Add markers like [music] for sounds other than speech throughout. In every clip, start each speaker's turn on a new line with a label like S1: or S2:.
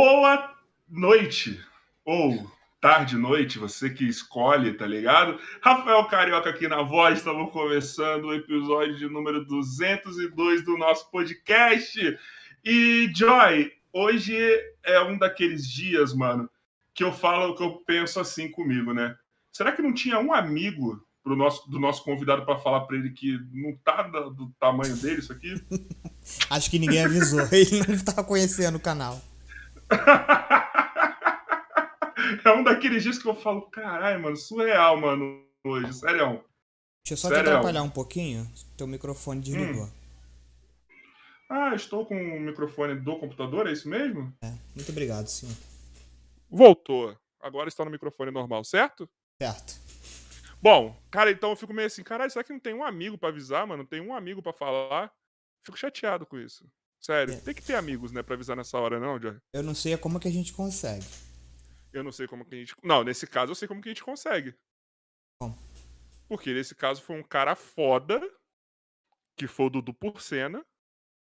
S1: Boa noite, ou tarde, noite, você que escolhe, tá ligado? Rafael Carioca aqui na voz, estamos começando o episódio de número 202 do nosso podcast. E, Joy, hoje é um daqueles dias, mano, que eu falo, que eu penso assim comigo, né? Será que não tinha um amigo pro nosso, do nosso convidado para falar para ele que não tá do, do tamanho dele isso aqui? [laughs]
S2: Acho que ninguém avisou, ele não estava conhecendo o canal. [laughs]
S1: é um daqueles dias que eu falo, caralho, mano, surreal, mano, hoje, sério.
S2: Deixa eu só te atrapalhar um pouquinho. Teu microfone desligou. Hum.
S1: Ah, estou com o microfone do computador, é isso mesmo?
S2: É, muito obrigado, sim.
S1: Voltou. Agora está no microfone normal, certo?
S2: Certo.
S1: Bom, cara, então eu fico meio assim, caralho, será que não tem um amigo para avisar, mano? Não tem um amigo para falar? Fico chateado com isso. Sério, é. tem que ter amigos, né, pra avisar nessa hora, não, Joy?
S2: Eu não sei como que a gente consegue.
S1: Eu não sei como que a gente. Não, nesse caso eu sei como que a gente consegue.
S2: Como?
S1: Porque nesse caso foi um cara foda, que foi o Dudu Porcena.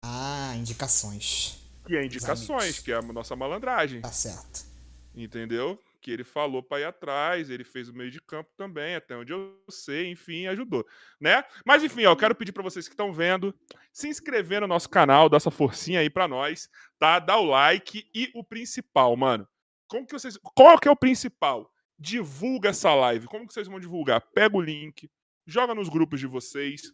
S2: Ah, indicações.
S1: Que é indicações, que é a nossa malandragem.
S2: Tá certo.
S1: Entendeu? Que ele falou para ir atrás, ele fez o meio de campo também, até onde eu sei, enfim, ajudou, né? Mas enfim, ó, eu quero pedir para vocês que estão vendo, se inscrever no nosso canal, dar essa forcinha aí para nós, tá? Dá o like e o principal, mano. Como que vocês, qual que é o principal? Divulga essa live. Como que vocês vão divulgar? Pega o link, joga nos grupos de vocês,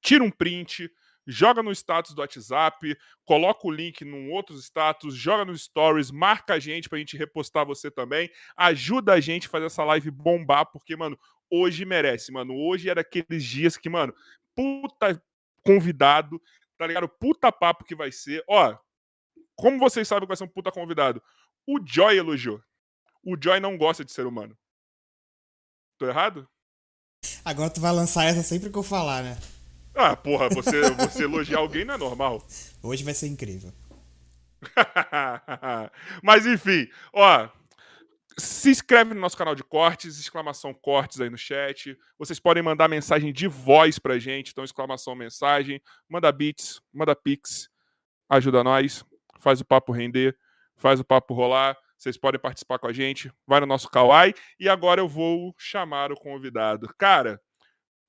S1: tira um print, joga no status do WhatsApp, coloca o link num outro status, joga nos stories, marca a gente pra gente repostar você também, ajuda a gente a fazer essa live bombar, porque, mano, hoje merece, mano. Hoje era aqueles dias que, mano, puta convidado, tá ligado? Puta papo que vai ser. Ó, como vocês sabem que vai ser um puta convidado? O Joy elogiou. O Joy não gosta de ser humano. Tô errado?
S2: Agora tu vai lançar essa sempre que eu falar, né?
S1: Ah, porra, você, você elogiar alguém não é normal.
S2: Hoje vai ser incrível. [laughs]
S1: Mas enfim, ó. Se inscreve no nosso canal de cortes, exclamação cortes aí no chat. Vocês podem mandar mensagem de voz pra gente, então exclamação mensagem. Manda beats, manda pix, ajuda nós, faz o papo render, faz o papo rolar. Vocês podem participar com a gente, vai no nosso Kawaii. E agora eu vou chamar o convidado. Cara,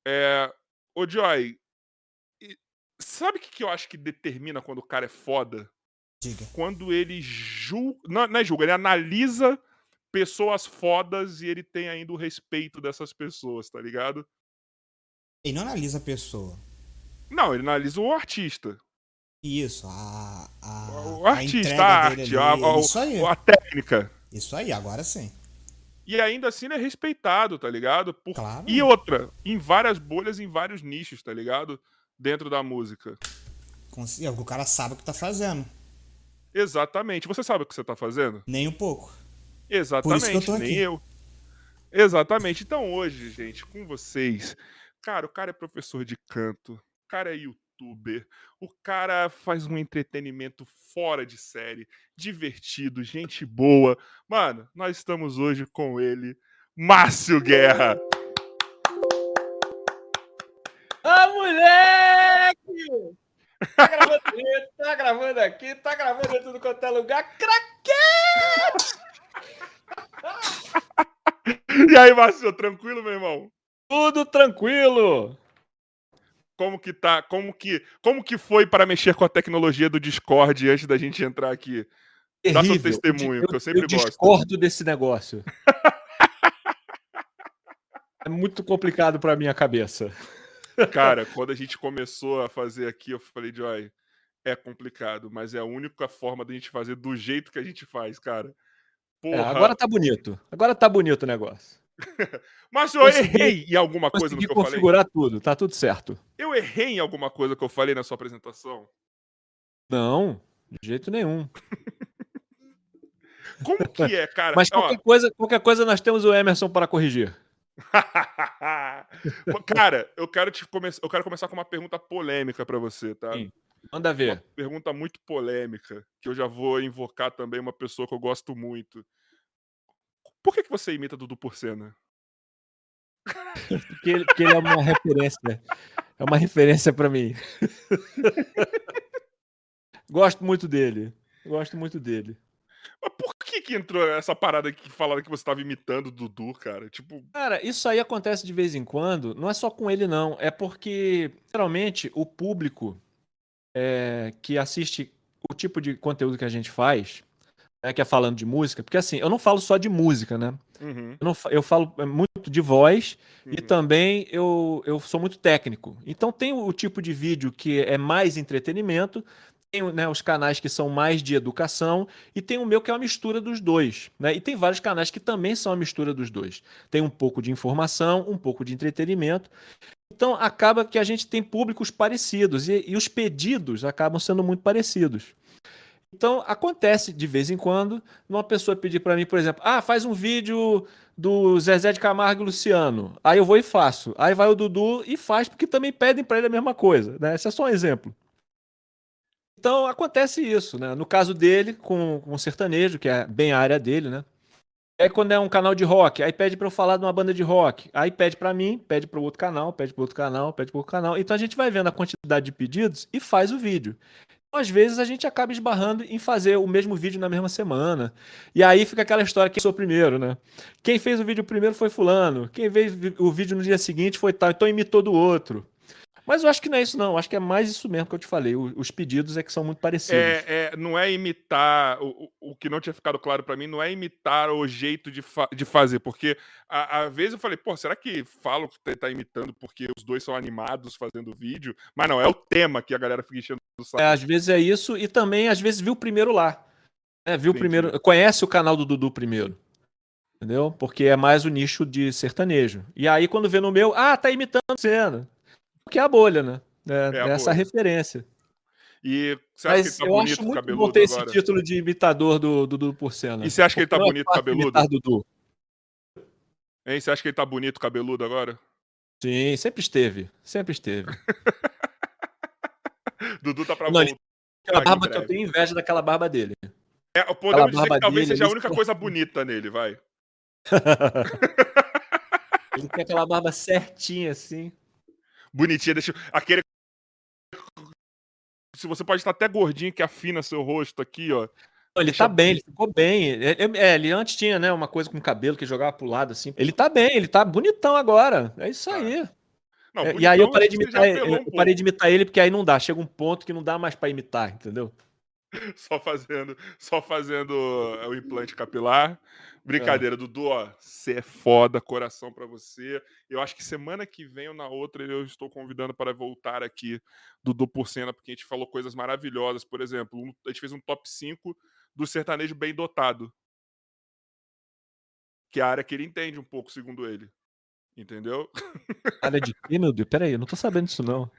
S1: é... Ô Joy, Sabe o que, que eu acho que determina quando o cara é foda?
S2: Diga.
S1: Quando ele julga. Não, não é julga, ele analisa pessoas fodas e ele tem ainda o respeito dessas pessoas, tá ligado?
S2: Ele não analisa a pessoa.
S1: Não, ele analisa o artista.
S2: Isso, a. a
S1: o artista, a, arte, a, a, Isso aí. a técnica.
S2: Isso aí, agora sim.
S1: E ainda assim ele é respeitado, tá ligado? Por...
S2: Claro.
S1: E outra, em várias bolhas, em vários nichos, tá ligado? Dentro da música.
S2: É o cara sabe o que tá fazendo.
S1: Exatamente. Você sabe o que você tá fazendo?
S2: Nem um pouco.
S1: Exatamente, eu nem aqui. eu. Exatamente. Então hoje, gente, com vocês, cara, o cara é professor de canto, o cara é youtuber, o cara faz um entretenimento fora de série, divertido, gente boa. Mano, nós estamos hoje com ele, Márcio Guerra.
S3: Tá gravando aqui, tá gravando aqui, tá gravando em tudo quanto é lugar. Craquete! [laughs]
S1: E aí, Márcio, tranquilo, meu irmão?
S3: Tudo tranquilo.
S1: Como que tá? Como que, como que foi para mexer com a tecnologia do Discord antes da gente entrar aqui?
S3: Terrível. Dá seu testemunho, eu, que eu sempre eu gosto. Eu discordo desse negócio. [laughs] é muito complicado para minha cabeça.
S1: Cara, quando a gente começou a fazer aqui, eu falei, Joy, é complicado, mas é a única forma da gente fazer do jeito que a gente faz, cara.
S3: É, agora tá bonito. Agora tá bonito o negócio. [laughs]
S1: mas eu consegui, errei em alguma coisa no que eu falei.
S3: configurar tudo, tá tudo certo.
S1: Eu errei em alguma coisa que eu falei na sua apresentação?
S3: Não, de jeito nenhum. [laughs]
S1: Como que é, cara?
S3: Mas qualquer, Ó, coisa, qualquer coisa nós temos o Emerson para corrigir. [laughs]
S1: Cara, eu quero te come... eu quero começar com uma pergunta polêmica para você, tá? Sim.
S3: Manda ver. Uma
S1: pergunta muito polêmica, que eu já vou invocar também uma pessoa que eu gosto muito. Por que, que você imita Dudu Porcena?
S3: porque, ele, porque ele é uma referência. É uma referência para mim. [laughs] Gosto muito dele. Gosto muito dele.
S1: Mas por que que entrou essa parada que falaram que você tava imitando o Dudu, cara? Tipo,
S4: Cara, isso aí acontece de vez em quando, não é só com ele, não. É porque, geralmente, o público é, que assiste o tipo de conteúdo que a gente faz, né, que é falando de música, porque assim, eu não falo só de música, né?
S1: uhum,
S4: Eu, não eu falo é, muito de voz e
S1: uhum.
S4: também eu, eu sou muito técnico. Então tem o tipo de vídeo que é mais entretenimento, tem né, os canais que são mais de educação e tem o meu que é uma mistura dos dois. Né? E tem vários canais que também são a mistura dos dois. Tem um pouco de informação, um pouco de entretenimento. Então acaba que a gente tem públicos parecidos e, e os pedidos acabam sendo muito parecidos. Então acontece de vez em quando uma pessoa pedir para mim, por exemplo, ah, faz um vídeo do Zezé de Camargo e Luciano. Aí eu vou e faço. Aí vai o Dudu e faz, porque também pedem para ele a mesma coisa. Né? Esse é só um exemplo. Então acontece isso, né? No caso dele, com, com o sertanejo, que é bem a área dele, né? Aí quando é um canal de rock, aí pede para eu falar de uma banda de rock. Aí pede para mim, pede para outro canal, pede para outro canal, pede para outro canal. Então a gente vai vendo a quantidade de pedidos e faz o vídeo. Então, às vezes a gente acaba esbarrando em fazer o mesmo vídeo na mesma semana. E aí fica aquela história quem sou primeiro, né? Quem fez o vídeo primeiro foi fulano, quem fez o vídeo no dia seguinte foi tal, então imitou do outro. Mas eu acho que não é isso não, eu acho que é mais isso mesmo que eu te falei. O- Os pedidos é que são muito parecidos.
S1: É, é, não é imitar, o, o- que não tinha ficado claro pra mim, não é imitar o jeito de, fa- de fazer, porque a- às vezes eu falei, pô, será que falo que tá- tá imitando porque os dois são animados fazendo vídeo? Mas não, é o tema que a galera fica enchendo o saco.
S4: É, às vezes é isso, e também às vezes viu o primeiro lá. É, viu
S1: Entendi.
S4: primeiro. Conhece o canal do Dudu primeiro. Entendeu? Porque é mais o nicho de sertanejo. E aí, quando vê no meu, ah, tá imitando cena. Porque é a bolha, né? É,
S1: É
S4: essa
S1: bolha.
S4: referência.
S1: E você acha
S4: Mas
S1: que ele tá
S4: eu
S1: bonito,
S4: acho muito bom
S1: cabeludo
S4: ter esse
S1: agora?
S4: título de imitador do Dudu por cena.
S1: E você acha que ele tá
S4: é
S1: bonito, cabeludo?
S4: Dudu.
S1: Hein, você acha que ele tá bonito, cabeludo agora?
S4: Sim, sempre esteve. Sempre esteve. [laughs]
S1: Dudu tá pra
S4: Não,
S1: voltar.
S4: Aquela barba que eu tenho inveja daquela barba dele.
S1: É,
S4: aquela
S1: podemos dizer que talvez
S4: dele
S1: seja a única coisa bonita nele, vai. [laughs] [laughs]
S4: Ele tem aquela barba certinha assim.
S1: Bonitinha, deixa. Aquele. Se você pode estar até gordinho que afina seu rosto aqui, ó.
S4: Ele
S1: Deixa
S4: tá bem, ele ficou bem. É, é, é, ele antes tinha, né, uma coisa com cabelo que jogava pro lado assim. Ele tá bem, ele tá bonitão agora. É isso
S1: Tá.
S4: aí.
S1: Não,
S4: É, e aí eu parei de imitar ele,
S1: um
S4: eu parei de imitar ele porque aí não dá, chega um ponto que não dá mais pra imitar, entendeu? [laughs]
S1: Só fazendo, só fazendo uh, o implante capilar. Brincadeira, Dudu, ó. Você é foda, coração pra você. Eu acho que semana que vem ou na outra eu estou convidando para voltar aqui, Dudu por cena, porque a gente falou coisas maravilhosas. Por exemplo, um- a gente fez um top 5 do sertanejo bem dotado. Que é a área que ele entende um pouco, segundo ele. Entendeu?
S4: Área de quê, meu Deus? Peraí, eu não tô sabendo disso não.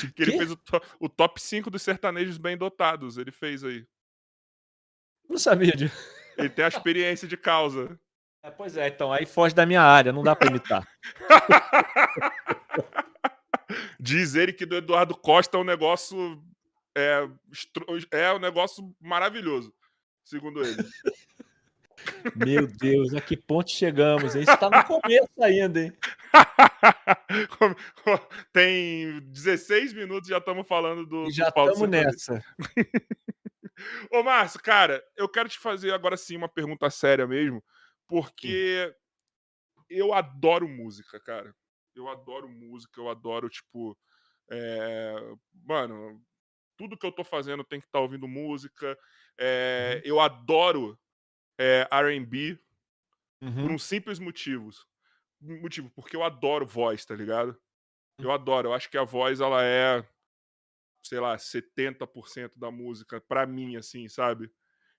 S4: De
S1: Que ele fez o, to- o top 5 dos sertanejos bem dotados. Ele fez aí.
S4: Não sabia disso. [laughs]
S1: Ele tem a experiência de causa.
S4: É, pois é, então aí foge da minha área, não dá pra imitar. [laughs]
S1: Diz ele que do Eduardo Costa é um negócio. É, é um negócio maravilhoso, segundo ele. [laughs]
S4: Meu Deus, a que ponto chegamos, hein? Isso tá no começo ainda, hein?
S1: Tem 16 minutos já estamos falando do.
S4: E já estamos nessa. [laughs]
S1: Ô, Márcio, cara, eu quero te fazer agora sim uma pergunta séria mesmo, porque eu adoro música, cara. Eu adoro música, eu adoro, tipo. é, Mano, tudo que eu tô fazendo tem que estar ouvindo música. é, Eu adoro é, RB por
S4: Uhum.
S1: um simples motivo. Motivo, porque eu adoro voz, tá ligado? Eu adoro. Eu acho que a voz, ela é, sei lá, 70% da música, pra mim, assim, sabe?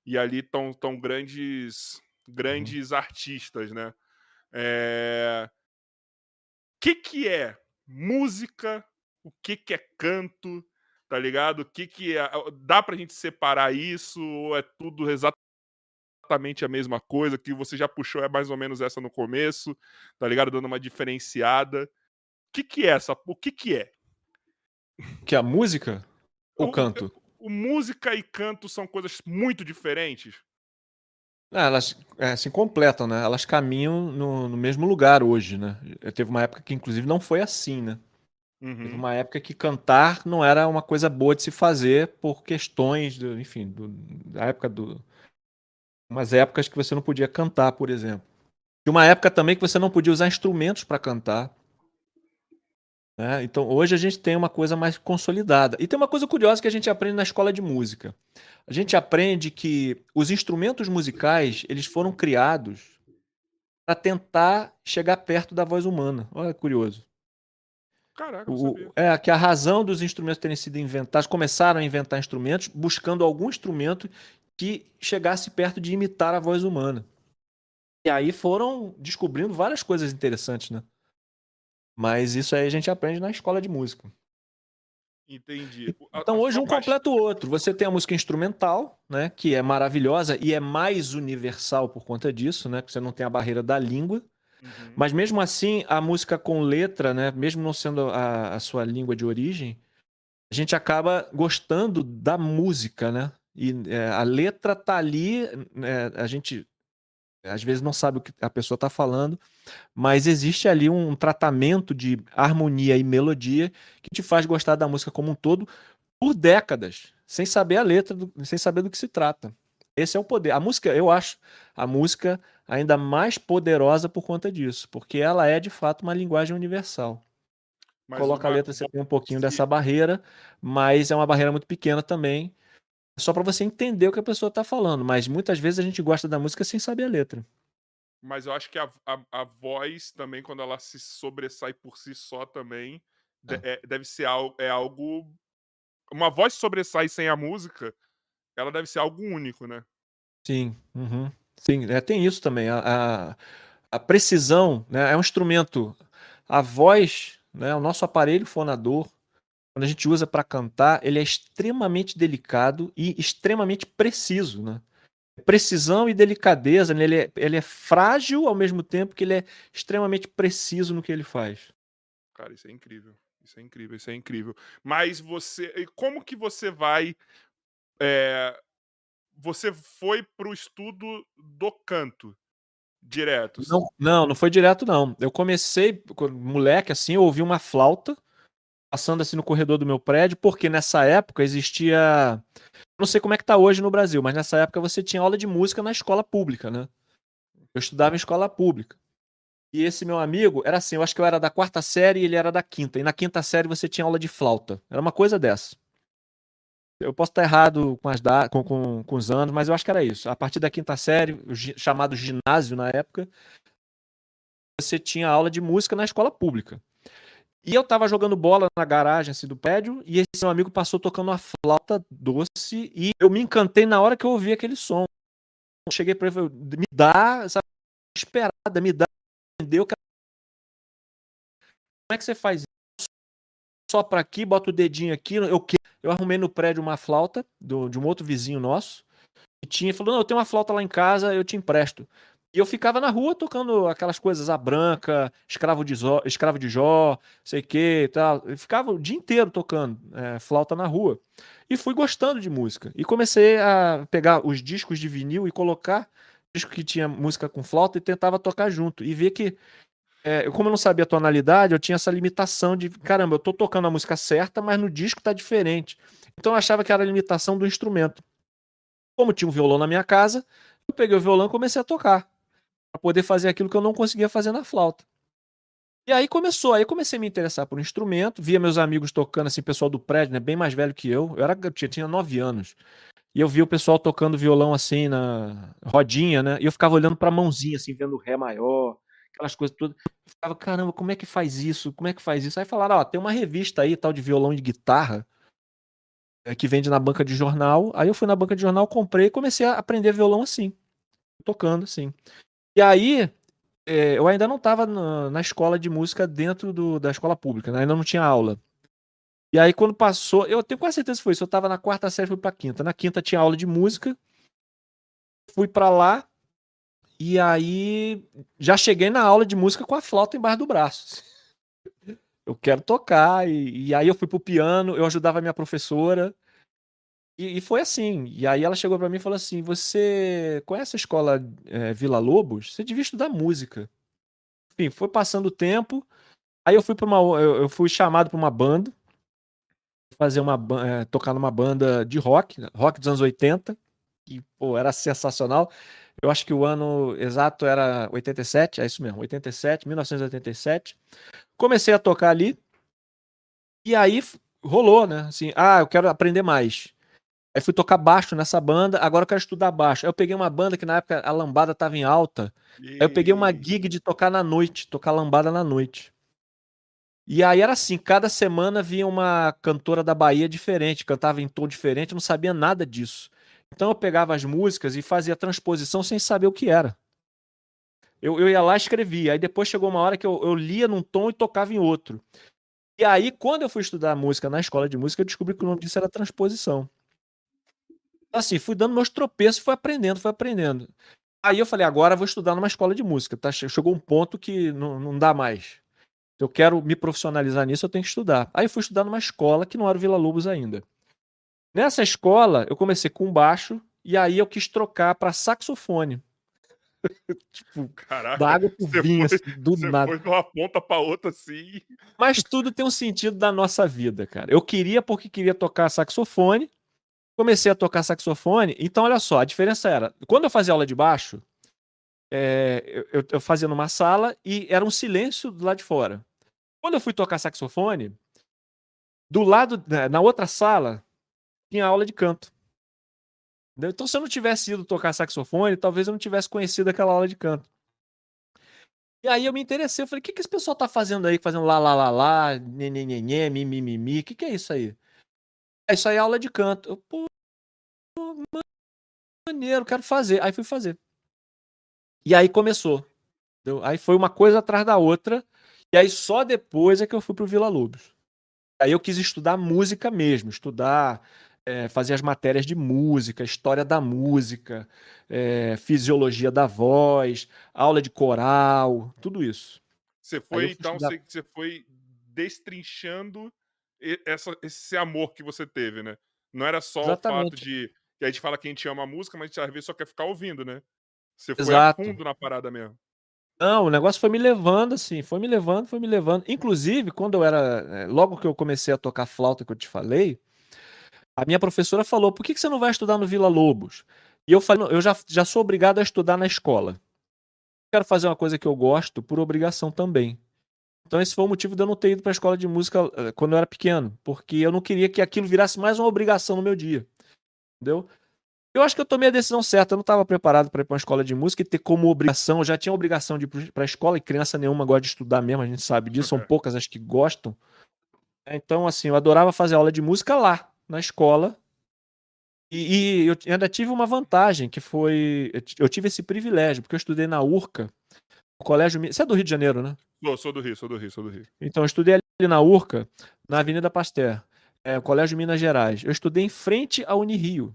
S1: E ali estão tão grandes, grandes artistas, né? É... O que que é música? O que que é canto? Tá ligado? O que que é... Dá pra gente separar isso? Ou é tudo exatamente a mesma coisa? Que você já puxou é mais ou menos essa no começo, tá ligado? Dando uma diferenciada. O que que é essa? O que que é?
S4: Que a música ou
S1: O-
S4: canto?
S1: O música e canto são coisas muito diferentes.
S4: Ah, elas é, se completam, né? Elas caminham no, no mesmo lugar hoje, né? Teve uma época que, inclusive, não foi assim, né? Teve
S1: Uhum.
S4: uma época que cantar não era uma coisa boa de se fazer por questões, do, enfim, do, da época do. Umas épocas que você não podia cantar, por exemplo. E uma época também que você não podia usar instrumentos para cantar. Né? Então hoje a gente tem uma coisa mais consolidada. E tem uma coisa curiosa que a gente aprende na escola de música. A gente aprende que os instrumentos musicais eles foram criados para tentar chegar perto da voz humana. Olha curioso.
S1: Caraca,
S4: O- é que a razão dos instrumentos terem sido inventados, começaram a inventar instrumentos buscando algum instrumento que chegasse perto de imitar a voz humana. E aí foram descobrindo várias coisas interessantes, né? Mas isso aí a gente aprende na escola de música.
S1: Entendi.
S4: Então hoje um completa o outro. Você tem a música instrumental, né, que é maravilhosa e é mais universal por conta disso, né? Que você não tem a barreira da língua.
S1: Uhum.
S4: Mas mesmo assim, a música com letra, né, mesmo não sendo a, a sua língua de origem, a gente acaba gostando da música, né? E é, a letra tá ali, é, a gente às vezes não sabe o que a pessoa está falando, mas existe ali um tratamento de harmonia e melodia que te faz gostar da música como um todo por décadas, sem saber a letra, do- sem saber do que se trata. Esse é o poder. A música, eu acho, a música ainda mais poderosa por conta disso, porque ela é de fato uma linguagem universal.
S1: Mas
S4: Coloca a
S1: uma-
S4: letra, você tem um pouquinho dessa barreira, mas é uma barreira muito pequena também, só para você entender o que a pessoa está falando. Mas muitas vezes a gente gosta da música sem saber a letra.
S1: Mas eu acho que a, a, a voz também, quando ela se sobressai por si só também, de- é- deve ser algo, é algo. Uma voz sobressai sem a música, ela deve ser algo único, né?
S4: Sim, uhum. Sim, é, tem isso também. A, a, a precisão, né, é um instrumento. A voz, né, o nosso aparelho fonador, quando a gente usa para cantar, ele é extremamente delicado e extremamente preciso, né? Precisão e delicadeza, né, ele é, ele é frágil ao mesmo tempo que ele é extremamente preciso no que ele faz.
S1: Cara, isso é incrível. Isso é incrível, isso é incrível. Mas você. Como que você vai. é, você foi pro estudo do canto direto?
S4: Não, não, não foi direto, não. Eu comecei, quando moleque, assim, eu ouvi uma flauta passando assim no corredor do meu prédio, porque nessa época existia. Não sei como é que tá hoje no Brasil, mas nessa época você tinha aula de música na escola pública, né? Eu estudava em escola pública. E esse meu amigo era assim, eu acho que eu era da quarta série e ele era da quinta. E na quinta série você tinha aula de flauta. Era uma coisa dessa. Eu posso estar errado com, as da... com, com, com os anos, mas eu acho que era isso. A partir da quinta série, chamado ginásio na época, você tinha aula de música na escola pública. E eu tava jogando bola na garagem assim, do prédio e esse meu amigo passou tocando uma flauta doce e eu me encantei na hora que eu ouvi aquele som. Eu cheguei para ele falei, me dá, sabe, esperada, me dá, entendeu? Como é que você faz isso? Só para aqui, bota o dedinho aqui, eu eu arrumei no prédio uma flauta do, de um outro vizinho nosso e tinha, falou: "Não, eu tenho uma flauta lá em casa, eu te empresto". E eu ficava na rua tocando aquelas coisas, a branca, escravo de, Zó, escravo de Jó, sei que tal. Eu ficava o dia inteiro tocando é, flauta na rua. E fui gostando de música. E comecei a pegar os discos de vinil e colocar disco que tinha música com flauta e tentava tocar junto. E ver que, é, como eu não sabia a tonalidade, eu tinha essa limitação de, caramba, eu tô tocando a música certa, mas no disco tá diferente. Então eu achava que era a limitação do instrumento. Como tinha um violão na minha casa, eu peguei o violão e comecei a tocar para poder fazer aquilo que eu não conseguia fazer na flauta. E aí começou, aí eu comecei a me interessar por um instrumento, via meus amigos tocando, assim, pessoal do prédio, né, bem mais velho que eu, eu era, eu tinha, nove anos, e eu via o pessoal tocando violão, assim, na rodinha, né, e eu ficava olhando pra mãozinha, assim, vendo o ré maior, aquelas coisas todas, eu ficava, caramba, como é que faz isso, como é que faz isso? Aí falaram, ó, tem uma revista aí, tal de violão e de guitarra, é, que vende na banca de jornal, aí eu fui na banca de jornal, comprei e comecei a aprender violão assim, tocando, assim. E aí, é, eu ainda não estava na, escola de música dentro do- da escola pública, né? ainda não tinha aula. E aí, quando passou, eu tenho quase certeza que foi isso. Eu estava na quarta série, fui para quinta. Na quinta tinha aula de música, fui para lá, e aí já cheguei na aula de música com a flauta embaixo do braço. [laughs] Eu quero tocar, e, e aí eu fui pro piano, eu ajudava a minha professora, e, e foi assim. E aí ela chegou para mim e falou assim: Você conhece a escola eh, Vila Lobos? Você devia estudar música. Enfim, foi passando o tempo Aí eu fui para uma, eu, eu fui chamado para uma banda, fazer uma é, tocar numa banda de rock, rock dos anos 80, que pô, era sensacional. Eu acho que o ano exato era 87, é isso mesmo, 87, 1987. Comecei a tocar ali. E aí rolou, né? Assim, ah, eu quero aprender mais. Aí fui tocar baixo nessa banda, agora eu quero estudar baixo. Aí eu peguei uma banda que na época a lambada tava em alta. E... Aí eu peguei uma gig de tocar na noite, tocar lambada na noite. E aí era assim, cada semana vinha uma cantora da Bahia diferente, cantava em tom diferente, eu não sabia nada disso. Então eu pegava as músicas e fazia transposição sem saber o que era. Eu, eu ia lá e escrevia. Aí depois chegou uma hora que eu, eu lia num tom e tocava em outro. E aí, quando eu fui estudar música na escola de música, eu descobri que o nome disso era transposição. Assim, fui dando meus tropeços, fui aprendendo, fui aprendendo. Aí eu falei, agora eu vou estudar numa escola de música. Tá? Chegou um ponto que não, não dá mais eu quero me profissionalizar nisso, eu tenho que estudar. Aí eu fui estudar numa escola que não era o Vila Lobos ainda. Nessa escola, eu comecei com baixo e aí eu quis trocar para saxofone. [laughs]
S1: tipo, Caraca, da água pro vinho, foi, assim, do nada. Foi de uma ponta para outra assim.
S4: Mas tudo tem um sentido da nossa vida, cara. Eu queria porque queria tocar saxofone. Comecei a tocar saxofone. Então, olha só, a diferença era, quando eu fazia aula de baixo, é, eu, eu fazia numa sala e era um silêncio do lado de fora. Quando eu fui tocar saxofone, do lado, né, na outra sala, tinha aula de canto. Então, se eu não tivesse ido tocar saxofone, talvez eu não tivesse conhecido aquela aula de canto. E aí eu me interessei, eu falei, o que, que esse pessoal tá fazendo aí, fazendo lá, lá, lá, lá, nhenhenhenhê, mimimi, o que, que é isso aí? Isso aí é aula de canto. Eu, pô, maneiro, quero fazer. Aí fui fazer. E aí começou. Entendeu? Aí foi uma coisa atrás da outra. E aí só depois é que eu fui pro Vila Lobos. Aí eu quis estudar música mesmo, estudar, é, fazer as matérias de música, história da música, é, fisiologia da voz, aula de coral, tudo isso.
S1: Você foi, então, estudar... você foi destrinchando essa, esse amor que você teve, né? Não era só Exatamente. o fato de. Que a gente fala que a gente ama a música, mas a gente às vezes só quer ficar ouvindo, né? Você foi Exato. a fundo na parada mesmo.
S4: Não, o negócio foi me levando, assim, foi me levando, foi me levando. Inclusive, quando eu era. Eh, logo que eu comecei a tocar flauta, que eu te falei, a minha professora falou: por que, que você não vai estudar no Vila Lobos? E eu falei: eu já, já sou obrigado a estudar na escola. Quero fazer uma coisa que eu gosto por obrigação também. Então, esse foi o motivo de eu não ter ido para a escola de música eh, quando eu era pequeno, porque eu não queria que aquilo virasse mais uma obrigação no meu dia. Entendeu? Eu acho que eu tomei a decisão certa. Eu não estava preparado para ir para uma escola de música e ter como obrigação. Eu já tinha a obrigação de ir para a escola e criança nenhuma gosta de estudar mesmo, a gente sabe disso. São poucas as que gostam. Então, assim, eu adorava fazer aula de música lá, na escola. E, e eu ainda tive uma vantagem, que foi. Eu tive esse privilégio, porque eu estudei na URCA, o colégio. Você é do Rio de Janeiro, né?
S1: Sou, sou do Rio, sou do Rio, sou do Rio.
S4: Então, eu estudei ali na URCA, na Avenida Pasteur, é, Colégio Minas Gerais. Eu estudei em frente à Unirio.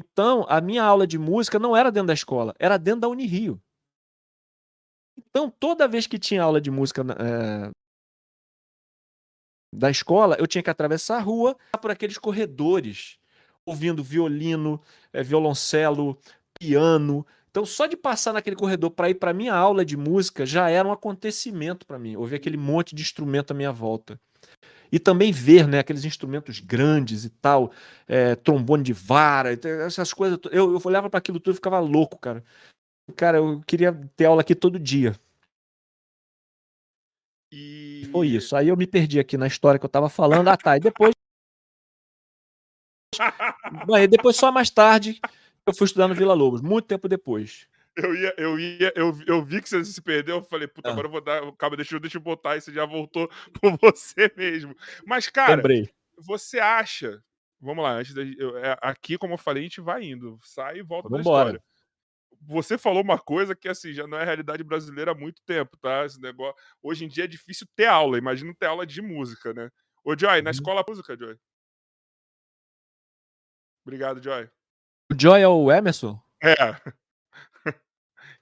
S4: Então, a minha aula de música não era dentro da escola, era dentro da Unirio. Então, toda vez que tinha aula de música é, da escola, eu tinha que atravessar a rua por aqueles corredores, ouvindo violino, é, violoncelo, piano. Então, só de passar naquele corredor para ir para minha aula de música já era um acontecimento para mim. Ouvir aquele monte de instrumento à minha volta. E também ver né, aqueles instrumentos grandes e tal, é, trombone de vara, essas coisas. Eu, eu olhava para aquilo tudo e ficava louco, cara. Cara, eu queria ter aula aqui todo dia. E... Foi isso. Aí eu me perdi aqui na história que eu tava falando. Ah, tá. E depois. [laughs] Bom, e depois, só mais tarde, eu fui estudar no Vila Lobos, muito tempo depois.
S1: Eu ia, eu ia, eu, eu vi que você se perdeu, eu falei, puta, ah. agora eu vou dar. Calma, deixa, deixa eu botar e você já voltou [laughs] por você mesmo. Mas, cara, Lembrei. você acha. Vamos lá, antes da, eu, é, aqui, como eu falei, a gente vai indo, sai e volta Vambora. da história. Você falou uma coisa que assim já não é realidade brasileira há muito tempo, tá? Esse negócio. Hoje em dia é difícil ter aula. Imagina ter aula de música, né? Ô, Joy, uhum. na escola música, Joy. Obrigado, Joy.
S4: O Joy é o Emerson?
S1: É. [laughs]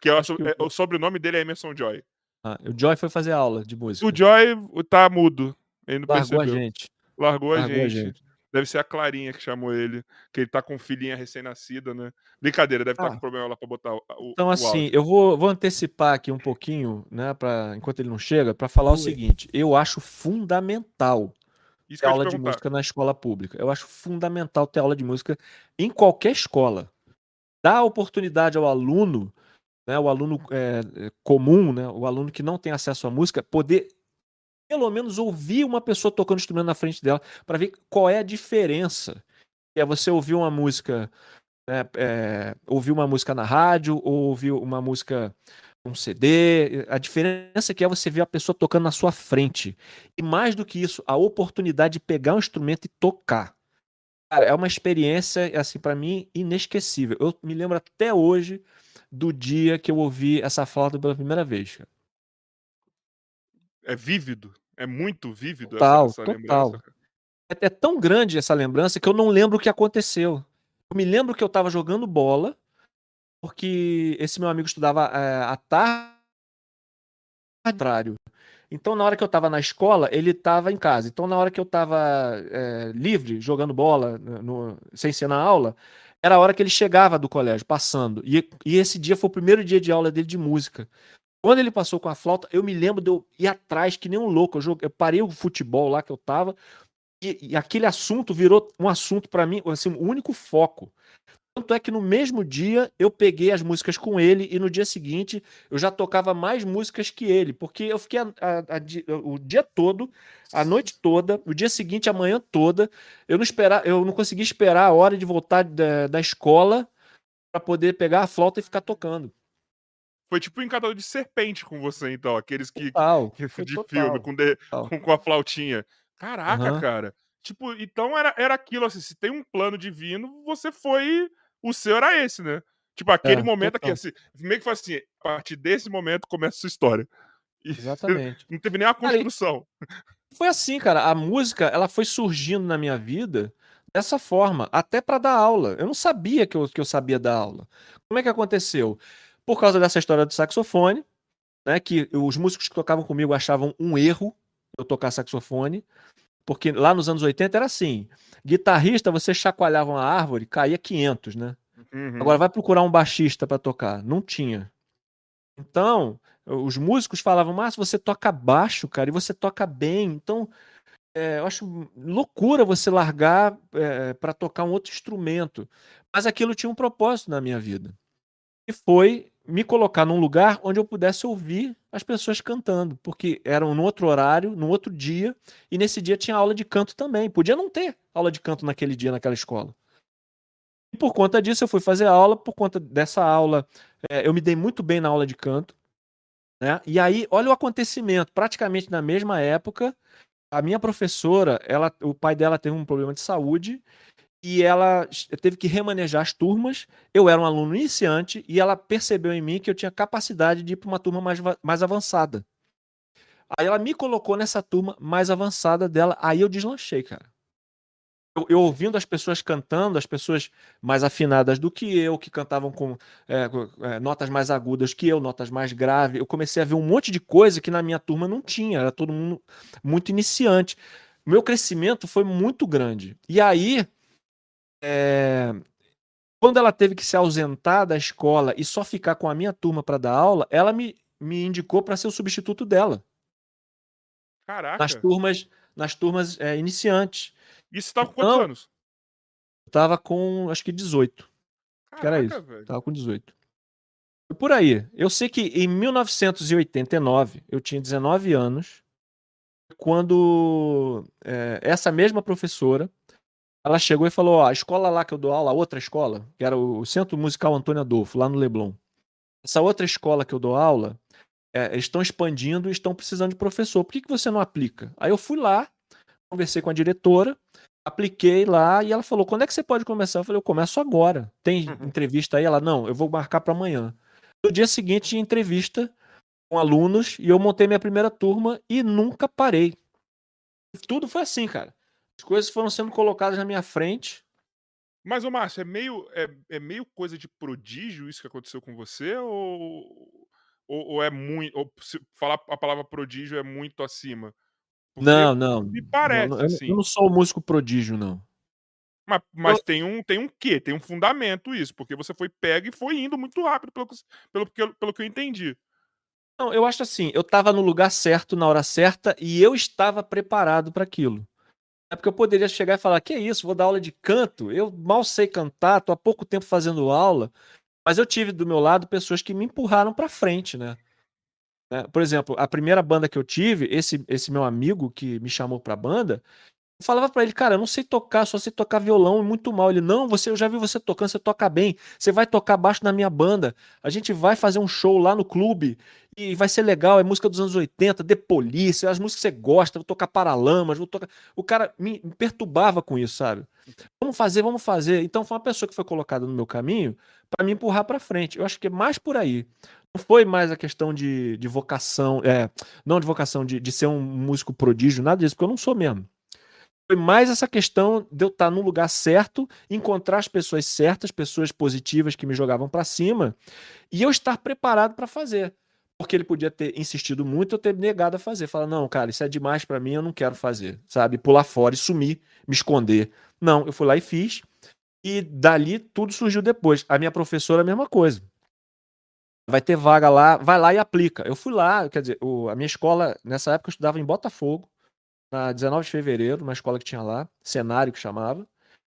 S1: Que, é, que é, o sobrenome dele é Emerson Joy.
S4: Ah, o Joy foi fazer aula de música.
S1: O Joy tá mudo. Ele não
S4: Largou percebeu. a gente.
S1: Largou, Largou a, gente. a, gente. Deve ser a Clarinha que chamou ele, que ele tá com filhinha recém-nascida, né? Brincadeira, deve estar tá
S4: Ah.
S1: com problema lá pra botar o, o-
S4: Então,
S1: o
S4: assim,
S1: áudio.
S4: eu vou, vou antecipar aqui um pouquinho, né, pra, enquanto ele não chega, para falar o
S2: Ui.
S4: seguinte: eu acho fundamental
S1: Isso
S4: ter aula de música na escola pública. Eu acho fundamental ter aula de música em qualquer escola. Dá oportunidade ao aluno, né, o aluno é, comum, né, o aluno que não tem acesso à música, poder pelo menos ouvir uma pessoa tocando instrumento na frente dela para ver qual é a diferença. É você ouvir uma música, né, é, ouvir uma música na rádio ou ouvir uma música um CD. A diferença que é você ver a pessoa tocando na sua frente. E mais do que isso, a oportunidade de pegar um instrumento e tocar. Cara, é uma experiência, assim, para mim, inesquecível. Eu me lembro até hoje do dia que eu ouvi essa flauta pela primeira vez. cara.
S1: É vívido. É muito vívido
S4: Total,
S1: essa, essa
S4: total. É, é tão grande essa lembrança que eu não lembro o que aconteceu. Eu me lembro que eu tava jogando bola, porque esse meu amigo estudava é, à tarde. contrário. Então, na hora que eu tava na escola, ele tava em casa. Então, na hora que eu tava é, livre, jogando bola, no- no- sem ser na aula, era a hora que ele chegava do colégio, passando. E, e esse dia foi o primeiro dia de aula dele de música. Quando ele passou com a flauta, eu me lembro de eu ir atrás, que nem um louco. Eu, joguei, eu parei o futebol lá que eu tava, e, e aquele assunto virou um assunto pra mim, assim, o único foco. Tanto é que no mesmo dia eu peguei as músicas com ele e no dia seguinte eu já tocava mais músicas que ele, porque eu fiquei a- a- a o dia todo, a noite toda, o dia seguinte, a manhã toda, eu não esperar, eu não conseguia esperar a hora de voltar da, da escola para poder pegar a flauta e ficar tocando.
S1: Foi tipo um encantador de serpente com você, então. Aqueles que,
S4: Total,
S1: que de
S4: total.
S1: filme, com, de- com, com a flautinha. Caraca,
S4: Aham.
S1: cara. Tipo, então era, era aquilo, assim, se tem um plano divino, você foi. O seu era esse, né? Tipo, aquele
S4: É,
S1: momento aqui, assim, meio que foi assim, a partir desse momento começa a sua história. [laughs] E
S4: Exatamente.
S1: não teve nem a
S4: Cara,
S1: construção.
S4: Foi assim, cara. A música, ela foi surgindo na minha vida dessa forma, até para dar aula. Eu não sabia que eu, que eu sabia dar aula. Como é que aconteceu? Por causa dessa história do saxofone, né? Que os músicos que tocavam comigo achavam um erro eu tocar saxofone, porque lá nos anos 80 era assim: guitarrista, você chacoalhava uma árvore, caía 500, né?
S1: Uhum.
S4: Agora vai procurar um baixista para tocar. Não tinha. Então, os músicos falavam, Márcio, você toca baixo, cara, e você toca bem. Então, é, eu acho loucura você largar para tocar um outro instrumento. Mas aquilo tinha um propósito na minha vida. E foi me colocar num lugar onde eu pudesse ouvir as pessoas cantando, porque eram no outro horário, no outro dia, e nesse dia tinha aula de canto também. Podia não ter aula de canto naquele dia, naquela escola. E por conta disso, eu fui fazer aula. Por conta dessa aula, é, eu me dei muito bem na aula de canto. Né? E aí, olha o acontecimento. Praticamente na mesma época, a minha professora, ela, o pai dela teve um problema de saúde e ela teve que remanejar as turmas. Eu era um aluno iniciante e ela percebeu em mim que eu tinha capacidade de ir para uma turma mais, mais avançada. Aí ela me colocou nessa turma mais avançada dela. Aí eu deslanchei, cara eu, eu ouvindo as pessoas cantando, as pessoas mais afinadas do que eu, que cantavam com é, com, é, notas mais agudas que eu, notas mais graves, eu comecei a ver um monte de coisa que na minha turma não tinha, era todo mundo muito iniciante. Meu crescimento foi muito grande. E aí, é, quando ela teve que se ausentar da escola e só ficar com a minha turma para dar aula, ela me, me indicou para ser o substituto dela
S1: Caraca.
S4: nas turmas, nas turmas é, iniciantes.
S1: Isso você tava com quantos
S4: Então,
S1: anos?
S4: Eu tava com acho que 18. que era
S1: Caraca,
S4: isso.
S1: velho.
S4: Tava com 18. Foi por aí. Eu sei que em 1989, eu tinha 19 anos, quando é, essa mesma professora, ela chegou e falou, ó, a escola lá que eu dou aula, a outra escola, que era o Centro Musical Antônio Adolfo, lá no Leblon. Essa outra escola que eu dou aula, é, eles estão expandindo e estão precisando de professor. Por que, que você não aplica? Aí eu fui lá, conversei com a diretora, apliquei lá e ela falou: quando é que você pode começar? Eu falei: eu começo agora. Tem
S1: Uhum.
S4: entrevista aí? Ela: não, eu vou marcar para amanhã. No dia seguinte, tinha entrevista com alunos e eu montei minha primeira turma e nunca parei. Tudo foi assim, cara. As coisas foram sendo colocadas na minha frente.
S1: Mas, ô Márcio, é meio, é, é meio coisa de prodígio isso que aconteceu com você? Ou, ou, ou é muito. Ou se falar a palavra prodígio é muito acima? Porque
S4: Não, não.
S1: me parece,
S4: não, não, eu,
S1: assim.
S4: eu não sou um músico prodígio, não.
S1: Mas, mas eu... tem, um, tem um quê? Tem um fundamento isso, porque você foi pego e foi indo muito rápido, pelo, pelo, pelo, pelo que eu entendi.
S4: Não, eu acho assim, eu estava no lugar certo, na hora certa, e eu estava preparado para aquilo. É porque eu poderia chegar e falar: que isso, vou dar aula de canto. Eu mal sei cantar, tô há pouco tempo fazendo aula. Mas eu tive do meu lado pessoas que me empurraram para frente, né? né? Por exemplo, a primeira banda que eu tive, esse, esse meu amigo que me chamou pra banda, eu falava para ele, cara, eu não sei tocar, só sei tocar violão muito mal. Ele, não, você, eu já vi você tocando, você toca bem. Você vai tocar baixo na minha banda. A gente vai fazer um show lá no clube e vai ser legal, é música dos anos 80, The Police, as músicas que você gosta, vou tocar Paralamas, vou tocar. O cara me, me perturbava com isso, sabe? Vamos fazer, vamos fazer. Então foi uma pessoa que foi colocada no meu caminho para me empurrar para frente. Eu acho que é mais por aí. Não foi mais a questão de, de vocação, é, não de vocação, de, de ser um músico prodígio, nada disso, porque eu não sou mesmo. Foi mais essa questão de eu estar no lugar certo, encontrar as pessoas certas, pessoas positivas que me jogavam para cima, e eu estar preparado para fazer porque ele podia ter insistido muito ou ter negado a fazer. Falar, não, cara, isso é demais para mim, eu não quero fazer, sabe? Pular fora e sumir, me esconder. Não, eu fui lá e fiz. E dali tudo surgiu depois. A minha professora, a mesma coisa. Vai ter vaga lá, vai lá e aplica. Eu fui lá, quer dizer, o, a minha escola, nessa época eu estudava em Botafogo, na 19 de fevereiro, uma escola que tinha lá, cenário que chamava.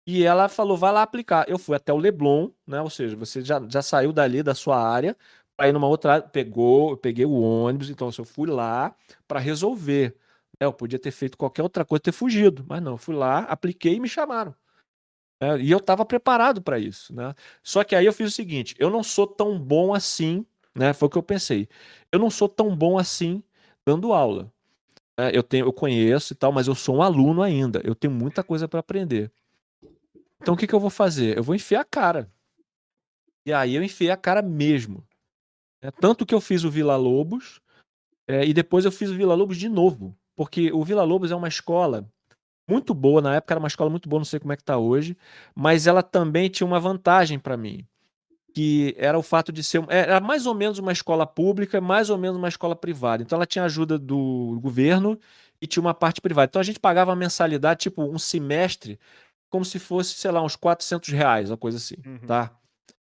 S4: E ela falou, vai lá aplicar. Eu fui até o Leblon, né? Ou seja, você já, já saiu dali da sua área, aí numa outra pegou, eu peguei o ônibus, então assim, eu fui lá para resolver. Né? Eu podia ter feito qualquer outra coisa, ter fugido, mas não, fui lá, apliquei e me chamaram. É, e eu estava preparado para isso, né? Só que aí eu fiz o seguinte: eu não sou tão bom assim, né? Foi o que eu pensei. Eu não sou tão bom assim dando aula. Né? Eu tenho, eu conheço e tal, mas eu sou um aluno ainda. Eu tenho muita coisa para aprender. Então o que, que eu vou fazer? Eu vou enfiar a cara. E aí eu enfiei a cara mesmo. É, tanto que eu fiz o Vila Lobos é, e depois eu fiz o Vila Lobos de novo. Porque o Vila Lobos é uma escola muito boa, na época era uma escola muito boa, não sei como é que está hoje, mas ela também tinha uma vantagem para mim, que era o fato de ser era mais ou menos uma escola pública, mais ou menos uma escola privada. Então ela tinha ajuda do governo e tinha uma parte privada. Então a gente pagava uma mensalidade, tipo um semestre, como se fosse, sei lá, uns 400 reais, uma coisa assim, uhum. tá?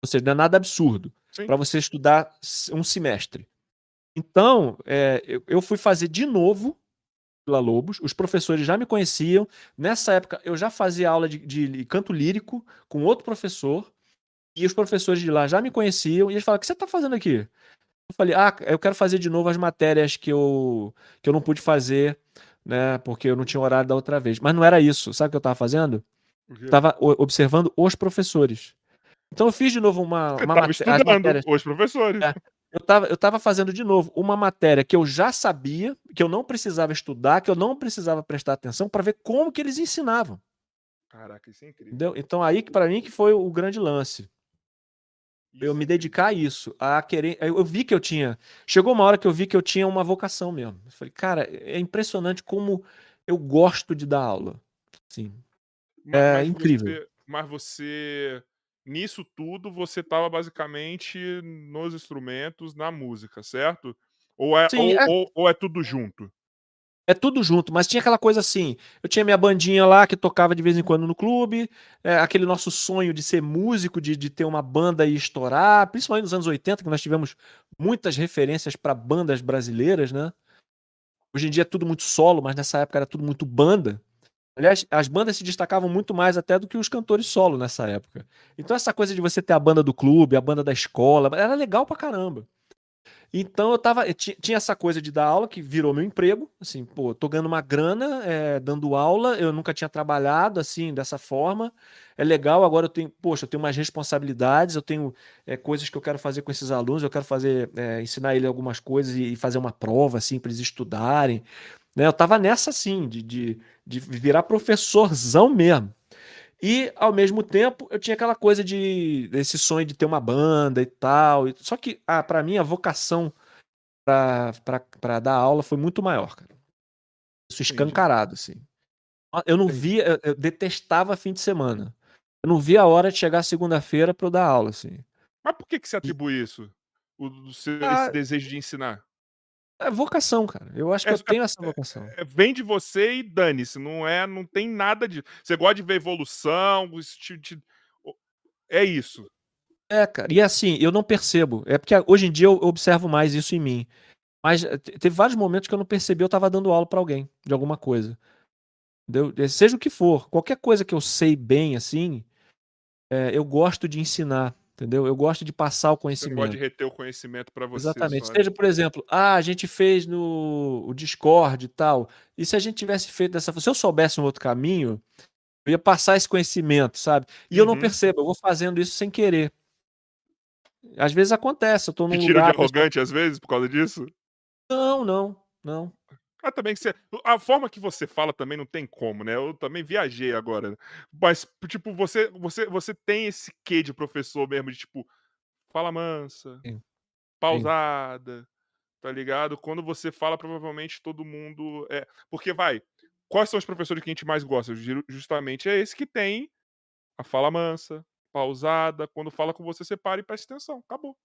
S4: Ou seja, não é nada absurdo para você estudar um semestre. Então, é, eu, eu fui fazer de novo Vila Lobos, os professores já me conheciam. Nessa época, eu já fazia aula de, de, canto lírico com outro professor, e os professores de lá já me conheciam, e eles falaram: O que você está fazendo aqui? Eu falei: Ah, eu quero fazer de novo as matérias que eu, que eu não pude fazer, né, porque eu não tinha horário da outra vez. Mas não era isso. Sabe o que eu estava fazendo? Estava observando os professores. Então eu fiz de novo uma,
S1: uma matéria. estudando os professores.
S4: É, eu estava eu tava fazendo de novo uma matéria que eu já sabia, que eu não precisava estudar, que eu não precisava prestar atenção para ver como que eles ensinavam.
S1: Caraca, isso é incrível.
S4: Entendeu? Então aí que para mim que foi o grande lance. Isso. Eu me dedicar a isso, a querer. Eu vi que eu tinha. Chegou uma hora que eu vi que eu tinha uma vocação mesmo. Eu falei, cara, é impressionante como eu gosto de dar aula. Sim. Mas, é mas incrível.
S1: Você, mas você nisso tudo você estava basicamente nos instrumentos, na música, certo? Ou é, Sim, ou, é... Ou, ou é tudo junto?
S4: É tudo junto, mas tinha aquela coisa assim. Eu tinha minha bandinha lá que tocava de vez em quando no clube, é, aquele nosso sonho de ser músico, de, de ter uma banda e estourar, principalmente nos anos 80, que nós tivemos muitas referências para bandas brasileiras, né? Hoje em dia é tudo muito solo, mas nessa época era tudo muito banda. Aliás, as bandas se destacavam muito mais até do que os cantores solo nessa época. Então, essa coisa de você ter a banda do clube, a banda da escola, era legal pra caramba. Então eu tava. Tinha essa coisa de dar aula que virou meu emprego. Assim, pô, tô ganhando uma grana, é, dando aula. Eu nunca tinha trabalhado assim, dessa forma. É legal, agora eu tenho, poxa, eu tenho mais responsabilidades, eu tenho é, coisas que eu quero fazer com esses alunos, eu quero fazer, é, ensinar ele algumas coisas e, e fazer uma prova, assim, para eles estudarem. Né? Eu tava nessa assim, de, de, de virar professorzão mesmo. E, ao mesmo tempo, eu tinha aquela coisa de esse sonho de ter uma banda e tal. Só que, ah, para mim, a vocação para dar aula foi muito maior, cara. Isso escancarado, assim. Eu não via, eu, detestava fim de semana. Eu não via a hora de chegar segunda-feira para eu dar aula, assim.
S1: Mas por que, que você atribui isso? O, o seu, ah, esse desejo de ensinar?
S4: É vocação, cara. Eu acho que
S1: É-
S4: eu tenho essa vocação.
S1: É, vem de você e dane-se, não é, não tem nada de. Você gosta de ver evolução, te- te- é isso.
S4: É, cara. E assim, eu não percebo. É porque hoje em dia eu observo mais isso em mim. Mas eh, te- teve vários momentos que eu não percebi, eu tava dando aula pra alguém de alguma coisa. Entendeu? Seja o que for, qualquer coisa que eu sei bem, assim, eh, eu gosto de ensinar, entendeu? Eu gosto de passar o
S1: Você
S4: conhecimento.
S1: gosta de reter o conhecimento pra você.
S4: Exatamente.
S1: só, né?
S4: Seja, por exemplo, ah, a gente fez no o Discord e tal. E se a gente tivesse feito dessa forma? Se eu soubesse um outro caminho, eu ia passar esse conhecimento, sabe? E eu não
S1: Uhum.
S4: percebo, eu vou fazendo isso sem querer. Às vezes acontece, eu tô num
S1: Te tira de
S4: lugar. pessoa-
S1: arrogante às vezes por causa disso?
S4: Não, não, não.
S1: Ah, também que você. A forma que você fala também não tem como, né? Eu também viajei agora. Mas, tipo, você, você, você tem esse quê de professor mesmo, de tipo, fala mansa,
S4: Sim.
S1: pausada, tá ligado? Quando você fala, provavelmente todo mundo. É... Porque vai, quais são os professores que a gente mais gosta? Ju- Justamente é esse que tem a fala mansa, pausada. Quando fala com você, você para e presta atenção. Acabou.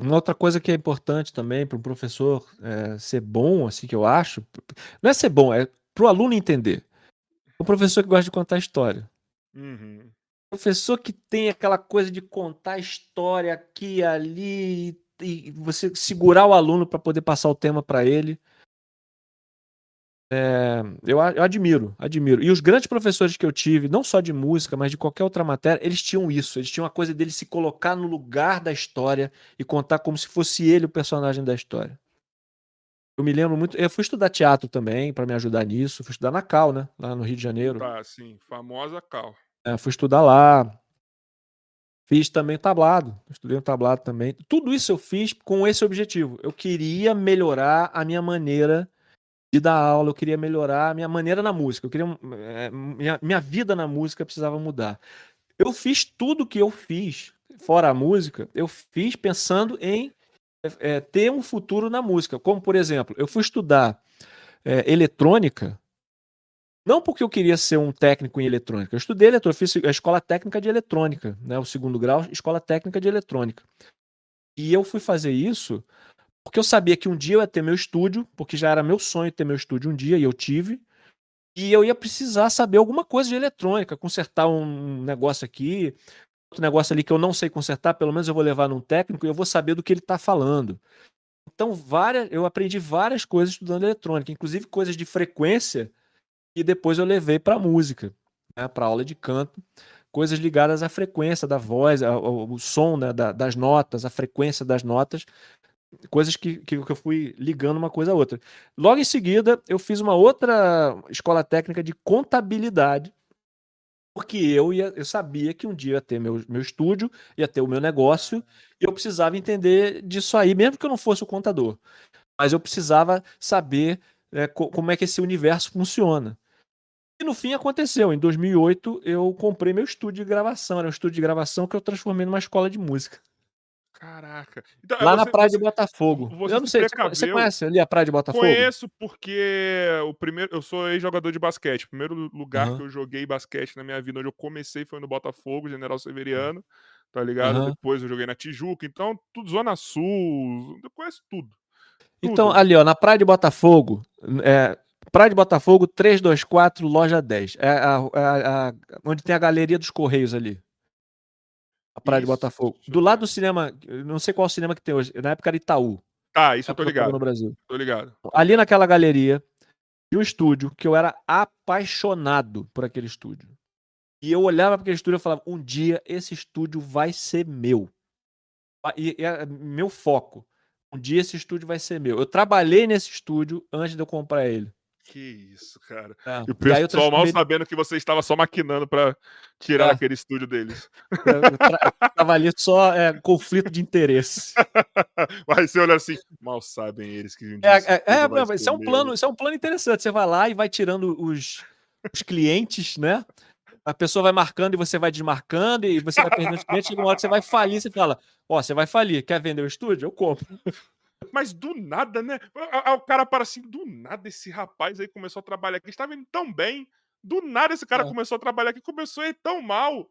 S4: Uma outra coisa que é importante também para um professor eh, ser bom, assim, que eu acho, não é ser bom, é para o aluno entender. O professor que gosta de contar história.
S1: Uhum.
S4: professor que tem aquela coisa de contar história aqui ali e você segurar o aluno para poder passar o tema para ele. É, eu, eu admiro, admiro. E os grandes professores que eu tive, não só de música, mas de qualquer outra matéria, eles tinham isso. Eles tinham a coisa dele se colocar no lugar da história e contar como se fosse ele o personagem da história. Eu me lembro muito. Eu fui estudar teatro também para me ajudar nisso. Fui estudar na Cal, né? Lá no Rio de Janeiro.
S1: Tá, sim. Famosa cal.
S4: É, fui estudar lá. Fiz também tablado. Estudei um tablado também. Tudo isso eu fiz com esse objetivo. Eu queria melhorar a minha maneira de dar aula, eu queria melhorar a minha maneira na música. Eu queria. é, minha, minha vida na música precisava mudar. Eu fiz tudo que eu fiz, fora a música, eu fiz pensando em é, ter um futuro na música. Como, por exemplo, eu fui estudar é, eletrônica não porque eu queria ser um técnico em eletrônica. Eu estudei eletrônica, fiz a escola técnica de eletrônica, né? O segundo grau, escola técnica de eletrônica. E eu fui fazer isso porque eu sabia que um dia eu ia ter meu estúdio, porque já era meu sonho ter meu estúdio um dia, e eu tive. E eu ia precisar saber alguma coisa de eletrônica, consertar um negócio aqui, outro negócio ali que eu não sei consertar, pelo menos eu vou levar num técnico e eu vou saber do que ele está falando. Então, várias, eu aprendi várias coisas estudando eletrônica, inclusive coisas de frequência e depois eu levei para música, né, para aula de canto, coisas ligadas à frequência da voz, ao, ao- som né, da- das notas, a frequência das notas, coisas que, que eu fui ligando uma coisa a outra. Logo em seguida, eu fiz uma outra escola técnica de contabilidade, porque eu, ia, eu sabia que um dia ia ter meu, meu estúdio, ia ter o meu negócio, e eu precisava entender disso aí, mesmo que eu não fosse o contador. Mas eu precisava saber né, co- como é que esse universo funciona. E no fim aconteceu. Em 2008, eu comprei meu estúdio de gravação. Era um estúdio de gravação que eu transformei numa escola de música.
S1: Caraca. Então,
S4: Lá na
S1: você-
S4: Praia
S1: você-
S4: de Botafogo. eu não
S1: se
S4: sei, você, você
S1: precaveu-
S4: conhece ali a Praia de Botafogo?
S1: Conheço porque o primeiro, eu sou ex-jogador de basquete. O primeiro lugar
S4: Aham.
S1: que eu joguei basquete na minha vida, onde eu comecei, foi no Botafogo, General Severiano, tá ligado?
S4: Aham.
S1: Depois eu joguei na Tijuca, então tudo Zona Sul, eu conheço tudo.
S4: Então,
S1: Tudo.
S4: ali, ó, na Praia de Botafogo, é, Praia de Botafogo, 324, loja 10. É a, a- a- onde tem a galeria dos Correios ali. A Praia de
S1: Isso,
S4: Botafogo.
S1: deixa eu
S4: Do lado do cinema, não sei qual cinema que tem hoje. Na época era Itaú.
S1: Tá, isso eu tô ligado,
S4: no Brasil.
S1: tô ligado.
S4: Ali naquela galeria, tinha um estúdio que eu era apaixonado por aquele estúdio. E eu olhava para aquele estúdio e falava: um dia esse estúdio vai ser meu. E, e é meu foco. Um dia esse estúdio vai ser meu. Eu trabalhei nesse estúdio antes de eu comprar ele.
S1: Que isso, cara.
S4: É.
S1: E o
S4: E
S1: pessoal mal
S4: transformei-
S1: sabendo que você estava só maquinando pra tirar
S4: É.
S1: aquele estúdio deles.
S4: eu tra- eu tava ali só é, conflito de interesse. [laughs]
S1: Mas você olha assim, mal sabem eles que um
S4: É, é, é, não, isso é um plano, isso é um plano interessante. Você vai lá e vai tirando os, os clientes, né? A pessoa vai marcando e você vai desmarcando, e você vai perdendo os clientes, chega uma hora que você vai falir, você fala, ó, você vai falir, quer vender o estúdio? Eu compro.
S1: Mas do nada, né? O cara para assim, do nada esse rapaz aí começou a trabalhar aqui, estava indo tão bem. Do nada esse cara
S4: É.
S1: começou a trabalhar aqui, começou a ir tão mal.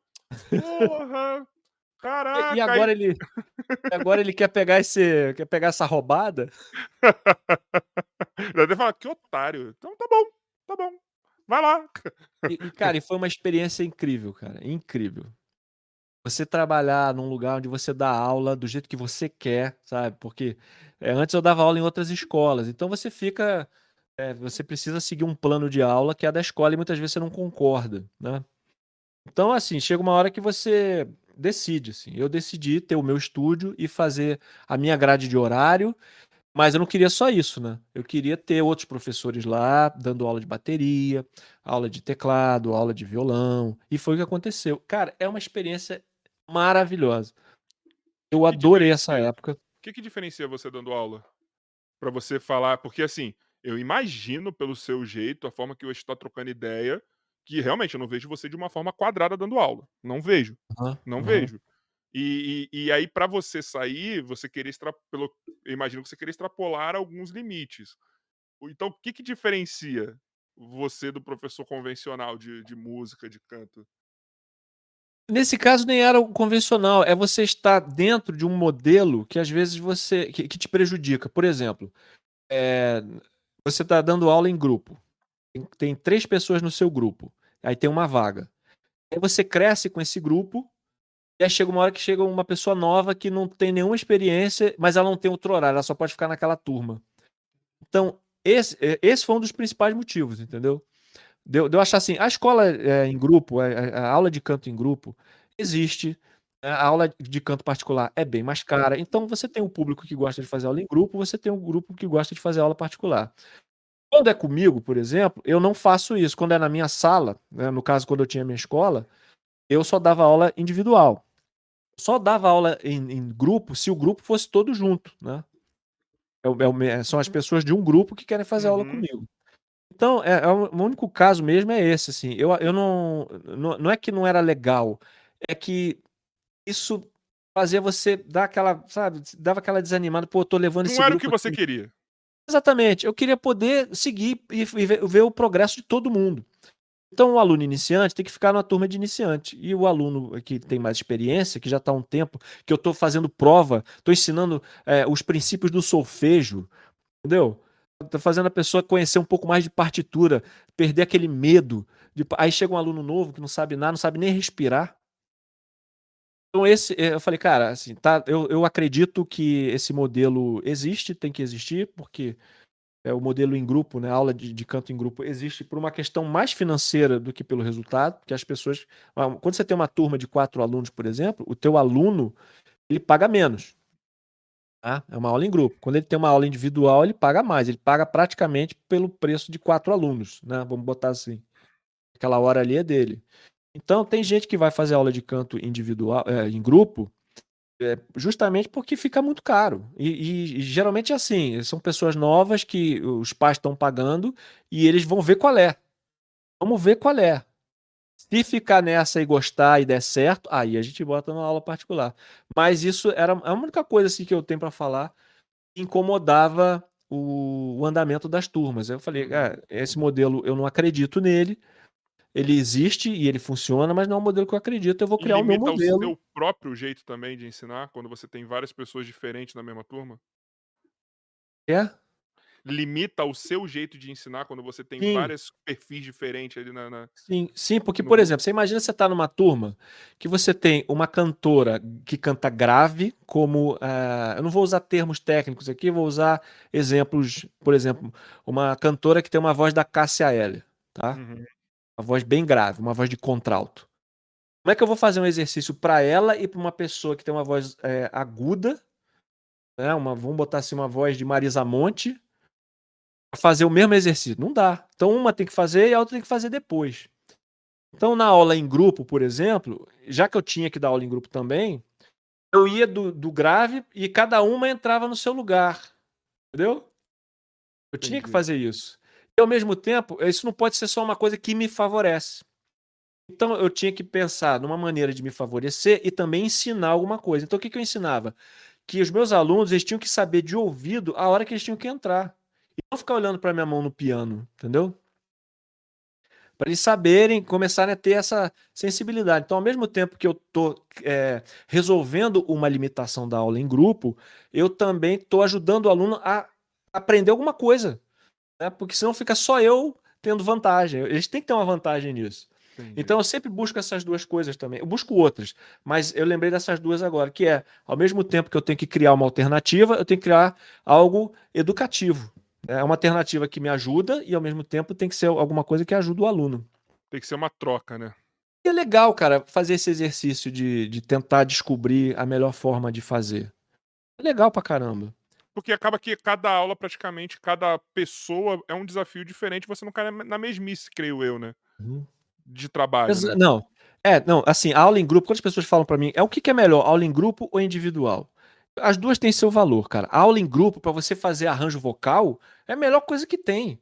S1: Porra! Caraca!
S4: E agora ele, agora ele quer pegar esse, quer pegar essa roubada? [laughs]
S1: Deve falar, que otário. Então tá bom, tá bom. Vai lá.
S4: E, e, cara, e foi uma experiência incrível, cara. Incrível. Você trabalhar num lugar onde você dá aula do jeito que você quer, sabe? Porque é, antes eu dava aula em outras escolas. Então você fica. É, você precisa seguir um plano de aula que é da escola e muitas vezes você não concorda, né? Então, assim, chega uma hora que você decide, assim. Eu decidi ter o meu estúdio e fazer a minha grade de horário, mas eu não queria só isso, né? Eu queria ter outros professores lá dando aula de bateria, aula de teclado, aula de violão, e foi o que aconteceu. Cara, é uma experiência maravilhosa. Eu adorei essa época. O
S1: que, que diferencia você dando aula? Para você falar, porque assim, eu imagino pelo seu jeito, a forma que eu estou trocando ideia, que realmente eu não vejo você de uma forma quadrada dando aula. Não vejo. Uhum, não uhum. vejo. E, e, e aí, para você sair, você querer extrapolar. Eu imagino que você querer extrapolar alguns limites. Então, o que, que diferencia você do professor convencional de, de música, de canto?
S4: Nesse caso, nem era o convencional. É você estar dentro de um modelo que às vezes você. que, que te prejudica. Por exemplo, é, você está dando aula em grupo tem três pessoas no seu grupo, aí tem uma vaga. Aí você cresce com esse grupo, e aí chega uma hora que chega uma pessoa nova que não tem nenhuma experiência, mas ela não tem outro horário, ela só pode ficar naquela turma. Então, esse, é, esse foi um dos principais motivos, entendeu? Deu, deu achar assim, a escola é, em grupo, a, a, aula de canto em grupo, existe. A aula de canto particular é bem mais cara. Então, você tem um público que gosta de fazer aula em grupo, você tem um grupo que gosta de fazer aula particular. Quando é comigo, por exemplo, eu não faço isso. Quando é na minha sala, né, no caso, quando eu tinha minha escola, eu só dava aula individual. Só dava aula em, em grupo se o grupo fosse todo junto, né? É, é, é são as pessoas de um grupo que querem fazer uhum. aula comigo. Então, é, é, o único caso mesmo é esse, assim. Eu, eu não, não. Não é que não era legal, é que isso fazia você dar aquela, sabe, dava aquela desanimada, pô, eu tô levando
S1: não
S4: esse
S1: Não
S4: era
S1: o que você queria.
S4: Exatamente. Eu queria poder seguir e ver, ver o progresso de todo mundo. Então, o aluno iniciante tem que ficar numa turma de iniciante. E o aluno que tem mais experiência, que já está há um tempo, que eu estou fazendo prova, estou ensinando é, os princípios do solfejo, entendeu? Estou fazendo a pessoa conhecer um pouco mais de partitura, perder aquele medo. De... Aí chega um aluno novo que não sabe nada, não sabe nem respirar. Então, esse, eh, eu falei, cara, assim, tá, eu, eu acredito que esse modelo existe, tem que existir, porque é o modelo em grupo, né? A aula de, de canto em grupo existe por uma questão mais financeira do que pelo resultado, porque as pessoas. Quando você tem uma turma de quatro alunos, por exemplo, o teu aluno ele paga menos. Tá? É uma aula em grupo. Quando ele tem uma aula individual, ele paga mais. Ele paga praticamente pelo preço de quatro alunos, né? Vamos botar assim. Aquela hora ali é dele. Então, tem gente que vai fazer aula de canto individual, é, em grupo, é, justamente porque fica muito caro. E, e, e, geralmente é assim: são pessoas novas que os pais estão pagando e eles vão ver qual é. Vamos ver qual é. Se ficar nessa e gostar e der certo, aí a gente bota na aula particular. Mas isso era a única coisa assim, que eu tenho para falar que incomodava o, o, andamento das turmas. Eu falei, ah, esse modelo eu não acredito nele ele existe e ele funciona, mas não é um modelo que eu acredito. Eu vou criar o meu modelo. o seu
S1: próprio jeito também de ensinar, quando você tem várias pessoas diferentes na mesma turma?
S4: É?
S1: Limita o seu jeito de ensinar quando você tem sim. vários perfis diferentes ali na. na...
S4: Sim, sim, porque, no... por exemplo, você imagina você tá numa turma que você tem uma cantora que canta grave, como. Uh, eu não vou usar termos técnicos aqui, vou usar exemplos, por exemplo, uma cantora que tem uma voz da Cássia Eller, tá? Uhum uma voz bem grave, uma voz de contralto. Como é que eu vou fazer um exercício para ela e para uma pessoa que tem uma voz é, aguda, né? Uma, vamos botar assim uma voz de Marisa Monte, fazer o mesmo exercício? Não dá. Então uma tem que fazer e a outra tem que fazer depois. Então na aula em grupo, por exemplo, já que eu tinha que dar aula em grupo também, eu ia do, do grave e cada uma entrava no seu lugar, entendeu? Eu tinha que fazer isso. E ao mesmo tempo, isso não pode ser só uma coisa que me favorece. Então eu tinha que pensar numa maneira de me favorecer e também ensinar alguma coisa. Então o que, que eu ensinava? Que os meus alunos eles tinham que saber de ouvido a hora que eles tinham que entrar. E não ficar olhando para minha mão no piano, entendeu? para eles saberem, começarem a ter essa sensibilidade. Então, ao mesmo tempo que eu estou é, resolvendo uma limitação da aula em grupo, eu também estou ajudando o aluno a aprender alguma coisa, né? porque senão fica só eu tendo vantagem. Eles têm que ter uma vantagem nisso. Entendi. Então eu sempre busco essas duas coisas também. Eu busco outras, mas eu lembrei dessas duas agora, que é, ao mesmo tempo que eu tenho que criar uma alternativa, eu tenho que criar algo educativo. É uma alternativa que me ajuda e ao mesmo tempo tem que ser alguma coisa que ajuda o aluno.
S1: Tem que ser uma troca, né?
S4: E é legal, cara, fazer esse exercício de, de tentar descobrir a melhor forma de fazer. É legal pra caramba.
S1: Porque acaba que cada aula, praticamente, cada pessoa é um desafio diferente, você não cai na mesmice, creio eu, né? Uhum. De trabalho. Mas,
S4: né? Não. É, não, assim, aula em grupo, quando as pessoas falam para mim, é o que, que é melhor, aula em grupo ou individual? As duas têm seu valor, cara. Aula em grupo, para você fazer arranjo vocal, é a melhor coisa que tem.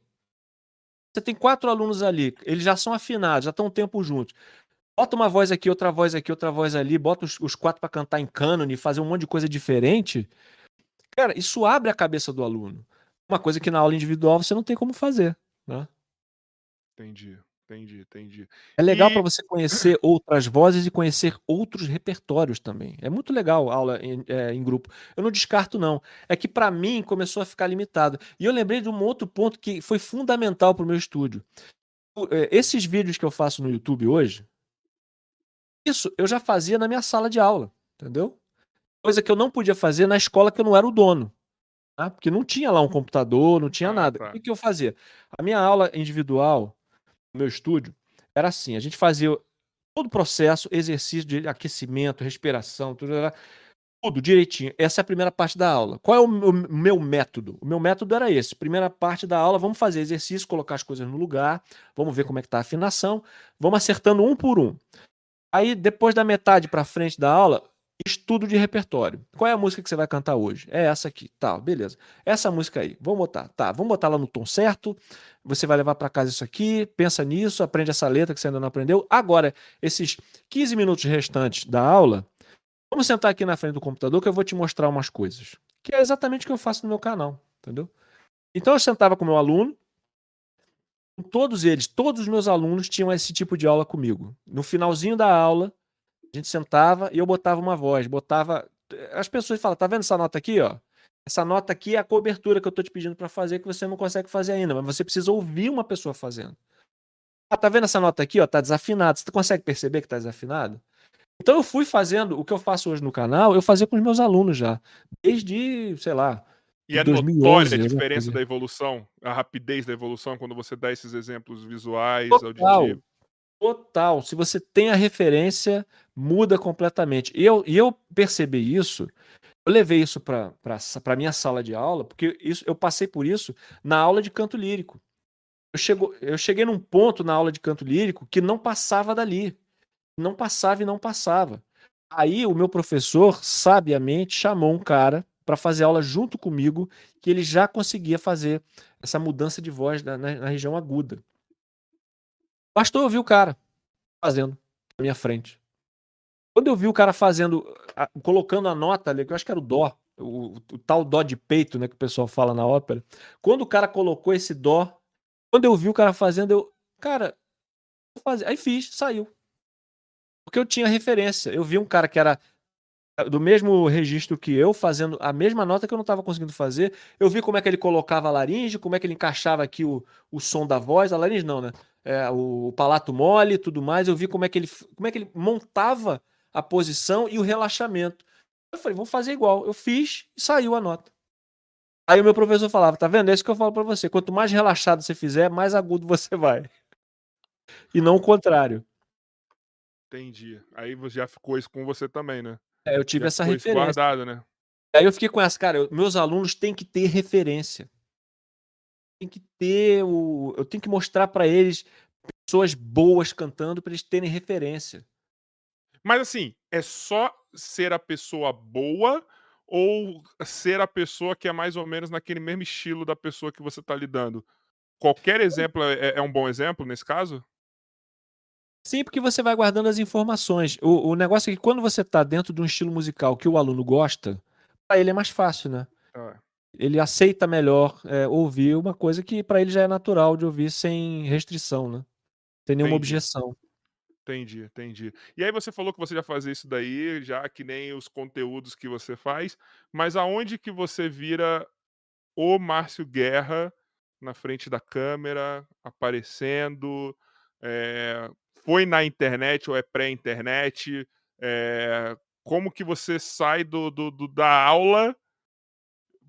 S4: Você tem quatro alunos ali, eles já são afinados, já estão um tempo juntos. Bota uma voz aqui, outra voz aqui, outra voz ali, bota os, os quatro para cantar em cânone, fazer um monte de coisa diferente. Cara, isso abre a cabeça do aluno. Uma coisa que na aula individual você não tem como fazer, né?
S1: Entendi. Entendi, entendi.
S4: É legal e... para você conhecer outras vozes e conhecer outros repertórios também. É muito legal a aula em, é, em grupo. Eu não descarto, não. É que para mim começou a ficar limitado. E eu lembrei de um outro ponto que foi fundamental para o meu estúdio. É, esses vídeos que eu faço no YouTube hoje, isso eu já fazia na minha sala de aula, entendeu? Coisa que eu não podia fazer na escola que eu não era o dono. Tá? Porque não tinha lá um computador, não tinha ah, nada. Tá. O que eu fazia? A minha aula individual meu estúdio, era assim: a gente fazia todo o processo, exercício de aquecimento, respiração, tudo, tudo direitinho. Essa é a primeira parte da aula. Qual é o meu, método? O meu método era esse. Primeira parte da aula, vamos fazer exercício, colocar as coisas no lugar, vamos ver como é que tá a afinação, vamos acertando um por um. Aí, depois da metade para frente da aula, estudo de repertório. Qual é a música que você vai cantar hoje? É essa aqui. Tá, beleza. Essa música aí, vamos botar. Tá, vamos botar lá no tom certo. Você vai levar para casa isso aqui, pensa nisso, aprende essa letra que você ainda não aprendeu. Agora, esses 15 minutos restantes da aula, vamos sentar aqui na frente do computador que eu vou te mostrar umas coisas. Que é exatamente o que eu faço no meu canal, entendeu? Então eu sentava com o meu aluno, todos eles, todos os meus alunos tinham esse tipo de aula comigo. No finalzinho da aula, a gente sentava e eu botava uma voz, botava. As pessoas falam, tá vendo essa nota aqui, ó? Essa nota aqui é a cobertura que eu tô te pedindo para fazer que você não consegue fazer ainda, mas você precisa ouvir uma pessoa fazendo. Ah, tá vendo essa nota aqui, ó? Tá desafinado. Você consegue perceber que tá desafinado? Então eu fui fazendo o que eu faço hoje no canal, eu fazia com os meus alunos já, desde, sei lá,
S1: e é 2011, notória a diferença da evolução, a rapidez da evolução quando você dá esses exemplos visuais,
S4: Total. auditivos. Total. Se você tem a referência, muda completamente. E eu, e eu percebi isso, eu levei isso para a minha sala de aula, porque isso, eu passei por isso na aula de canto lírico. Eu, chego, eu cheguei num ponto na aula de canto lírico que não passava dali. Não passava e não passava. Aí o meu professor, sabiamente, chamou um cara para fazer aula junto comigo, que ele já conseguia fazer essa mudança de voz na, na, na região aguda. Bastou eu vi o cara fazendo na minha frente. Quando eu vi o cara fazendo, colocando a nota ali, que eu acho que era o dó, o, o, tal dó de peito, né, que o pessoal fala na ópera. Quando o cara colocou esse dó, quando eu vi o cara fazendo, eu, cara, aí fiz, saiu. Porque eu tinha referência. Eu vi um cara que era do mesmo registro que eu, fazendo a mesma nota que eu não estava conseguindo fazer. Eu vi como é que ele colocava a laringe, como é que ele encaixava aqui o, o som da voz. A laringe não, né? É, o, palato mole e tudo mais. Eu vi como é que ele, como é que ele montava a posição e o relaxamento. Eu falei, vou fazer igual. Eu fiz e saiu a nota. Aí o meu professor falava, tá vendo? É isso que eu falo para você. Quanto mais relaxado você fizer, mais agudo você vai. E não o contrário.
S1: Entendi. Aí já ficou isso com você também, né?
S4: É, eu tive Já essa referência.
S1: Guardado, né?
S4: Aí eu fiquei com essa, cara, eu, meus alunos têm que ter referência. Tem que ter o. Eu tenho que mostrar para eles pessoas boas cantando para eles terem referência.
S1: Mas assim, é só ser a pessoa boa ou ser a pessoa que é mais ou menos naquele mesmo estilo da pessoa que você está lidando? Qualquer exemplo é, é um bom exemplo nesse caso?
S4: Sim, porque você vai guardando as informações. O, o negócio é que quando você está dentro de um estilo musical que o aluno gosta, para ele é mais fácil, né? É. Ele aceita melhor é, ouvir uma coisa que para ele já é natural de ouvir sem restrição, né? Sem nenhuma
S1: Entendi.
S4: objeção.
S1: Entendi, entendi. E aí você falou que você já fazia isso daí, já que nem os conteúdos que você faz, mas aonde que você vira o Márcio Guerra na frente da câmera, aparecendo? eh, foi na internet ou é pré-internet? Eh, como que você sai do, do- do- da aula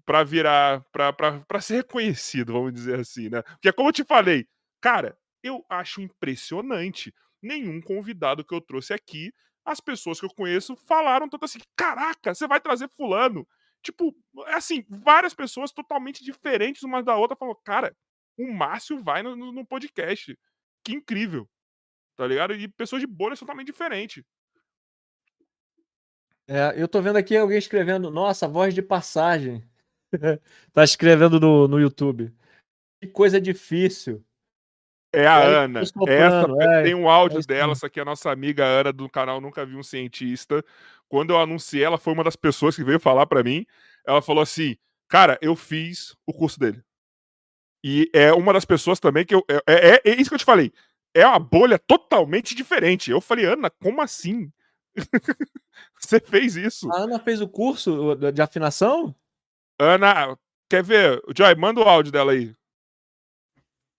S1: para virar, para ser reconhecido, vamos dizer assim, né? Porque como eu te falei, cara, eu acho impressionante. Nenhum convidado que eu trouxe aqui, as pessoas que eu conheço falaram tanto assim, caraca, você vai trazer fulano. Tipo, é assim, várias pessoas totalmente diferentes uma da outra falou, cara, o Márcio vai no, no- podcast. Que incrível. Tá ligado? E pessoas de bolhas totalmente diferentes.
S4: É, eu tô vendo aqui alguém escrevendo, nossa, voz de passagem. [laughs] tá escrevendo no, no YouTube. Que coisa difícil.
S1: É a
S4: É
S1: Ana. Essa
S4: é,
S1: tem um áudio
S4: é
S1: dela, essa aqui é a nossa amiga Ana do canal Nunca Vi um Cientista. Quando eu anunciei, ela foi uma das pessoas que veio falar pra mim. Ela falou assim: "Cara, eu fiz o curso dele". E é uma das pessoas também que eu é, é- é isso que eu te falei. É uma bolha totalmente diferente. Eu falei: "Ana, como assim? [laughs] Você fez isso?"
S4: A Ana fez o curso de afinação?
S1: Ana, quer ver? Joy, manda o áudio dela aí.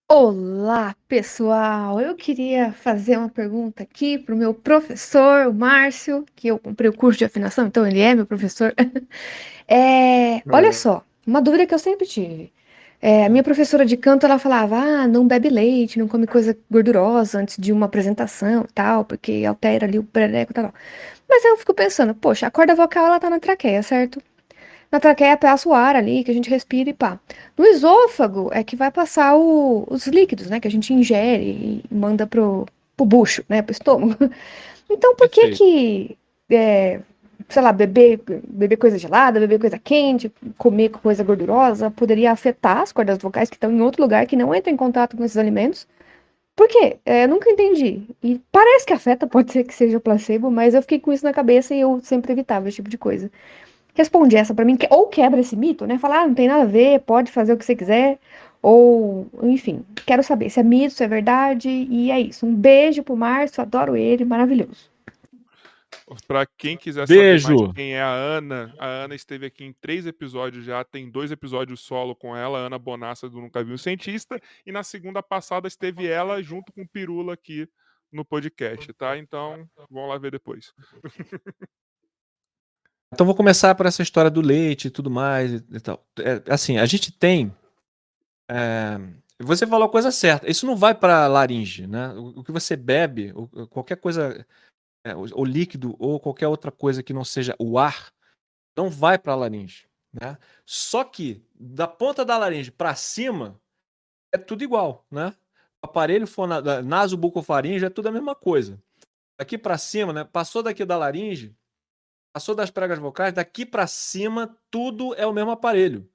S5: Olá, pessoal! Eu queria fazer uma pergunta aqui para o meu professor, o Márcio, que eu comprei o curso de afinação, então ele é meu professor. [laughs] É, olha só, uma dúvida que eu sempre tive. É, a minha professora de canto, ela falava, ah, não bebe leite, não come coisa gordurosa antes de uma apresentação e tal, porque altera ali o perereco e tal. Mas eu fico pensando, poxa, a corda vocal, ela tá na traqueia, certo? Na traqueia passa o ar ali, que a gente respira e pá. No esôfago é que vai passar o- os líquidos, né? Que a gente ingere e manda pro, pro bucho, né? Pro estômago. [laughs] Então, por que que, é, sei lá, beber, beber coisa gelada, beber coisa quente, comer coisa gordurosa, poderia afetar as cordas vocais que estão em outro lugar, que não entram em contato com esses alimentos? Por quê? É, eu nunca entendi. E parece que afeta, [laughs] pode ser que seja placebo, mas eu fiquei com isso na cabeça e eu sempre evitava esse tipo de coisa. Responde essa pra mim, que- ou quebra esse mito, né? Falar, ah, não tem nada a ver, pode fazer o que você quiser. Ou, enfim, quero saber se é mito, se é verdade. E é isso. Um beijo pro Márcio, adoro ele, maravilhoso.
S1: Pra quem quiser saber
S4: Beijo.
S1: mais quem é a Ana, a Ana esteve aqui em três episódios já, tem dois episódios solo com ela, a Ana Bonassa do Nunca Vi um Cientista, e na segunda passada esteve ela junto com o Pirula aqui no podcast, tá? Então, vão lá ver depois. [laughs]
S4: Então vou começar por essa história do leite e tudo mais e, tal. É, assim, a gente tem. é, você falou a coisa certa. Isso não vai para laringe, né? O, o que você bebe, qualquer coisa, é, líquido ou qualquer outra coisa que não seja o ar, não vai para a laringe, né? Só que da ponta da laringe para cima é tudo igual, né? O aparelho fona, da- nasobucofaringe é tudo a mesma coisa. Daqui para cima, né? Passou daqui da laringe, passou das pregas vocais, daqui para cima tudo é o mesmo aparelho.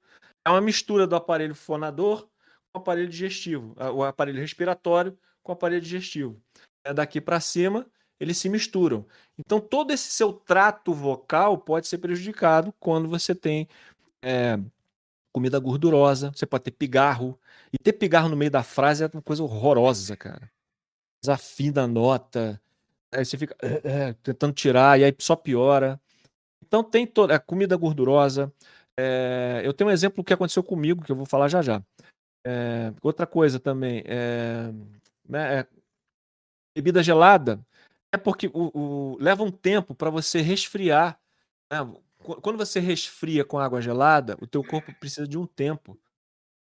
S4: É uma mistura do aparelho fonador com o aparelho digestivo, o aparelho respiratório com o aparelho digestivo. É daqui para cima eles se misturam. Então todo esse seu trato vocal pode ser prejudicado quando você tem é, comida gordurosa, você pode ter pigarro. E ter pigarro no meio da frase é uma coisa horrorosa, cara. Desafina a nota, aí você fica eh, eh, tentando tirar e aí só piora. Então tem toda a comida gordurosa. É, eu tenho um exemplo que aconteceu comigo que eu vou falar já já. É, outra coisa também, é, né, é, bebida gelada é porque o, o- leva um tempo para você resfriar. né? Qu- Quando você resfria com água gelada, o teu corpo precisa de um tempo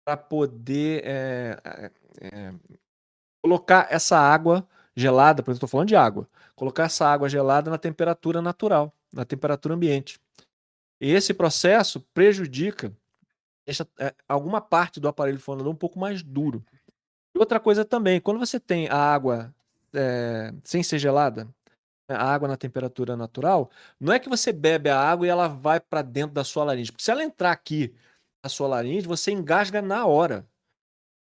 S4: para poder é, é, é, colocar essa água gelada, por exemplo, estou falando de água, colocar essa água gelada na temperatura natural, na temperatura ambiente. Esse processo prejudica, deixa é, alguma parte do aparelho fonador um pouco mais duro. E outra coisa também, quando você tem a água é, sem ser gelada, né, a água na temperatura natural, não é que você bebe a água e ela vai para dentro da sua laringe. Porque se ela entrar aqui na sua laringe, você engasga na hora.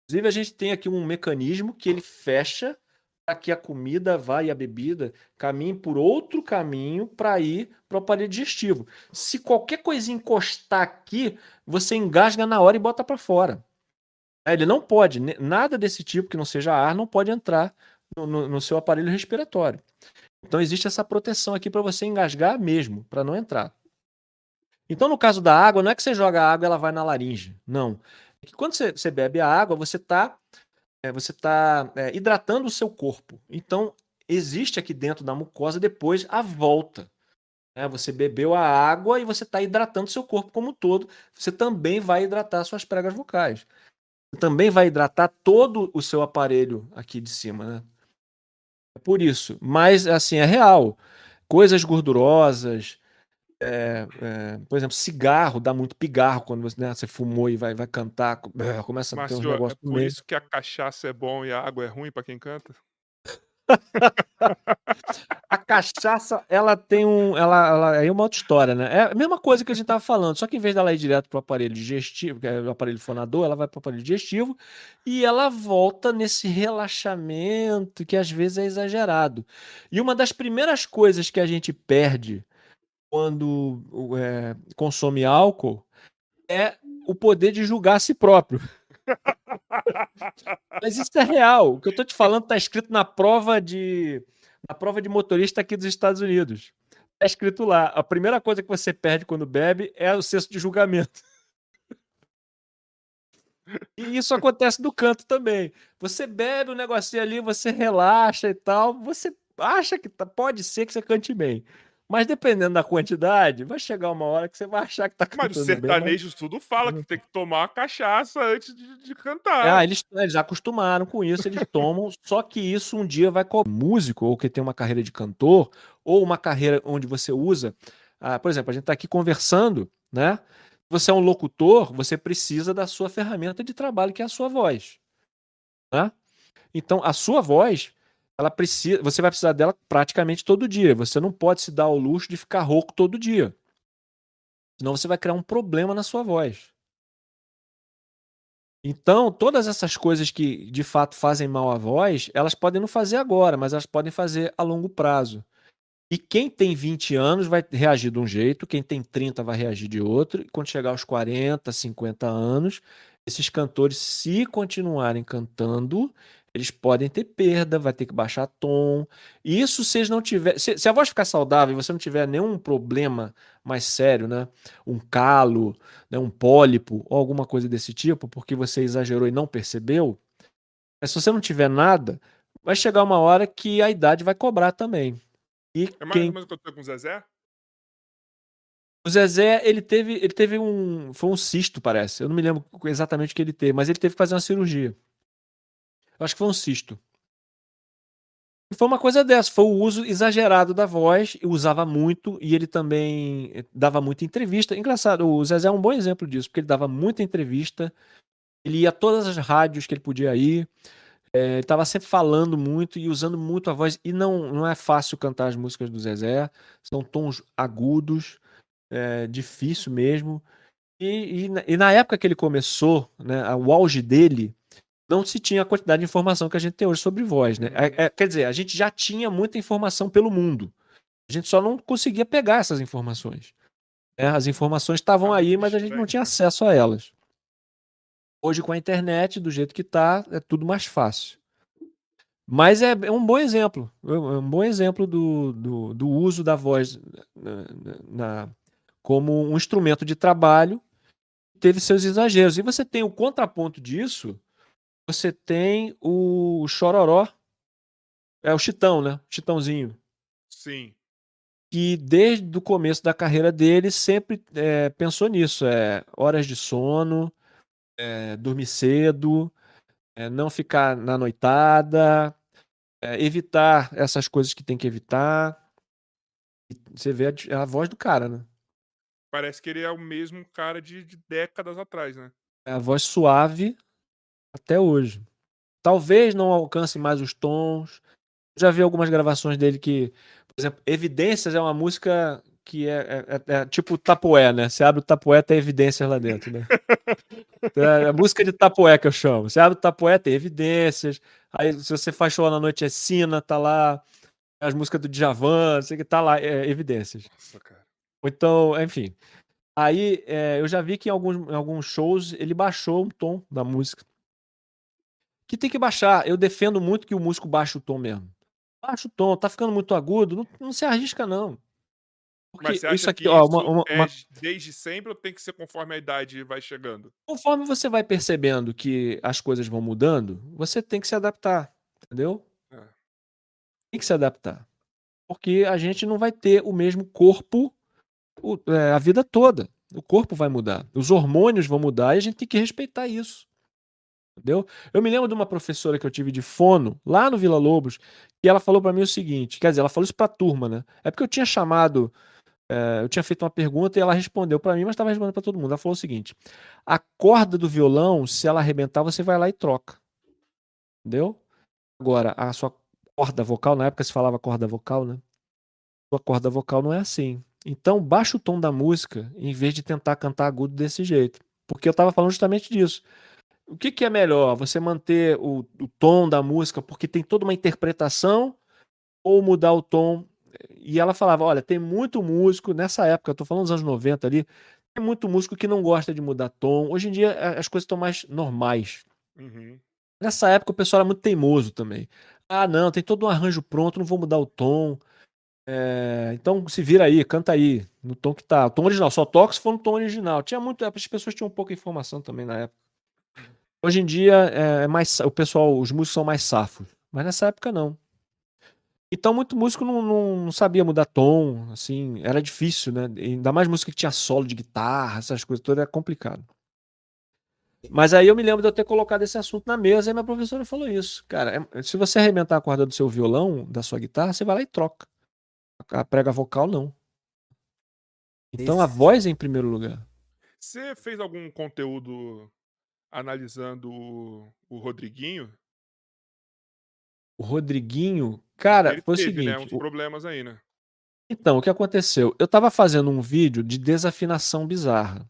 S4: Inclusive, a gente tem aqui um mecanismo que ele fecha que a comida vá e a bebida caminhe por outro caminho para ir para o aparelho digestivo. Se qualquer coisinha encostar aqui, você engasga na hora e bota para fora. Ele não pode, nada desse tipo que não seja ar, não pode entrar no, no, no seu aparelho respiratório. Então existe essa proteção aqui para você engasgar mesmo, para não entrar. Então, no caso da água, não é que você joga a água ela vai na laringe. Não. É que quando você, você bebe a água, você está é, você tá, é, hidratando o seu corpo. Então, existe aqui dentro da mucosa depois a volta. É, você bebeu a água e você está hidratando o seu corpo como um todo. Você também vai hidratar suas pregas vocais. Você também vai hidratar todo o seu aparelho aqui de cima. Né? É por isso. Mas, assim, é real. Coisas gordurosas, é, é, por exemplo, cigarro dá muito pigarro quando você, né, você fumou e vai, vai cantar, [laughs] começa a ter um negócio
S1: é por isso que a cachaça é bom e a água é ruim para quem canta? [laughs]
S4: a cachaça, ela tem um. Ela, ela é uma outra história, né? É a mesma coisa que a gente tava falando, só que em vez dela ir direto pro aparelho digestivo, que é o aparelho fonador, ela vai pro aparelho digestivo e ela volta nesse relaxamento que às vezes é exagerado. E uma das primeiras coisas que a gente perde quando é, consome álcool é o poder de julgar a si próprio. [laughs] Mas isso é real. O que eu estou te falando está escrito na prova de na prova de motorista aqui dos Estados Unidos. Está escrito lá. A primeira coisa que você perde quando bebe é o senso de julgamento. E isso acontece no canto também. Você bebe um negocinho ali, você relaxa e tal, você acha que tá, pode ser que você cante bem. Mas dependendo da quantidade, vai chegar uma hora que você vai achar que tá cantando
S1: Mas os sertanejos bem, tudo fala que tem que tomar uma cachaça antes de, de cantar.
S4: Ah, eles, eles acostumaram com isso, eles tomam, [laughs] só que isso um dia vai com músico, ou que tem uma carreira de cantor, ou uma carreira onde você usa, ah, por exemplo, a gente tá aqui conversando, né? Você é um locutor, você precisa da sua ferramenta de trabalho, que é a sua voz. Né? Então, a sua voz ela precisa, você vai precisar dela praticamente todo dia. Você não pode se dar ao luxo de ficar rouco todo dia. Senão você vai criar um problema na sua voz. Então, todas essas coisas que de fato fazem mal à voz, elas podem não fazer agora, mas elas podem fazer a longo prazo. E quem tem 20 anos vai reagir de um jeito, quem tem 30 vai reagir de outro, e quando chegar aos 40, 50 anos, esses cantores, se continuarem cantando, eles podem ter perda, vai ter que baixar tom. Isso se eles não tiver, se, se, a voz ficar saudável e você não tiver nenhum problema mais sério, né? Um calo, né? um pólipo ou alguma coisa desse tipo, porque você exagerou e não percebeu. Mas se você não tiver nada, vai chegar uma hora que a idade vai cobrar também.
S1: E é mais quem... ou menos o que eu tô com o Zezé?
S4: O Zezé, ele teve, ele teve um. Foi um cisto, parece. Eu não me lembro exatamente o que ele teve, mas ele teve que fazer uma cirurgia. Eu acho que foi um cisto. E foi uma coisa dessa, foi o uso exagerado da voz, usava muito e ele também eh, dava muita entrevista. Engraçado, o Zezé é um bom exemplo disso, porque ele dava muita entrevista, ele ia a todas as rádios que ele podia ir, é, ele estava sempre falando muito e usando muito a voz. E não, não é fácil cantar as músicas do Zezé, são tons agudos, é difícil mesmo. E, e, e, na época que ele começou, né, o auge dele, não se tinha a quantidade de informação que a gente tem hoje sobre voz, né? É, é, quer dizer, a gente já tinha muita informação pelo mundo. A gente só não conseguia pegar essas informações. Né? As informações estavam aí, mas a gente não tinha acesso a elas. Hoje, com a internet, do jeito que está, é tudo mais fácil. Mas é, é, um bom exemplo. É um bom exemplo do, do, do uso da voz na, na, como um instrumento de trabalho. Teve seus exageros. E você tem o contraponto disso você tem o Chororó. É o Chitão, né? Chitãozinho.
S1: Sim.
S4: Que desde o começo da carreira dele sempre é, pensou nisso. É, horas de sono, é, dormir cedo, é, não ficar na noitada, é, evitar essas coisas que tem que evitar. Você vê a, a, voz do cara, né?
S1: Parece que ele é o mesmo cara de, de décadas atrás, né?
S4: É a voz suave, até hoje. Talvez não alcance mais os tons. Já vi algumas gravações dele que, por exemplo, Evidências é uma música que é, é, é, é tipo tapoé, né? Você abre o tapoé, tem evidências lá dentro, né? é a música de tapoé que eu chamo. Você abre o tapoé, tem evidências. Aí, se você faz show na noite, é Sina, tá lá. As músicas do Djavan, sei que tá lá, é, evidências. Nossa, cara. Então, enfim. Aí, é, eu já vi que em alguns, em alguns shows ele baixou o tom da música. Que tem que baixar. Eu defendo muito que o músico baixe o tom mesmo. Baixa o tom, tá ficando muito agudo, não, não se arrisca, não.
S1: Porque Mas você acha
S4: isso aqui,
S1: que
S4: ó,
S1: isso
S4: uma- uma-
S1: é
S4: uma-
S1: desde sempre ou tem que ser conforme a idade vai chegando?
S4: Conforme você vai percebendo que as coisas vão mudando, você tem que se adaptar, entendeu?
S1: É.
S4: Tem que se adaptar. Porque a gente não vai ter o mesmo corpo o- é, a vida toda. O corpo vai mudar, os hormônios vão mudar e a gente tem que respeitar isso. Entendeu? Eu me lembro de uma professora que eu tive de fono lá no Vila Lobos, e ela falou para mim o seguinte, quer dizer, ela falou isso para a turma, né? É porque eu tinha chamado, é, eu tinha feito uma pergunta e ela respondeu para mim, mas estava respondendo para todo mundo. Ela falou o seguinte: a corda do violão, se ela arrebentar, você vai lá e troca. Entendeu? Agora, a sua corda vocal, na época se falava corda vocal, né? Sua corda vocal não é assim. Então, baixa o tom da música em vez de tentar cantar agudo desse jeito. Porque eu estava falando justamente disso. O que, que é melhor? Você manter o, o tom da música porque tem toda uma interpretação ou mudar o tom? E ela falava: olha, tem muito músico, nessa época, eu tô falando dos anos 90 ali, tem muito músico que não gosta de mudar tom. Hoje em dia as coisas estão mais normais.
S1: Uhum.
S4: Nessa época o pessoal era muito teimoso também. Ah, não, tem todo um arranjo pronto, não vou mudar o tom. É, então se vira aí, canta aí, no tom que tá. O tom original, só toca se for no tom original. Tinha muito, as pessoas tinham pouca informação também na época. Hoje em dia é é mais, o pessoal, os músicos são mais safos, mas nessa época não. Então muito músico não, não- sabia mudar tom, assim, era difícil, né? Ainda mais música que tinha solo de guitarra, essas coisas todas, era complicado. Mas aí eu me lembro de eu ter colocado esse assunto na mesa e minha professora falou isso. Cara, é- se você arrebentar a corda do seu violão, da sua guitarra, você vai lá e troca. A prega vocal, não. Então a voz é em primeiro lugar.
S1: Você fez algum conteúdo analisando o, o Rodriguinho?
S4: O Rodriguinho, cara,
S1: Ele
S4: foi o
S1: teve,
S4: seguinte.
S1: né, uns
S4: o-
S1: problemas aí, né?
S4: Então, o que aconteceu? Eu tava fazendo um vídeo de desafinação bizarra.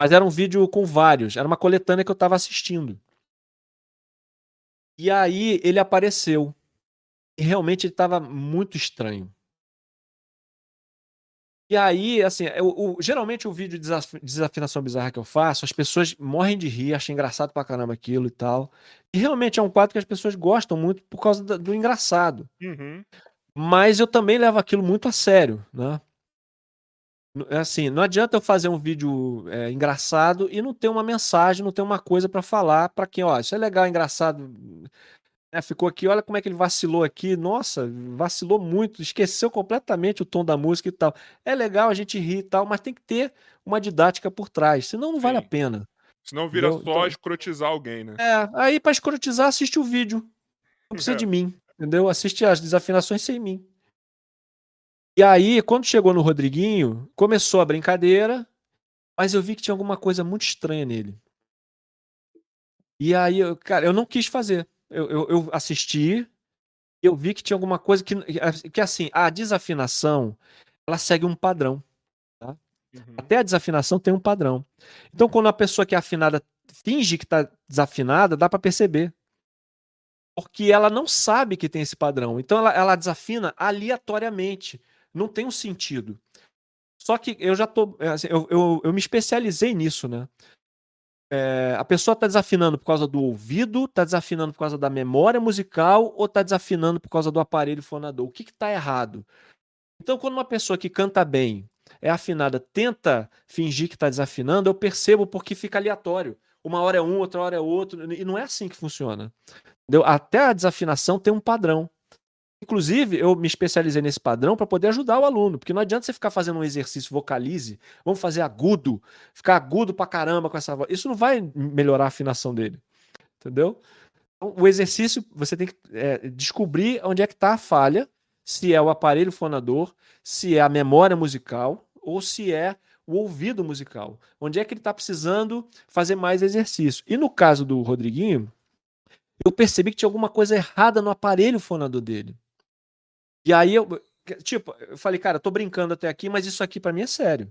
S4: Mas era um vídeo com vários, era uma coletânea que eu tava assistindo. E aí ele apareceu. E realmente ele tava muito estranho. E aí, assim, eu- o- geralmente o vídeo de desaf- desafinação bizarra que eu faço, as pessoas morrem de rir, acham engraçado pra caramba aquilo e tal. E realmente é um quadro que as pessoas gostam muito por causa da- do engraçado.
S1: Uhum.
S4: Mas eu também levo aquilo muito a sério, né? É Assim, não adianta eu fazer um vídeo é, engraçado e não ter uma mensagem, não ter uma coisa pra falar pra quem, ó, isso é legal, engraçado. Né, ficou aqui, olha como é que ele vacilou aqui. Nossa, vacilou muito, esqueceu completamente o tom da música e tal. É legal a gente rir e tal, mas tem que ter uma didática por trás, senão não vale a
S1: Sim.
S4: pena.
S1: Senão vira
S4: Entendeu?
S1: só
S4: Então-
S1: escrotizar alguém, né?
S4: É, aí pra escrotizar, assiste o vídeo. [laughs] Não precisa
S1: É.
S4: de mim, entendeu? Assiste as desafinações sem mim. E aí, quando chegou no Rodriguinho, começou a brincadeira, mas eu vi que tinha alguma coisa muito estranha nele. E aí, eu, cara, eu não quis fazer. Eu, eu, eu assisti, eu vi que tinha alguma coisa que, que assim, a desafinação, ela segue um padrão.
S1: Uhum.
S4: Até a desafinação tem um padrão. Então, quando a pessoa que é afinada finge que está desafinada, dá para perceber. Porque ela não sabe que tem esse padrão. Então, ela, ela desafina aleatoriamente. Não tem um sentido. Só que eu já tô. é, assim, eu, eu, eu me especializei nisso, né? É, a pessoa está desafinando por causa do ouvido, está desafinando por causa da memória musical ou está desafinando por causa do aparelho fonador? O que está errado? Então, quando uma pessoa que canta bem é afinada, tenta fingir que está desafinando, eu percebo porque fica aleatório. Uma hora é um, outra hora é outro, e não é assim que funciona. Entendeu? Até a desafinação tem um padrão. Inclusive, eu me especializei nesse padrão para poder ajudar o aluno, porque não adianta você ficar fazendo um exercício vocalize, vamos fazer agudo, ficar agudo pra caramba com essa voz. Isso não vai melhorar a afinação dele. Entendeu? Então, o exercício, você tem que é, descobrir onde é que está a falha, se é o aparelho fonador, se é a memória musical ou se é o ouvido musical. Onde é que ele está precisando fazer mais exercício. E no caso do Rodriguinho, eu percebi que tinha alguma coisa errada no aparelho fonador dele. E aí eu, tipo, eu falei, cara, eu tô brincando até aqui, mas isso aqui para mim é sério.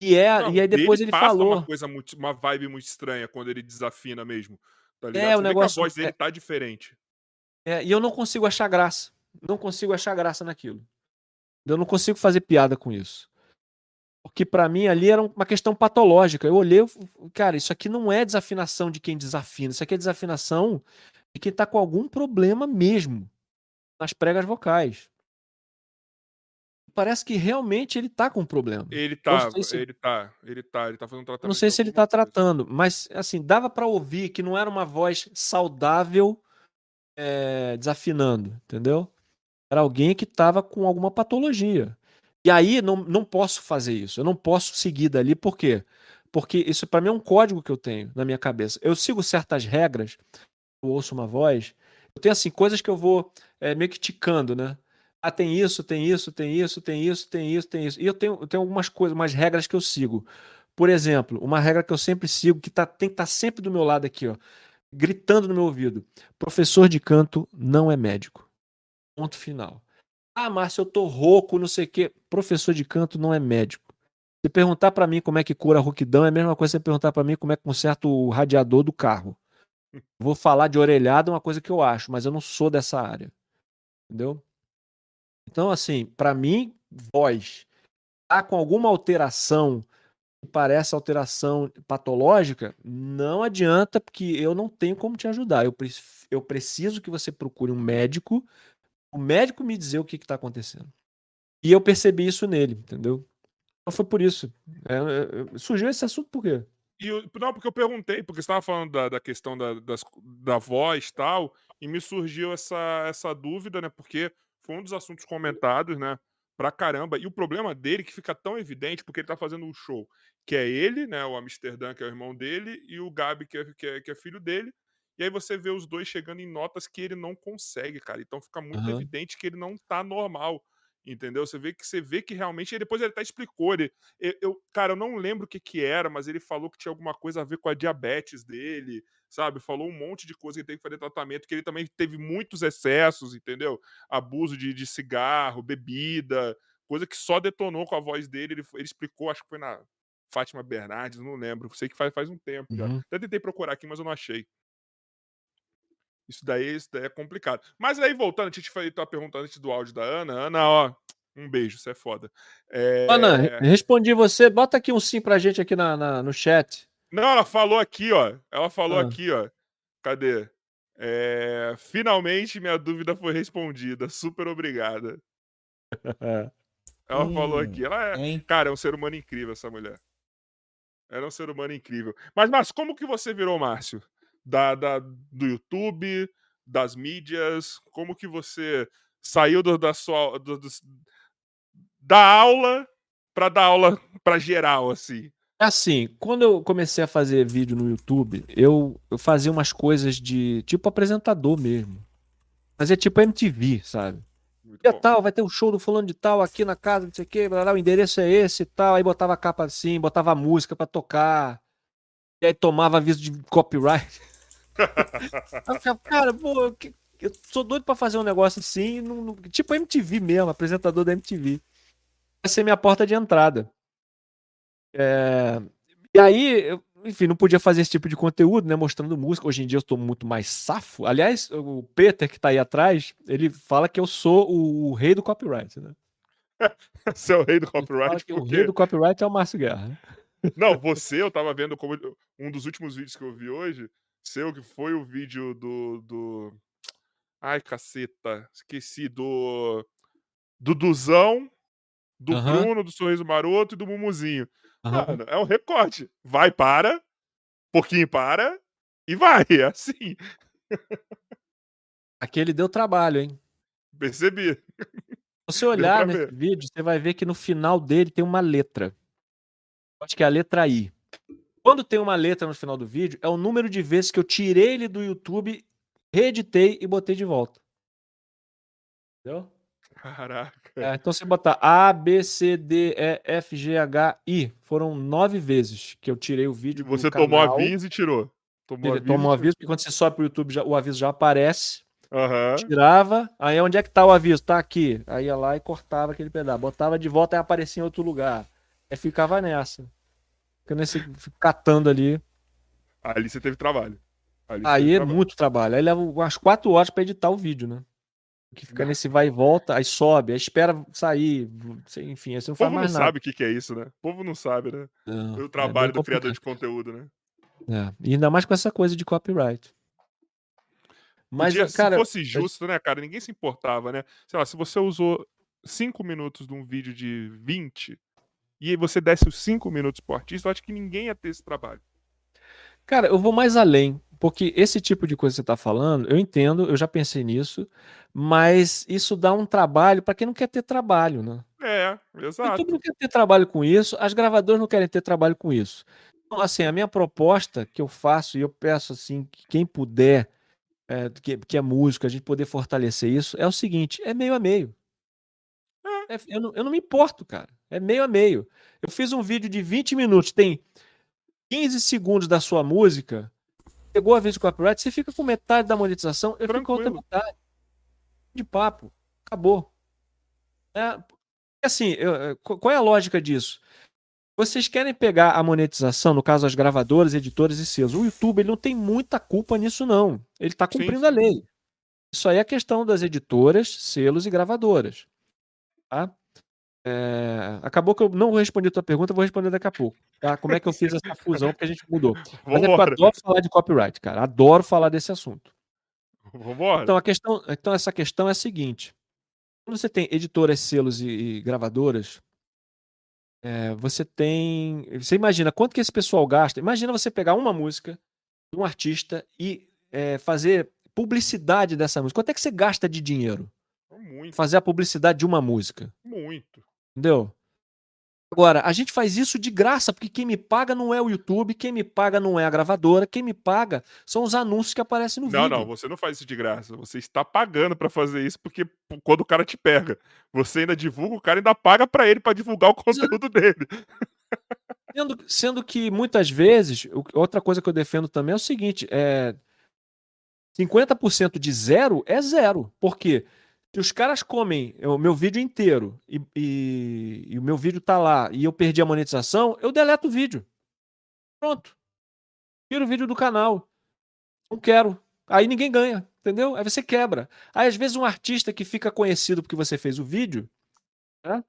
S4: E, é,
S1: Não,
S4: e aí depois ele
S1: passa
S4: falou.
S1: uma coisa muito, uma vibe muito estranha quando ele desafina mesmo. Tá ligado?
S4: É,
S1: Você
S4: o negócio-
S1: a voz dele
S4: é-
S1: tá diferente.
S4: É, e eu não consigo achar graça. Não consigo achar graça naquilo. Eu não consigo fazer piada com isso. Porque para mim ali era uma questão patológica. Eu olhei, cara, isso aqui não é desafinação de quem desafina, isso aqui é desafinação de quem tá com algum problema mesmo nas pregas vocais. Parece que realmente ele tá com um problema.
S1: Ele tá, se... ele tá, ele tá, ele tá fazendo um tratamento.
S4: Não sei se ele tá tratando, mas assim, dava para ouvir que não era uma voz saudável é, desafinando, entendeu? Era alguém que tava com alguma patologia. E aí não, não posso fazer isso. Eu não posso seguir dali, por quê? Porque isso para mim é um código que eu tenho na minha cabeça. Eu sigo certas regras, eu ouço uma voz, eu tenho assim, coisas que eu vou é, meio que ticando, né? Ah, tem isso, tem isso, tem isso, tem isso, tem isso, tem isso. E eu tenho, eu tenho algumas coisas, umas regras que eu sigo. Por exemplo, uma regra que eu sempre sigo, que tá, tem que estar tá sempre do meu lado aqui, ó, gritando no meu ouvido: professor de canto não é médico. Ponto final. Ah, Márcio, eu tô rouco, não sei o quê. Professor de canto não é médico. Se perguntar para mim como é que cura a rouquidão, é a mesma coisa que você perguntar para mim como é que conserta o radiador do carro. Vou falar de orelhada, é uma coisa que eu acho, mas eu não sou dessa área. Entendeu? Então, assim, para mim, voz tá com alguma alteração que parece alteração patológica, não adianta, porque eu não tenho como te ajudar. Eu, pre eu preciso que você procure um médico o médico me dizer o que está acontecendo. E eu percebi isso nele, entendeu? Então foi por isso. É, é, surgiu esse assunto por quê?
S1: E eu, não, porque eu perguntei, porque você estava falando da, da questão da, das, da voz e tal, e me surgiu essa, essa dúvida, né? Porque foi um dos assuntos comentados, né? Pra caramba. E o problema dele que fica tão evidente, porque ele tá fazendo um show, que é ele, né? O Amsterdã, que é o irmão dele, e o Gabi, que é, que é, que é filho dele. E aí você vê os dois chegando em notas que ele não consegue, cara. Então fica muito uhum. evidente que ele não tá normal. Entendeu? Você vê que você vê que realmente. E depois ele até explicou. Ele, eu, cara, eu não lembro o que, que era, mas ele falou que tinha alguma coisa a ver com a diabetes dele, sabe? Falou um monte de coisa que tem que fazer tratamento, que ele também teve muitos excessos, entendeu? Abuso de, de cigarro, bebida, coisa que só detonou com a voz dele. Ele, ele explicou, acho que foi na Fátima Bernardes, não lembro. Sei que faz, faz um tempo uhum. já. Até tentei procurar aqui, mas eu não achei. Isso daí, isso daí é complicado. Mas aí, voltando, a gente tá perguntando antes do áudio da Ana. Ana, ó, um beijo, você é foda. É...
S4: Ana, respondi você. Bota aqui um sim pra gente aqui na, na no chat.
S1: Não, ela falou aqui, ó. Ela falou ah. aqui, ó. Cadê? É... Finalmente minha dúvida foi respondida. Super obrigada. ela hum, falou aqui. Ela é, cara, é um ser humano incrível essa mulher. Ela é um ser humano incrível. Mas, Márcio, como que você virou Márcio? Da, da, do YouTube, das mídias? Como que você saiu do, da sua do, do, da aula para dar aula para geral assim?
S4: É assim, quando eu comecei a fazer vídeo no YouTube, eu, eu fazia umas coisas de tipo apresentador mesmo. Fazia tipo MTV, sabe? Dia tal, vai ter um show do fulano de tal aqui na casa, não sei o que, o endereço é esse e tal. Aí botava a capa assim, botava música para tocar. E aí tomava aviso de copyright. [laughs] cara, pô, eu sou doido pra fazer um negócio assim, tipo MTV mesmo, apresentador da MTV. Vai ser minha porta de entrada. É, e aí, eu, enfim, não podia fazer esse tipo de conteúdo, né? Mostrando música. Hoje em dia eu estou muito mais safo. Aliás, o Peter, que tá aí atrás, ele fala que eu sou o, o rei do copyright, né? [laughs]
S1: Você é o rei do copyright?
S4: Porque... O rei do copyright é o Márcio Guerra. Né?
S1: Não, você, eu tava vendo como um dos últimos vídeos que eu vi hoje, seu, que foi o vídeo do. do... Ai, caceta, esqueci. Do. Do Duzão, do uhum. Bruno, do Sorriso Maroto e do Mumuzinho. Uhum. Mano, é um recorte. Vai, para, pouquinho para e vai. [laughs] É assim.
S4: Aquele deu trabalho, hein?
S1: Percebi.
S4: Se você olhar nesse ver. vídeo, você vai ver que no final dele tem uma letra. Acho que é a letra I. Quando tem uma letra no final do vídeo, é o número de vezes que eu tirei ele do YouTube, reeditei e botei de volta. Entendeu?
S1: Caraca.
S4: É, então você botar A, B, C, D, E, F, G, H, I. Foram nove vezes que eu tirei o vídeo.
S1: Você tomou canal. aviso e tirou.
S4: Tomou Ele aviso, tomou aviso, porque quando você sobe pro YouTube, já, o aviso já aparece.
S1: Uhum.
S4: Tirava, aí onde é que tá o aviso? Tá aqui. Aí ia lá e cortava aquele pedaço. Botava de volta e aparecia em outro lugar. Aí ficava nessa. Fica nesse, catando ali.
S1: Ali você teve trabalho.
S4: Ali aí é trabalho. muito trabalho. Aí leva umas quatro horas para editar o vídeo, né? Que fica nesse vai e volta, aí sobe, aí espera sair, enfim, aí você não
S1: O
S4: faz
S1: povo não
S4: mais nada.
S1: sabe o que, que é isso, né? O povo não sabe, né?
S4: Não,
S1: O
S4: é
S1: trabalho
S4: bem
S1: do criador de conteúdo, né?
S4: É, e ainda mais com essa coisa de copyright. Mas,
S1: Podia-
S4: cara,
S1: se fosse justo, né, cara? Ninguém se importava, né? Sei lá, se você usou 5 minutos de um vídeo de 20 e você desse os 5 minutos pro artista, eu acho que ninguém ia ter esse trabalho.
S4: Cara, eu vou mais além, porque esse tipo de coisa que você está falando, eu entendo, eu já pensei nisso, mas isso dá um trabalho para quem não quer ter trabalho, né?
S1: É, exato.
S4: YouTube não quer ter trabalho com isso, as gravadoras não querem ter trabalho com isso. Então, assim, a minha proposta que eu faço, e eu peço assim, que quem puder, é, que, que é músico, a gente poder fortalecer isso, é o seguinte: é meio a meio. É, eu, não, eu não me importo, cara. É meio a meio. Eu fiz um vídeo de 20 minutos, tem 15 segundos da sua música, pegou a vez de copyright, você fica com metade da monetização, eu fico com outra
S1: Tranquilo.
S4: metade. De papo. Acabou. É, assim, eu- qu- qual é a lógica disso? Vocês querem pegar a monetização, no caso as gravadoras, editoras e seus. O YouTube ele não tem muita culpa nisso, não. Ele está cumprindo
S1: sim.
S4: a lei. Isso aí é questão das editoras, selos e gravadoras. Tá? É, acabou que eu não respondi a tua pergunta, vou responder daqui a pouco. Tá? Como é que eu fiz essa fusão? Porque a gente mudou. Mas é eu adoro falar de copyright, cara. Adoro falar desse assunto.
S1: Vambora.
S4: Então, a questão, então essa questão é a seguinte: quando você tem editoras, selos e, e gravadoras, é, você tem. Você imagina quanto que esse pessoal gasta? Imagina você pegar uma música de um artista e é, fazer publicidade dessa música. Quanto é que você gasta de dinheiro?
S1: Muito,
S4: Fazer a publicidade de uma música.
S1: muito.
S4: Entendeu? Agora, a gente faz isso de graça, porque quem me paga não é o YouTube, quem me paga não é a gravadora, quem me paga são os anúncios que aparecem no
S1: Não,
S4: vídeo.
S1: não, você não faz isso de graça. Você está pagando pra fazer isso porque quando o cara te pega, você ainda divulga, o cara ainda paga pra ele pra divulgar o conteúdo dele.
S4: Sendo, sendo que muitas vezes, outra coisa que eu defendo também é o seguinte: é 50% de zero é zero. Por quê? Se os caras comem o meu vídeo inteiro e, e- e o meu vídeo tá lá e eu perdi a monetização, eu deleto o vídeo. Pronto. Tiro o vídeo do canal. Não quero. Aí ninguém ganha, entendeu? Aí você quebra. Aí às vezes um artista que fica conhecido porque você fez o vídeo, né?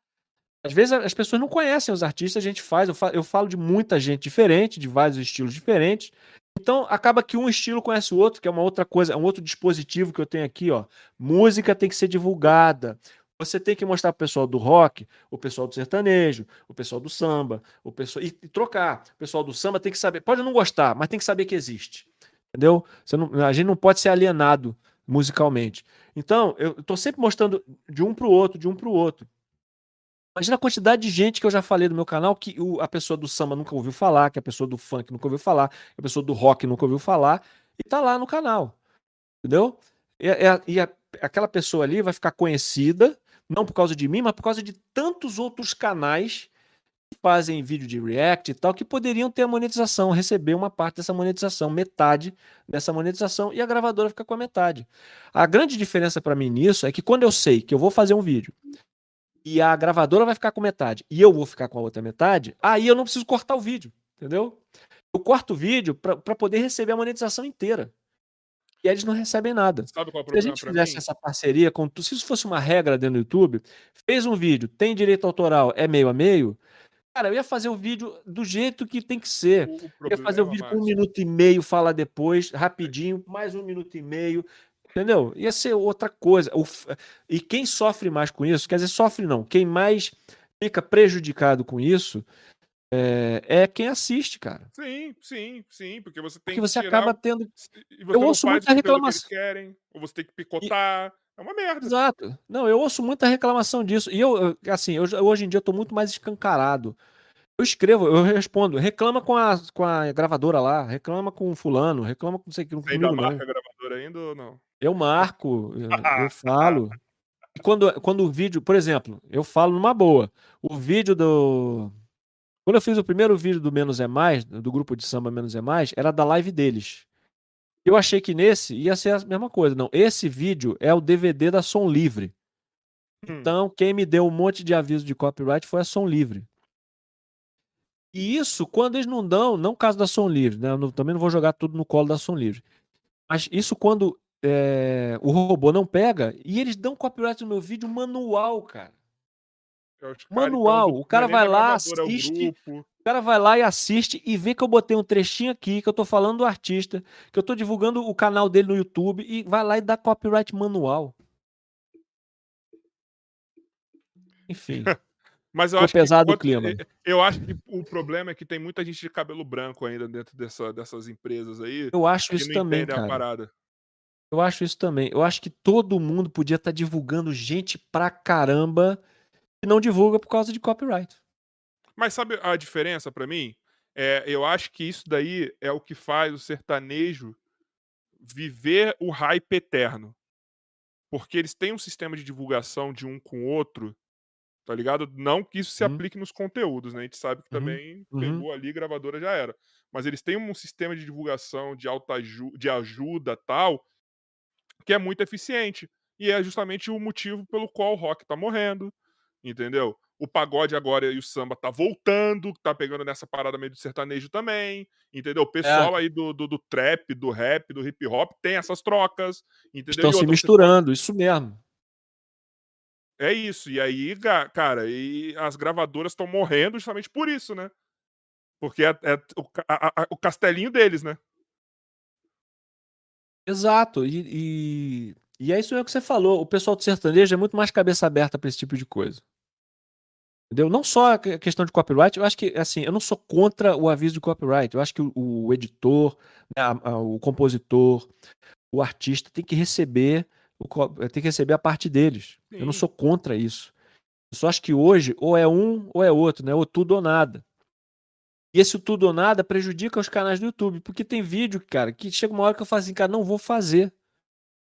S4: Às vezes as pessoas não conhecem os artistas, a gente faz, eu eu falo de muita gente diferente, de vários estilos diferentes. Então acaba que um estilo conhece o outro, que é uma outra coisa, é um outro dispositivo que eu tenho aqui, ó. Música tem que ser divulgada. Você tem que mostrar pro pessoal do rock, o pessoal do sertanejo, o pessoal do samba, o pessoal e, e trocar. O pessoal do samba tem que saber, pode não gostar, mas tem que saber que existe. Entendeu? Não- a gente não pode ser alienado musicalmente. Então, eu tô sempre mostrando de um pro outro, de um pro outro. Imagina a quantidade de gente que eu já falei no meu canal que o- a pessoa do samba nunca ouviu falar, que a pessoa do funk nunca ouviu falar, que a pessoa do rock nunca ouviu falar, e tá lá no canal. Entendeu? E, é- e a- aquela pessoa ali vai ficar conhecida, não por causa de mim, mas por causa de tantos outros canais que fazem vídeo de react e tal, que poderiam ter a monetização, receber uma parte dessa monetização, metade dessa monetização, e a gravadora fica com a metade. A grande diferença para mim nisso é que quando eu sei que eu vou fazer um vídeo e a gravadora vai ficar com metade e eu vou ficar com a outra metade, aí eu não preciso cortar o vídeo, entendeu? Eu corto o vídeo para poder receber a monetização inteira. E eles não recebem nada.
S1: Sabe qual é o
S4: Se a
S1: problema
S4: gente fizesse
S1: mim?
S4: essa parceria com se isso fosse uma regra dentro do YouTube, fez um vídeo, tem direito autoral, é meio a meio, cara, eu ia fazer o vídeo do jeito que tem que ser.
S1: O
S4: Eu ia
S1: problema,
S4: fazer o vídeo com um minuto e meio, falar depois, rapidinho, mais um minuto e meio. Entendeu? Ia ser outra coisa. E quem sofre mais com isso, quer dizer, sofre não, quem mais fica prejudicado com isso é, é quem assiste, cara.
S1: Sim, sim, sim, porque você tem
S4: Porque
S1: que
S4: você
S1: tirar
S4: acaba tendo.
S1: e
S4: eu ouço muita
S1: que
S4: reclamação.
S1: eles querem, ou você tem que picotar. É uma merda.
S4: Exato. Não, eu ouço muita reclamação disso. E eu, assim, eu, hoje em dia eu tô muito mais escancarado. Eu escrevo, eu respondo, reclama com a, com a gravadora lá, reclama com o fulano, reclama com não sei o que,
S1: Você ainda marca gravadora ainda ou não?
S4: Eu marco, eu, eu falo. E Quando, quando o vídeo, por exemplo, eu falo numa boa. O vídeo do. Quando eu fiz o primeiro vídeo do Menos é Mais, do grupo de samba Menos é Mais, era da live deles. Eu achei que nesse ia ser a mesma coisa. Não, esse vídeo é o DVD da Som Livre.
S1: Hum.
S4: Então, quem me deu um monte de aviso de copyright foi a Som Livre. E isso, quando eles não dão, não caso da Som Livre, né? Eu também não vou jogar tudo no colo da Som Livre. Mas isso quando é, o robô não pega e eles dão copyright no meu vídeo manual, cara. Manual.
S1: então,
S4: O cara
S1: é
S4: vai lá,
S1: é o
S4: assiste. O cara vai lá e assiste e vê que eu botei um trechinho aqui, que eu tô falando do artista, que eu tô divulgando o canal dele no YouTube e vai lá e dá copyright manual. Enfim, [laughs]
S1: Mas eu
S4: ficou
S1: acho que
S4: pesado o
S1: enquanto-
S4: clima.
S1: Eu acho que o problema é que tem muita gente de cabelo branco ainda dentro dessa- dessas empresas aí.
S4: Eu acho
S1: que
S4: isso também, cara. Eu acho isso também. Eu acho que todo mundo podia estar divulgando gente pra caramba e não divulga por causa de copyright.
S1: Mas sabe a diferença pra mim? É, eu acho que isso daí é o que faz o sertanejo viver o hype eterno. Porque eles têm um sistema de divulgação de um com o outro, tá ligado? Não que isso se
S4: Uhum.
S1: aplique nos conteúdos, né? A gente sabe que
S4: Uhum,
S1: também
S4: uhum.
S1: pegou ali, gravadora já era. Mas eles têm um sistema de divulgação, de, alta de ajuda tal, que é muito eficiente. E é justamente o motivo pelo qual o rock tá morrendo, entendeu? O pagode agora e o samba tá voltando, tá pegando nessa parada meio do sertanejo também, entendeu? O pessoal aí do, do, do trap, do rap, do hip hop tem essas trocas, entendeu?
S4: Estão se misturando, isso mesmo.
S1: é isso. E aí, cara, e as gravadoras estão morrendo justamente por isso, né? Porque é, é o, a- a- o castelinho deles, né?
S4: Exato. E, e, e é isso mesmo que você falou. O pessoal do sertanejo é muito mais cabeça aberta para esse tipo de coisa. Entendeu? Não só a que- questão de copyright, eu acho que, assim, eu não sou contra o aviso de copyright. Eu acho que o, o editor, né, a- a- o compositor, o artista tem que receber o, tem que receber a parte deles. Eu não
S1: Sim.
S4: sou contra isso. Eu só acho que hoje ou é um ou é outro, né? Ou tudo ou nada. E esse tudo ou nada prejudica os canais do YouTube, porque tem vídeo, cara, que chega uma hora que eu falo assim, cara, não vou fazer.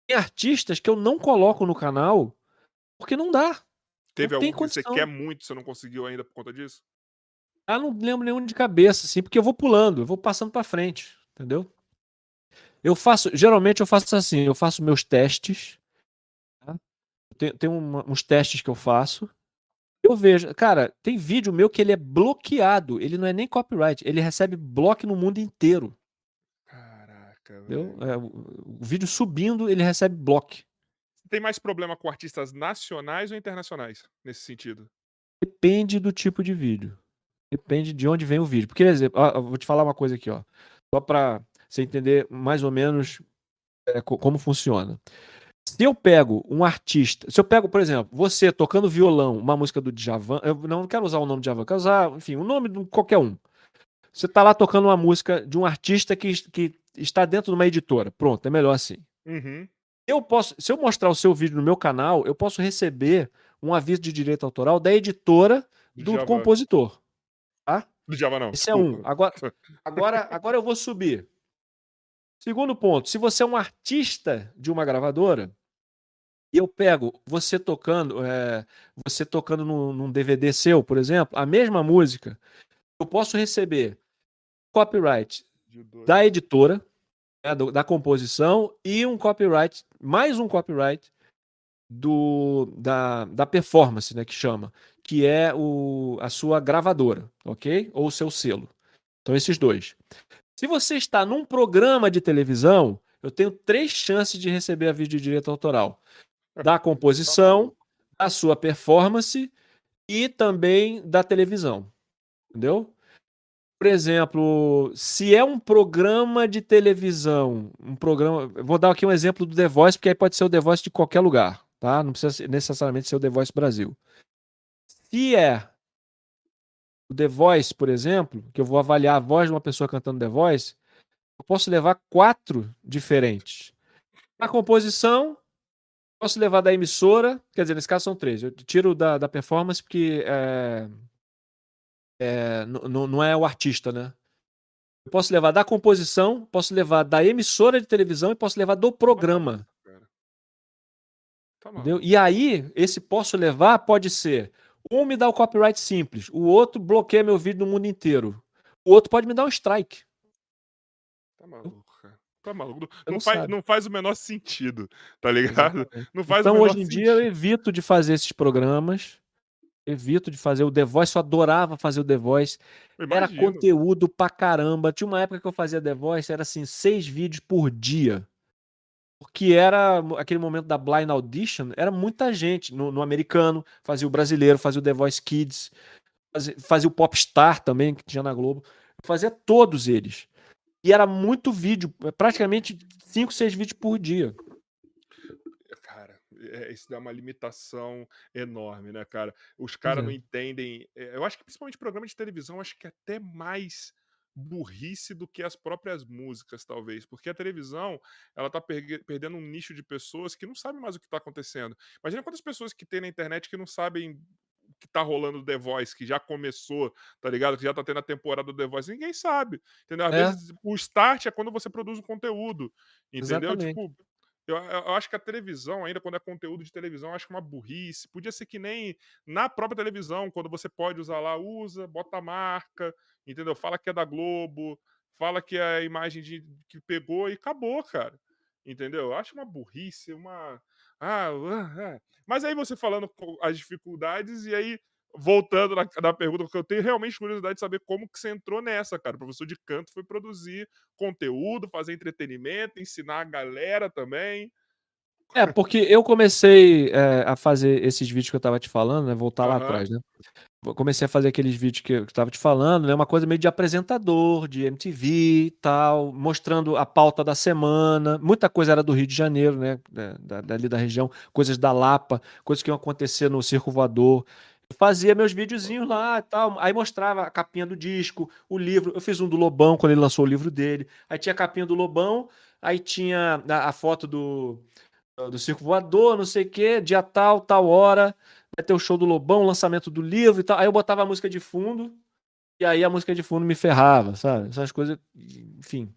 S4: Tem artistas que eu não coloco no canal porque não dá.
S1: Teve
S4: Não
S1: algum que você quer muito, você não conseguiu ainda por conta disso?
S4: Ah, não lembro nenhum de cabeça, assim, porque eu vou pulando, eu vou passando pra frente, entendeu? Eu faço, geralmente eu faço assim, eu faço meus testes, tá? tem, tem uma- uns testes que eu faço, eu vejo, cara, tem vídeo meu que ele é bloqueado, ele não é nem copyright, ele recebe bloco no mundo inteiro,
S1: Caraca, velho.
S4: É, o, o vídeo subindo, ele recebe bloco.
S1: Tem mais problema com artistas nacionais ou internacionais nesse sentido?
S4: Depende do tipo de vídeo. Depende de onde vem o vídeo. Porque, por exemplo, ó, eu vou te falar uma coisa aqui, ó. Só para você entender mais ou menos é, co- como funciona. Se eu pego um artista, se eu pego, por exemplo, você tocando violão, uma música do Djavan, eu não quero usar o nome de Djavan, quero usar, enfim, o nome de qualquer um. Você tá lá tocando uma música de um artista que, que está dentro de uma editora. Pronto, é melhor assim.
S1: Uhum.
S4: Eu posso, se eu mostrar o seu vídeo no meu canal, eu posso receber um aviso de direito autoral da editora do compositor.
S1: Do Java não.
S4: Esse é um. Agora, [laughs] agora, agora eu vou subir. Segundo ponto, se você é um artista de uma gravadora e eu pego você tocando, é, você tocando num, num DVD seu, por exemplo, a mesma música, eu posso receber copyright da editora, né, do- da composição e um copyright, mais um copyright do da, da performance, né, que chama, que é o, a sua gravadora, ok? Ou o seu selo. Então esses dois. Se você está num programa de televisão, eu tenho três chances de receber aviso de direito autoral: da [laughs] composição, da sua performance e também da televisão. Entendeu? Por exemplo, se é um programa de televisão, um programa. Vou dar aqui um exemplo do The Voice, porque aí pode ser o The Voice de qualquer lugar, tá? Não precisa necessariamente ser o The Voice Brasil. Se é o The Voice, por exemplo, que eu vou avaliar a voz de uma pessoa cantando The Voice, eu posso levar quatro diferentes. Na composição, posso levar da emissora, quer dizer, nesse caso são três. Eu tiro da, da performance porque é, é, não é o artista, né? Eu posso levar da composição, posso levar da emissora de televisão e posso levar do programa.
S1: Tá.
S4: Entendeu? E aí, esse posso levar pode ser um me dá o copyright simples, o outro bloqueia meu vídeo no mundo inteiro. O outro pode me dar um strike.
S1: Tá maluco, cara. Tá maluco. Não, não
S4: não
S1: faz,
S4: sabe.
S1: não faz o menor sentido, tá ligado?
S4: Exatamente.
S1: Não faz
S4: Então, hoje em dia, eu
S1: sentido.
S4: evito de fazer esses programas. Evito de fazer o The Voice, eu adorava fazer o The Voice. Era conteúdo pra caramba. Tinha uma época que eu fazia The Voice, era assim, seis vídeos por dia. Porque era aquele momento da blind audition, era muita gente no, no americano, fazia o brasileiro, fazia o The Voice Kids, fazia, fazia o Popstar também, que tinha na Globo, fazia todos eles. E era muito vídeo, praticamente 5, 6 vídeos por dia.
S1: Cara, é, isso dá uma limitação enorme, né, cara? Os caras não
S4: é.
S1: entendem. é, Eu acho que principalmente programa de televisão, acho que é até mais burrice do que as próprias músicas, talvez. Porque a televisão, ela tá pergue- perdendo um nicho de pessoas que não sabem mais o que tá acontecendo. Imagina quantas pessoas que tem na internet que não sabem que tá rolando do The Voice, que já começou, tá ligado? Que já tá tendo a temporada do The Voice. Ninguém sabe, entendeu? Às
S4: É.
S1: vezes o start é quando você produz um conteúdo, entendeu?
S4: Exatamente.
S1: Tipo, eu, eu- acho que a televisão, ainda quando é conteúdo de televisão, eu acho que é uma burrice. Podia ser que nem na própria televisão, quando você pode usar lá, usa, bota a marca, entendeu? Fala que é da Globo, fala que é a imagem de, que pegou e acabou, cara. Entendeu? Eu acho uma burrice, uma. Ah, ah, ah. Mas aí você falando as dificuldades, e aí, voltando na, na pergunta, porque eu tenho realmente curiosidade de saber como que você entrou nessa, cara. O professor de canto foi produzir conteúdo, fazer entretenimento, ensinar a galera também.
S4: É, porque eu comecei é, a fazer esses vídeos que eu tava te falando, né? Voltar lá
S1: Aham.
S4: atrás, né? Comecei a fazer aqueles vídeos que eu que eu tava te falando, né? Uma coisa meio de apresentador, de MTV e tal, mostrando a pauta da semana. Muita coisa era do Rio de Janeiro, né? da- dali da região, coisas da Lapa, coisas que iam acontecer no Circo Voador. Eu fazia meus videozinhos lá e tal. Aí mostrava a capinha do disco, o livro. Eu fiz um do Lobão quando ele lançou o livro dele. Aí tinha a capinha do Lobão, aí tinha a, a foto do, do Circo Voador, não sei o quê, dia tal, tal hora, vai ter o show do Lobão, lançamento do livro e tal. Aí eu botava a música de fundo, e aí a música de fundo me ferrava, sabe? Essas coisas, enfim.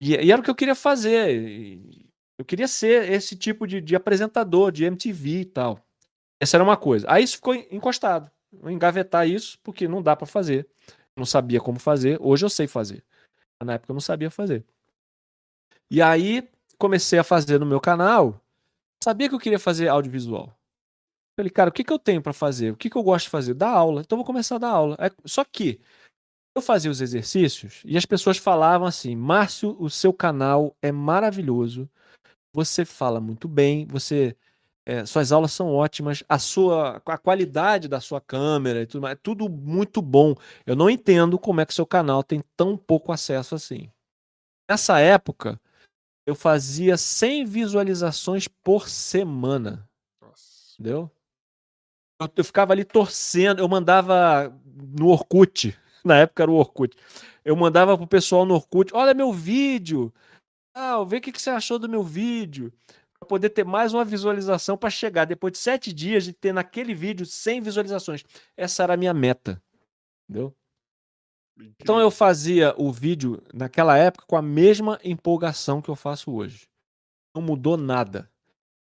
S4: E, e era o que eu queria fazer. Eu queria ser esse tipo de, de apresentador, de MTV e tal. Essa era uma coisa. Aí isso ficou encostado. Vou engavetar isso, porque não dá pra fazer. Não sabia como fazer. Hoje eu sei fazer. Na época eu não sabia fazer. E aí comecei a fazer no meu canal. Sabia que eu queria fazer audiovisual. Falei, cara, o que, que eu tenho pra fazer? O que, que eu gosto de fazer? Dar aula. Então eu vou começar a dar aula. Aí- Só que eu fazia os exercícios e as pessoas falavam assim: Márcio, o seu canal é maravilhoso. Você fala muito bem, você é, suas aulas são ótimas, a sua a qualidade da sua câmera e tudo mais, é tudo muito bom. Eu não entendo como é que seu canal tem tão pouco acesso assim. Nessa época, eu fazia 100 visualizações por semana,
S1: Nossa.
S4: entendeu? Eu, eu ficava ali torcendo, eu mandava no Orkut, [laughs] na época era o Orkut. Eu mandava pro pessoal no Orkut, olha meu vídeo. Ah, vê o que, que você achou do meu vídeo. Pra poder ter mais uma visualização para chegar depois de sete dias de ter naquele vídeo 100 visualizações. Essa era a minha meta. Entendeu? Então eu fazia o vídeo naquela época com a mesma empolgação que eu faço hoje. Não mudou nada.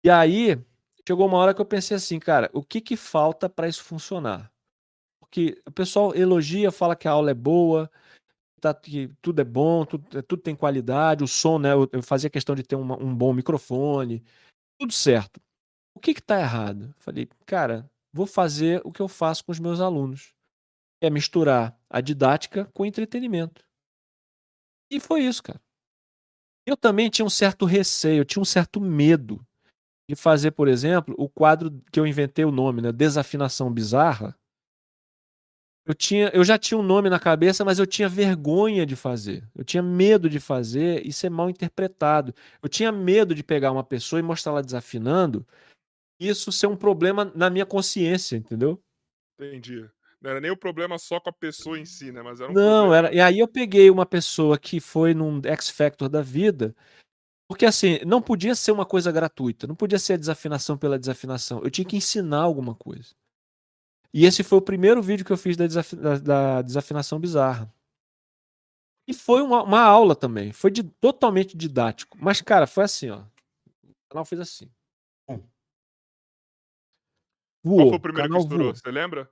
S4: E aí chegou uma hora que eu pensei assim, cara, o que que falta para isso funcionar? Porque o pessoal elogia, fala que a aula é boa, tá, que tudo é bom, tudo, tudo tem qualidade, o som, né? Eu, eu fazia questão de ter uma- um bom microfone, tudo certo. O que que tá errado? Falei, cara, vou fazer o que eu faço com os meus alunos é misturar a didática com o entretenimento. E foi isso, cara. Eu também tinha um certo receio, eu tinha um certo medo de fazer, por exemplo, o quadro que eu inventei o nome, né? Desafinação bizarra. Eu, tinha, eu já tinha um nome na cabeça, mas eu tinha vergonha de fazer. Eu tinha medo de fazer e ser mal interpretado. Eu tinha medo de pegar uma pessoa e mostrar ela desafinando, e isso ser um problema na minha consciência, entendeu?
S1: Entendi. Não era nem o problema só com a pessoa em si, né? Mas era um
S4: Não,
S1: problema.
S4: era. E aí eu peguei uma pessoa que foi num X Factor da vida, porque assim, não podia ser uma coisa gratuita, não podia ser a desafinação pela desafinação. Eu tinha que ensinar alguma coisa. E esse foi o primeiro vídeo que eu fiz da, da- da desafinação bizarra. E foi uma, uma aula também, foi de- totalmente didático. Mas, cara, foi assim, ó. O canal fez assim.
S1: Qual
S4: Voou.
S1: foi o primeiro que estourou?
S4: voou.
S1: Você lembra?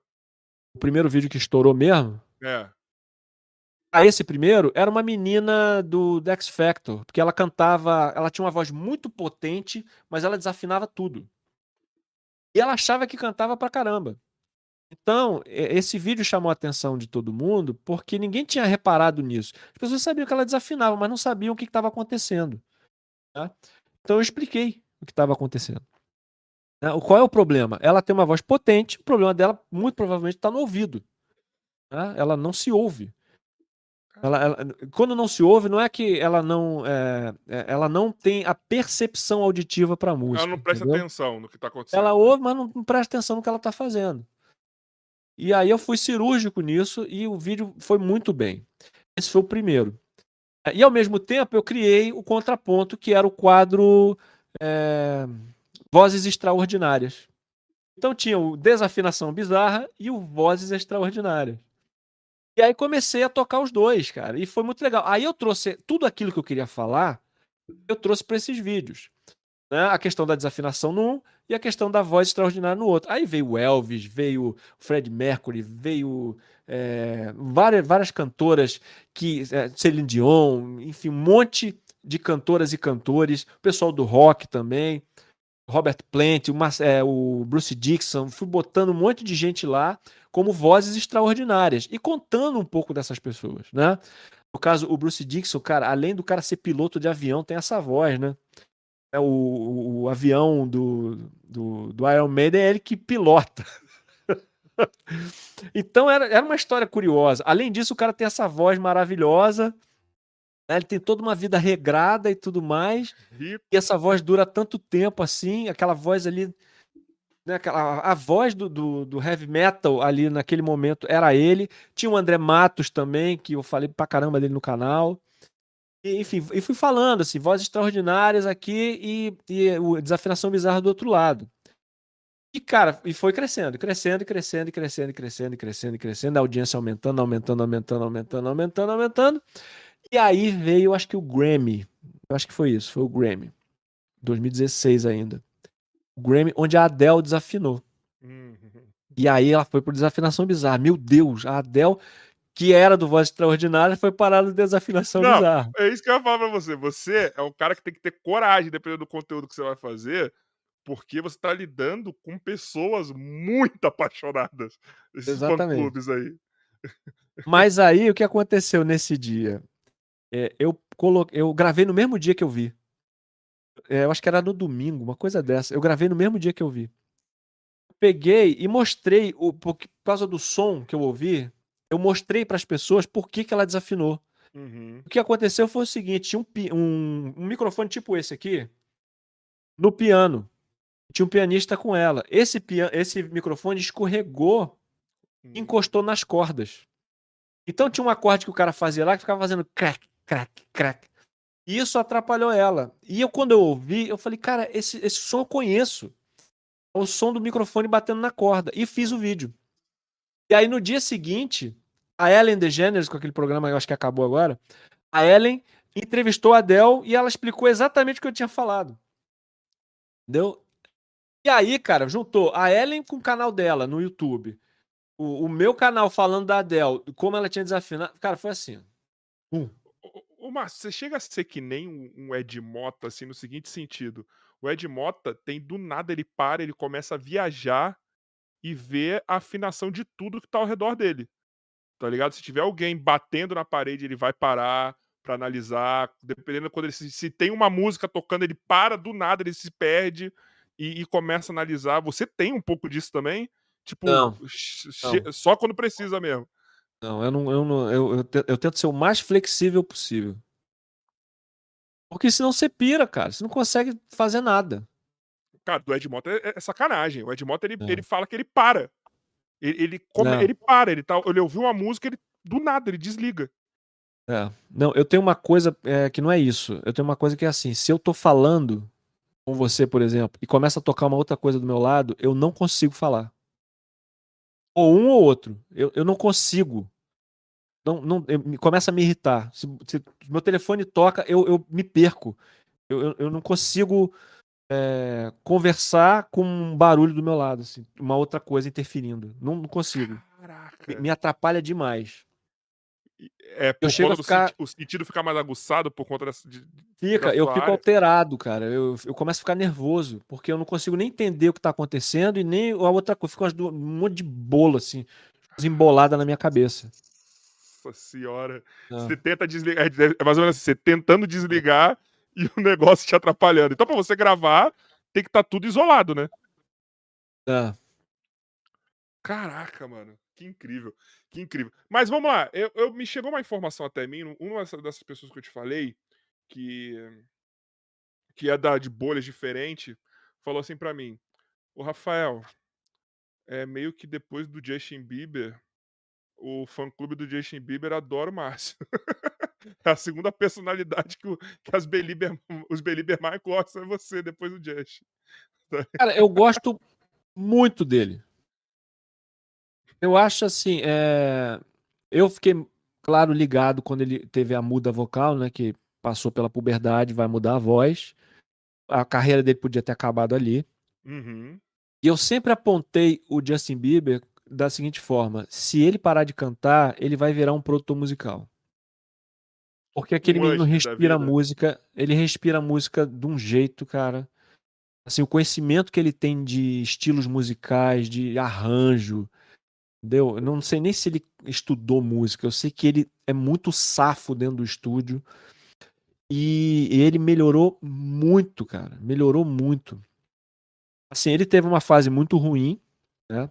S4: O primeiro vídeo que estourou mesmo
S1: É.
S4: Esse primeiro era uma menina do do X Factor, porque ela cantava, ela tinha uma voz muito potente, mas ela desafinava tudo. E ela achava que cantava pra caramba. Então, esse vídeo chamou a atenção de todo mundo porque ninguém tinha reparado nisso. As pessoas sabiam que ela desafinava, mas não sabiam o que estava acontecendo. tá? Então eu expliquei o que estava acontecendo. Né? Qual é o problema? Ela tem uma voz potente, o problema dela, muito provavelmente, está no ouvido. Né? Ela não se ouve. Ela, ela, quando não se ouve, não é que ela não, é, é ela não tem a percepção auditiva para a música.
S1: Ela não presta
S4: entendeu?
S1: atenção no que está acontecendo.
S4: Ela ouve, mas não, não presta atenção no que ela está fazendo. E aí eu fui cirúrgico nisso e o vídeo foi muito bem. Esse foi o primeiro. E ao mesmo tempo eu criei o contraponto, que era o quadro é, Vozes Extraordinárias. Então tinha o Desafinação Bizarra e o Vozes Extraordinárias. E aí comecei a tocar os dois, cara. E foi muito legal. Aí eu trouxe tudo aquilo que eu queria falar, eu trouxe para esses vídeos. Né? A questão da desafinação num e a questão da voz extraordinária no outro. Aí veio o Elvis, veio o Fred Mercury, veio é, várias, várias cantoras, que é, Celine Dion, enfim, um monte de cantoras e cantores, o pessoal do rock também, Robert Plant, o, é, o Bruce Dixon, fui botando um monte de gente lá como vozes extraordinárias e contando um pouco dessas pessoas, né? No caso, o Bruce Dixon, cara, além do cara ser piloto de avião, tem essa voz, né? É o, o, o avião do, do, do Iron Maiden é ele que pilota. [laughs] então era, era uma história curiosa. Além disso, o cara tem essa voz maravilhosa. Né? Ele tem toda uma vida regrada e tudo mais. E essa voz dura tanto tempo assim, aquela voz ali né, a, a voz do, do, do, heavy metal ali naquele momento era ele. Tinha o André Matos também, que eu falei pra caramba dele no canal. E, enfim, e fui falando, assim, vozes extraordinárias aqui e, e o Desafinação Bizarra do outro lado. E, cara, e foi crescendo, crescendo, crescendo, crescendo, crescendo, crescendo, crescendo, a audiência aumentando, aumentando, aumentando, aumentando, aumentando, aumentando. E aí veio, acho que o Grammy. Eu acho que foi isso, foi o Grammy. 2016 ainda. Grammy, onde a Adele desafinou. Uhum. E aí ela foi por desafinação bizarra. Meu Deus, a Adele, que era do Voz Extraordinária, foi parada de desafinação Não, bizarra.
S1: É isso que eu ia falar pra você. Você é um cara que tem que ter coragem, dependendo do conteúdo que você vai fazer, porque você tá lidando com pessoas muito apaixonadas. Esses clubes aí.
S4: Mas aí, o que aconteceu nesse dia? É, eu, coloquei, eu gravei no mesmo dia que eu vi. É, eu acho que era no domingo, uma coisa dessa. Eu gravei no mesmo dia que eu vi. peguei e mostrei, o, por, causa do som que eu ouvi, eu mostrei para as pessoas por que, que ela desafinou. Uhum. O que aconteceu foi o seguinte: tinha um, um, um, microfone tipo esse aqui no piano. Tinha um pianista com ela. Esse, esse microfone escorregou uhum. encostou nas cordas. Então tinha um acorde que o cara fazia lá que ficava fazendo crack, crack, crack. E isso atrapalhou ela. E eu, quando eu ouvi, eu falei, cara, esse, esse som eu conheço. É o som do microfone batendo na corda. E fiz o vídeo. E aí, no dia seguinte, a Ellen DeGeneres, com aquele programa eu acho que acabou agora, a Ellen entrevistou a Adele e ela explicou exatamente o que eu tinha falado. Entendeu? E aí, cara, juntou a Ellen com o canal dela no YouTube. O, o meu canal falando da Adele, como ela tinha desafinado. Cara, foi assim. Um.
S1: Ô, Márcio, você chega a ser que nem um, um Ed Mota, assim, no seguinte sentido. O Ed Mota tem, do nada, ele para, ele começa a viajar e ver a afinação de tudo que tá ao redor dele. Tá ligado? Se tiver alguém batendo na parede, ele vai parar para analisar. Dependendo quando ele se, se, tem uma música tocando, ele para do nada, ele se perde e, e começa a analisar. Você tem um pouco disso também? Tipo, não, não. só quando precisa mesmo.
S4: Não, eu não, eu não, eu, eu, eu tento ser o mais flexível possível. Porque senão você pira, cara. Você não consegue fazer nada.
S1: Cara, do Ed Mota é, é sacanagem. O Ed Mota, ele, é. ele fala que ele para. Ele, ele, come, ele para, ele, tá, ele ouviu uma música, ele do nada, ele desliga.
S4: É. Não, eu tenho uma coisa é, que não é isso. Eu tenho uma coisa que é assim: se eu tô falando com você, por exemplo, e começa a tocar uma outra coisa do meu lado, eu não consigo falar. Ou um ou outro. Eu, eu não consigo. Não, não, eu, começa a me irritar. Se, se meu telefone toca, eu, eu me perco. Eu, eu, eu não consigo é, conversar com um barulho do meu lado, assim, uma outra coisa interferindo. Não, não consigo. Me, me, atrapalha demais.
S1: É, por eu chego a ficar... o sentido ficar mais aguçado por conta dessa. De,
S4: Fica, eu fico área. alterado, cara. Eu, eu começo a ficar nervoso, porque eu não consigo nem entender o que tá acontecendo e nem a outra coisa. Fica um monte de bolo, assim, embolada na minha cabeça.
S1: Nossa senhora. Ah. Você tenta desligar. É, é mais ou menos assim, você tentando desligar [laughs] e o negócio te atrapalhando. Então, pra você gravar, tem que estar tá tudo isolado, né?
S4: É.
S1: Caraca, mano. Que incrível. Que incrível. Mas vamos lá. Eu, eu, me chegou uma informação até mim. Uma dessas pessoas que eu te falei, que, que é da, de bolhas diferentes, falou assim para mim: O Rafael, é meio que depois do Justin Bieber, o fã-clube do Justin Bieber adora o Márcio. [laughs] é a segunda personalidade que, o, que as Belieber, os Belieber mais gostam é você, depois do Justin.
S4: Cara, eu gosto muito dele. Eu acho assim, é... eu fiquei, claro, ligado quando ele teve a muda vocal, né? Que passou pela puberdade, vai mudar a voz. A carreira dele podia ter acabado ali.
S1: Uhum.
S4: E eu sempre apontei o Justin Bieber da seguinte forma: se ele parar de cantar, ele vai virar um produtor musical. Porque aquele um menino respira música, ele respira música de um jeito, cara. Assim, o conhecimento que ele tem de estilos musicais, de arranjo, entendeu? Eu não sei nem se ele estudou música, eu sei que ele é muito safo dentro do estúdio. E ele melhorou muito, cara. Melhorou muito. Assim, ele teve uma fase muito ruim, né?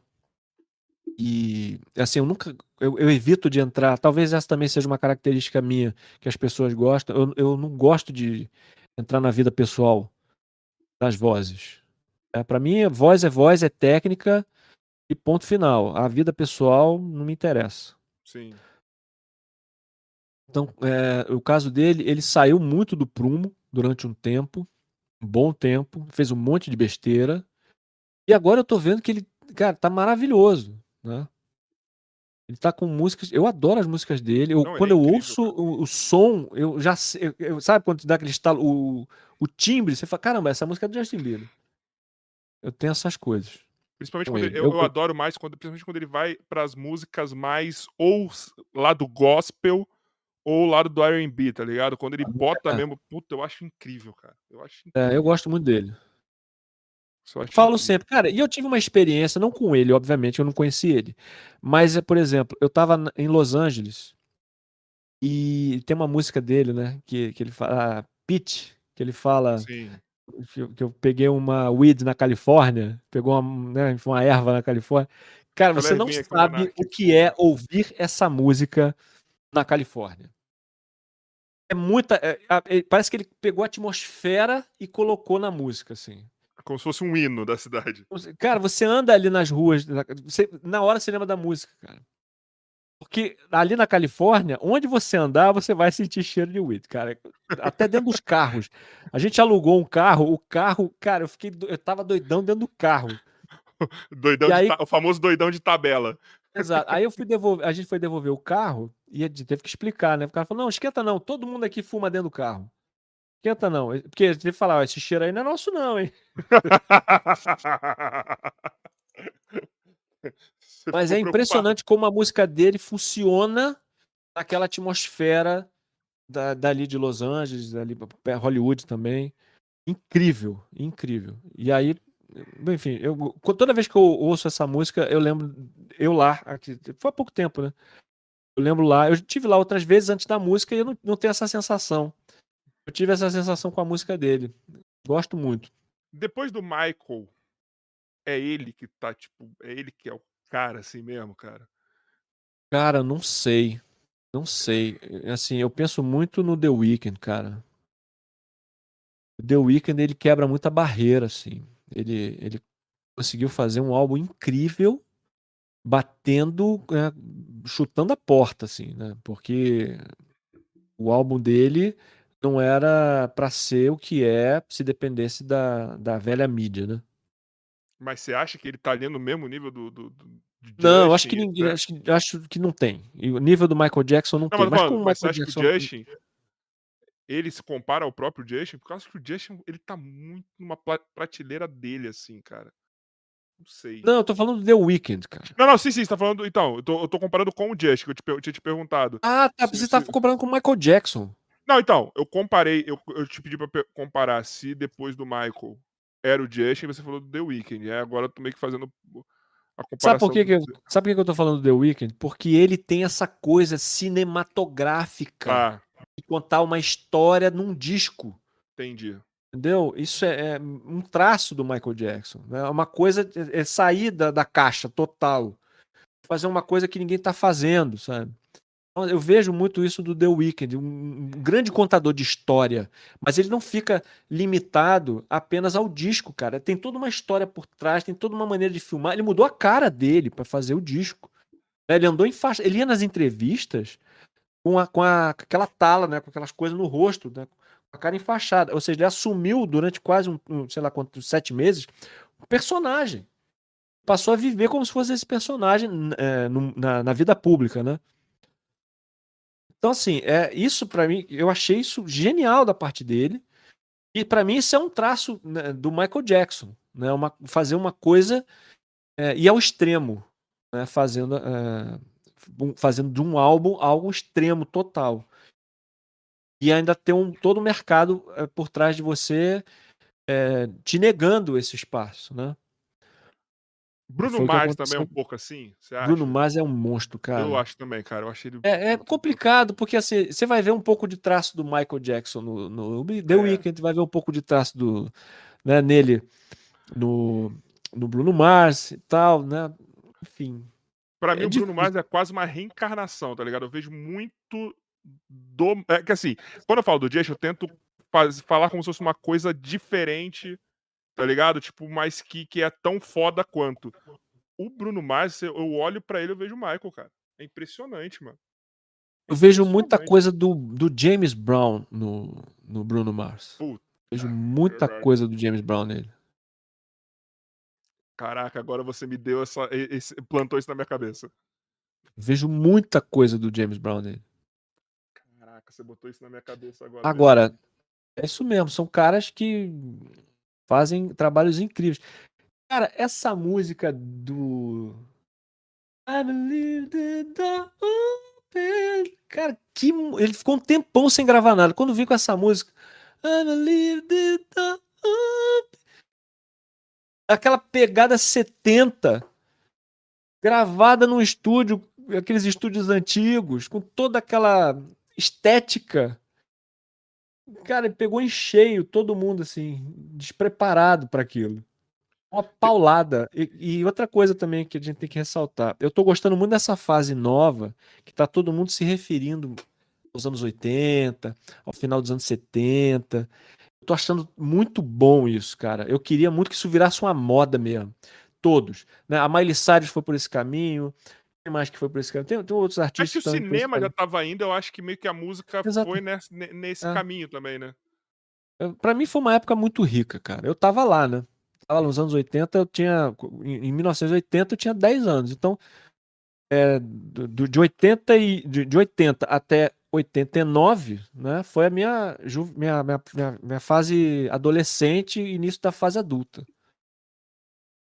S4: E assim, eu nunca. Eu, eu, evito de entrar. Talvez essa também seja uma característica minha que as pessoas gostam. Eu, eu não gosto de entrar na vida pessoal das vozes. É, para mim, voz é voz, é técnica e ponto final. A vida pessoal não me interessa.
S1: Sim.
S4: Então, é, o caso dele, ele saiu muito do prumo durante um tempo, um bom tempo, fez um monte de besteira. E agora eu tô vendo que ele, cara, tá maravilhoso, né? Ele tá com músicas. Eu adoro as músicas dele. Eu, Não, quando é eu ouço o, o, som, eu já sei. Eu, sabe quando dá aquele estalo, o, o timbre, você fala, caramba, essa música é do Justin Bieber. Eu tenho essas coisas.
S1: Principalmente quando ele, eu, eu, eu, adoro mais, quando, principalmente quando ele vai para as músicas mais ou lá do gospel ou lado do R&B, tá ligado? Quando ele bota é. mesmo, puta, eu acho incrível, cara. Eu acho incrível.
S4: É, eu gosto muito dele. Falo incrível. sempre, cara, e eu tive uma experiência, não com ele, obviamente, eu não conheci ele. Mas, por exemplo, eu tava em Los Angeles e tem uma música dele, né, que, que ele fala, Pitch, que ele fala
S1: Sim.
S4: Que, eu peguei uma weed na Califórnia, pegou uma, né, uma erva na Califórnia. Cara, você não sabe o que é ouvir essa música na Califórnia. É muita. É, é, parece que ele pegou a atmosfera e colocou na música, assim.
S1: Como se fosse um hino da cidade.
S4: Cara, você anda ali nas ruas, você, na hora você lembra da música, cara. Porque ali na Califórnia, onde você andar, você vai sentir cheiro de weed, cara. Até dentro dos carros. A gente alugou um carro, o carro, cara, eu fiquei, eu tava doidão dentro do carro.
S1: doidão aí, o famoso doidão de tabela.
S4: Exato. Aí eu fui devolver, a gente foi devolver o carro e teve que explicar, né? O cara falou: não, esquenta não, todo mundo aqui fuma dentro do carro. Esquenta não. Porque a gente teve que falar: esse cheiro aí não é nosso, não, hein? [laughs] Mas é impressionante como a música dele funciona naquela atmosfera da, dali de Los Angeles, dali Hollywood também. Incrível, incrível. E aí enfim, eu, toda vez que eu ouço essa música, eu lembro eu lá, aqui, foi há pouco tempo, né? Eu lembro lá, eu tive lá outras vezes antes da música e eu não, não tenho essa sensação. Eu tive essa sensação com a música dele. Gosto muito.
S1: Depois do Michael, é ele que tá, tipo, é ele que é o cara assim mesmo, cara?
S4: Cara, não sei. Não sei. Assim, eu penso muito no The Weeknd, cara. O The Weeknd, ele quebra muita barreira, assim. Ele, ele conseguiu fazer um álbum incrível, batendo, é, chutando a porta, assim, né? Porque o álbum dele não era para ser o que é se dependesse da, da velha mídia, né?
S1: Mas você acha que ele tá ali no mesmo nível do. do, do
S4: não, acho que ninguém. Né? Acho, que, acho que não tem. E o nível do Michael Jackson não, não tem. Mas, mas,
S1: mas você acha Jackson... que o Justin ele se compara ao próprio Justin, porque eu acho que o Justin, ele tá muito numa prateleira dele, assim, cara. Não sei.
S4: Não, eu tô falando do The Weeknd, cara.
S1: Não, não, sim, sim, você tá falando. Então, eu tô, eu tô comparando com o Justin, que eu, te, eu tinha te perguntado.
S4: Ah, tá. Se, você tá se... tá comparando com o Michael Jackson.
S1: Não, então, eu comparei, eu, eu te pedi pra comparar se depois do Michael era o Justin, você falou do The Weeknd. Aí agora eu tô meio que fazendo a comparação.
S4: Sabe por que, que eu, sabe por que eu tô falando do The Weeknd? Porque ele tem essa coisa cinematográfica.
S1: Ah
S4: de contar uma história num disco.
S1: Entendi.
S4: Entendeu? Isso é, é um traço do Michael Jackson. É né? uma coisa, é, é sair da, da caixa total. Fazer uma coisa que ninguém está fazendo, sabe? Então, eu vejo muito isso do The Weeknd, um grande contador de história, mas ele não fica limitado apenas ao disco, cara. Tem toda uma história por trás, tem toda uma maneira de filmar. Ele mudou a cara dele para fazer o disco. Né? Ele andou em faixa, ele ia nas entrevistas com, a, com a, aquela tala, né, com aquelas coisas no rosto, né, com a cara enfaixada. Ou seja, ele assumiu durante quase um, um sei lá quantos sete meses um personagem. Passou a viver como se fosse esse personagem é, no, na, na vida pública, né? Então, assim, é, isso para mim, eu achei isso genial da parte dele. E para mim isso é um traço né, do Michael Jackson, né? Uma, fazer uma coisa é, e ao extremo, né? Fazendo, é, fazendo de um álbum algo extremo total. E ainda ter um, todo o mercado é, por trás de você é, te negando esse espaço, né?
S1: Bruno Mars também é um pouco assim, você acha?
S4: Bruno Mars é um monstro, cara.
S1: Eu acho também, cara. Eu achei ele...
S4: é, é complicado, porque assim, você vai ver um pouco de traço do Michael Jackson no, no The é. Weeknd, vai ver um pouco de traço do, né, nele no, no Bruno Mars e tal, né? Enfim.
S1: Pra mim, é o Bruno Mars é quase uma reencarnação, tá ligado? Eu vejo muito do. É que assim, quando eu falo do Jason, eu tento falar como se fosse uma coisa diferente tá ligado? Tipo, mas que, que é tão foda quanto. O Bruno Mars, eu olho para ele e vejo o Michael, cara. É impressionante, mano.
S4: É eu vejo muita coisa do, do James Brown no, no Bruno Mars. Puta, vejo muita coisa do James Brown nele.
S1: Caraca, agora você me deu essa. Esse, plantou isso na minha cabeça.
S4: Vejo muita coisa do James Brown nele.
S1: Caraca, você botou isso na minha cabeça agora.
S4: Agora, mesmo. é isso mesmo. São caras que Fazem trabalhos incríveis. Cara, essa música do. Cara, que. Ele ficou um tempão sem gravar nada. Quando vim com essa música. Aquela pegada 70. Gravada num estúdio, aqueles estúdios antigos, com toda aquela estética Cara, pegou em cheio todo mundo, assim, despreparado para aquilo. Uma paulada. E, e, outra coisa também que a gente tem que ressaltar. Eu tô gostando muito dessa fase nova, que tá todo mundo se referindo aos anos 80, ao final dos anos 70. Eu tô achando muito bom isso, cara. Eu queria muito que isso virasse uma moda mesmo. Todos. Né? A Miley Cyrus foi por esse caminho mais que foi por esse caminho. Tem, tem outros artistas.
S1: Acho que o cinema já estava indo, eu acho que meio que a música Exato. foi nesse, nesse é. caminho também, né?
S4: Para mim foi uma época muito rica, cara. Eu tava lá, né? Tava nos anos 80, eu tinha. Em 1980 eu tinha 10 anos. Então, é, do, de, 80 e, de, de 80 até 89, né? Foi a minha, minha, minha, minha, minha fase adolescente e início da fase adulta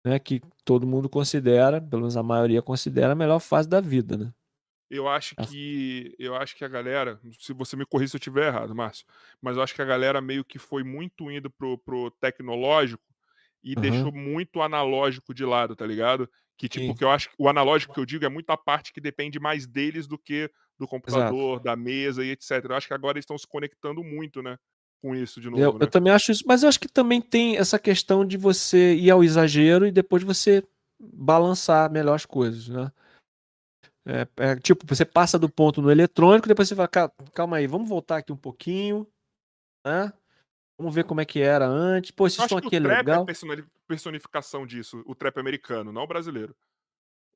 S4: né, que todo mundo considera, pelo menos a maioria considera a melhor fase da vida, né?
S1: Eu acho que eu acho que a galera, se você me corrija se eu estiver errado, Márcio, mas eu acho que a galera meio que foi muito indo pro, pro tecnológico e uhum. deixou muito analógico de lado, tá ligado? Que tipo, Sim. que eu acho que o analógico que eu digo é muito a parte que depende mais deles do que do computador, Exato. da mesa e etc. Eu acho que agora eles estão se conectando muito, né? Com isso de novo.
S4: Eu,
S1: né?
S4: eu, também acho isso, mas eu acho que também tem essa questão de você ir ao exagero e depois você balançar melhor as coisas, né? É, é, tipo, você passa do ponto no eletrônico, depois você fala, calma aí, vamos voltar aqui um pouquinho, né? Vamos ver como é que era antes. Pô, esse som aqui é, legal.
S1: É personificação disso, o trap americano, não o brasileiro.